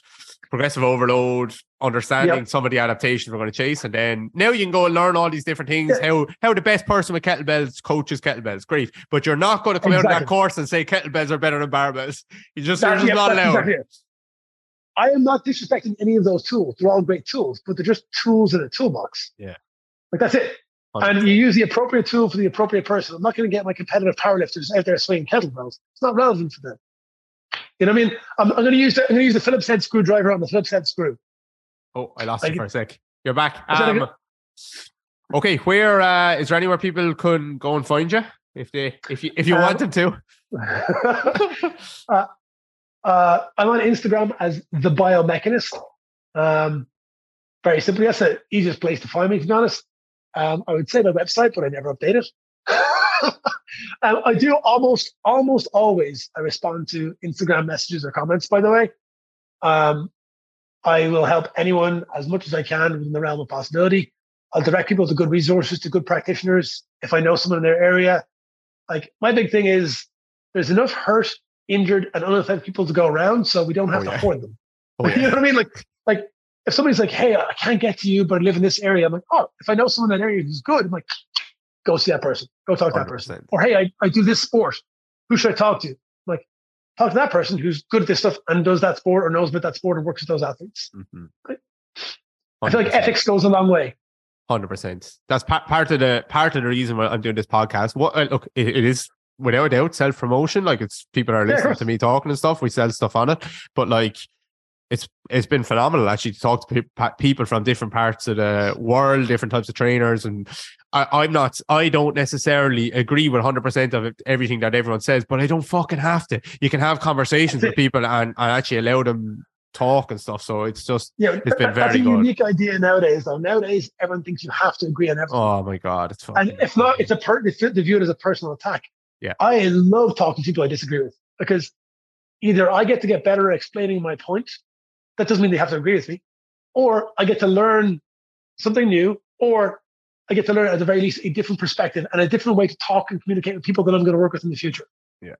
B: progressive overload, understanding
C: Yep.
B: some of the adaptations we're going to chase, and then now you can go and learn all these different things.
C: Yeah.
B: How how the best person with kettlebells coaches kettlebells, great, but you're not going to come out of that course and say kettlebells are better than barbells. You just you're
C: That-
B: just
C: yeah,
B: not allowed.
C: exactly. I am not disrespecting any of those tools. They're all great tools, but they're just tools in a toolbox.
B: Yeah.
C: Like that's it. And you use the appropriate tool for the appropriate person. I'm not going to get my competitive powerlifters out there swinging kettlebells. It's not relevant for them. You know what I mean? I'm, I'm going to use the, I'm going to use the Phillips head screwdriver on the Phillips head screw.
B: Oh, I lost
C: Like
B: you for a sec. You're back.
C: Is that a
B: Um,
C: good-
B: okay, where uh, is there anywhere people can go and find you if they if you if you
C: Um,
B: want them to? [LAUGHS]
C: uh, uh, I'm on Instagram as the biomechanist. Um, very simply, that's the easiest place to find me. To be honest, um, I would say my website, but I never update it. [LAUGHS] um, I do almost almost always. I respond to Instagram messages or comments. By the way, um, I will help anyone as much as I can within the realm of possibility. I'll direct people to good resources, to good practitioners. If I know someone in their area, like my big thing is there's enough hurt, injured, and unaffected people to go around, so we don't have
B: Oh,
C: to
B: yeah.
C: hoard them.
B: Oh, [LAUGHS]
C: you know what I mean? Like, like if somebody's like, "Hey, I can't get to you, but I live in this area," I'm like, "Oh, if I know someone in that area who's good, I'm like, go see that person, go talk to that person." Or, "Hey, I, I do this sport. Who should I talk to?" I'm like, talk to that person who's good at this stuff and does that sport or knows about that sport and works with those athletes.
B: Mhm.
C: I feel like ethics goes a long way.
B: Hundred percent. That's part part of the part of the reason why I'm doing this podcast. What uh, look, it, it is without a doubt self promotion. Like it's people are listening
C: course.
B: to me talking and stuff. We sell stuff on it, but like it's been phenomenal actually to talk to pe- people from different parts of the world, different types of trainers, and I, I'm not. I don't necessarily agree with 100 percent of it, everything that everyone says, but I don't fucking have to. You can have conversations with people and, and actually allow them talk and stuff. So it's just
C: Yeah,
B: It's been
C: that- that's
B: very
C: a
B: good.
C: unique idea nowadays. Though nowadays, everyone thinks you have to agree on everything.
B: oh my god, it's fucking.
C: and if not, it's a per- it's they view it as a personal attack.
B: Yeah.
C: I love talking to people I disagree with because either I get to get better at explaining my point. That doesn't mean they have to agree with me, or I get to learn something new, or I get to learn at the very least a different perspective and a different way to talk and communicate with people that I'm going to work with in the future.
B: Yeah,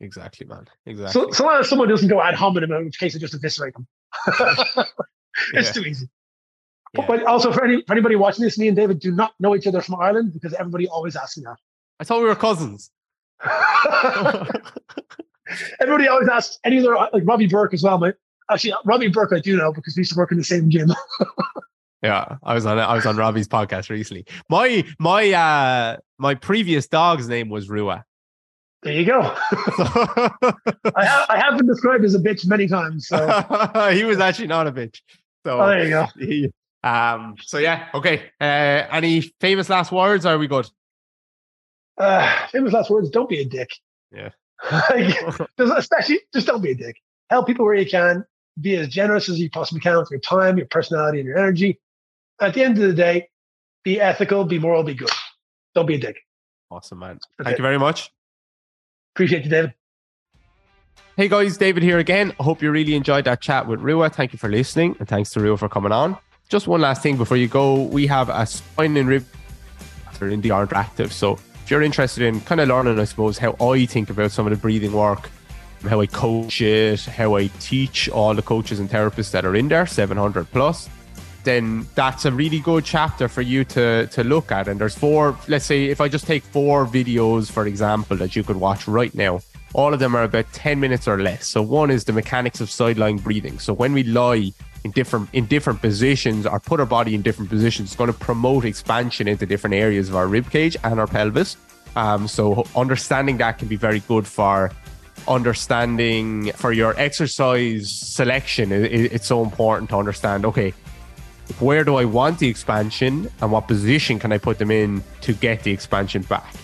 B: exactly, man. Exactly.
C: So, so long as someone doesn't go ad hominem, in which case I just eviscerate them. [LAUGHS] it's
B: Yeah.
C: too easy.
B: Yeah.
C: But also for, any, for anybody watching this, me and David do not know each other from Ireland because everybody always asks me that.
B: I thought we were cousins. [LAUGHS] [LAUGHS]
C: Everybody always asks any other like Robbie Burke as well. My actually Robbie Burke I do know because we used to work in the same gym. [LAUGHS]
B: yeah, I was on I was on Robbie's podcast recently. My my uh my previous dog's name was Rua.
C: there you go. [LAUGHS] I have I have been described as a bitch many times. So [LAUGHS]
B: he was actually not a bitch. So
C: oh, there you go.
B: he- um so yeah, okay. Uh any famous last words? Are we good?
C: Uh, famous last words: Don't be a dick.
B: Yeah.
C: Like, especially just don't be a dick. Help people where you can. Be as generous as you possibly can with your time, your personality, and your energy. At the end of the day, be ethical, be moral, be good. Don't be a dick.
B: Awesome man.
C: That's
B: Thank
C: it.
B: you very much.
C: Appreciate you, David.
B: Hey guys, David here again. I hope you really enjoyed that chat with Rua. Thank you for listening and thanks to Rua for coming on. Just one last thing before you go. We have a spine and rib in the interactive. So if you're interested in kind of learning, I suppose, how I think about some of the breathing work, how I coach it, how I teach all the coaches and therapists that are in there, 700 plus, then that's a really good chapter for you to to look at. And there's four, let's say if I just take four videos, for example, that you could watch right now. All of them are about 10 minutes or less. So one is the mechanics of sideline breathing. So when we lie in different in different positions or put our body in different positions, it's going to promote expansion into different areas of our rib cage and our pelvis. Um, so understanding that can be very good for understanding for your exercise selection. It, it- it's so important to understand. Okay, where do I want the expansion and what position can I put them in to get the expansion back?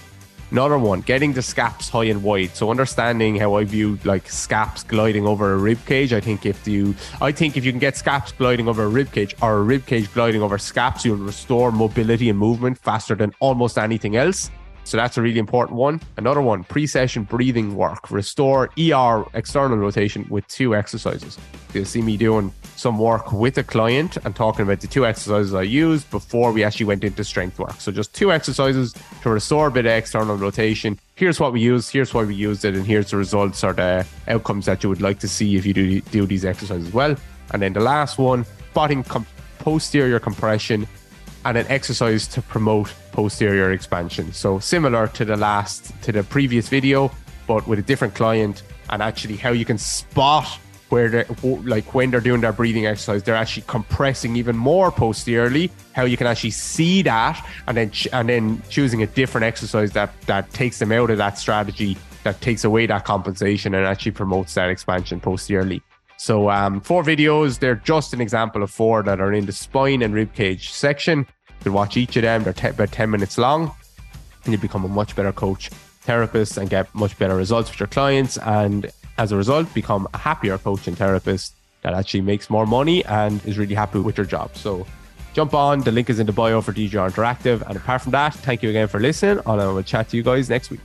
B: Another one, getting the scaps high and wide. So understanding how I view like scaps gliding over a rib cage. I think if you, I think if you can get scaps gliding over a rib cage or a rib cage gliding over scaps, you'll restore mobility and movement faster than almost anything else. So that's a really important one. Another one, pre-session breathing work. Restore ER external rotation with two exercises. You'll see me doing some work with a client and talking about the two exercises I used before we actually went into strength work. So just two exercises to restore a bit of external rotation. Here's what we used, here's why we used it, and here's the results or the outcomes that you would like to see if you do, do these exercises well. And then the last one, spotting com- posterior compression and an exercise to promote posterior expansion. So similar to the last to the previous video, but with a different client and actually how you can spot where they like when they're doing their breathing exercise, they're actually compressing even more posteriorly. How you can actually see that, and then and then choosing a different exercise that that takes them out of that strategy, that takes away that compensation, and actually promotes that expansion posteriorly. So um, four videos. They're just an example of four that are in the spine and ribcage section. You can watch each of them. They're te- about ten minutes long, and you become a much better coach, therapist, and get much better results with your clients. And as a result, become a happier coach and therapist that actually makes more money and is really happy with your job. So jump on. The link is in the bio for DGR Interactive. And apart from that, thank you again for listening. And I will chat to you guys next week.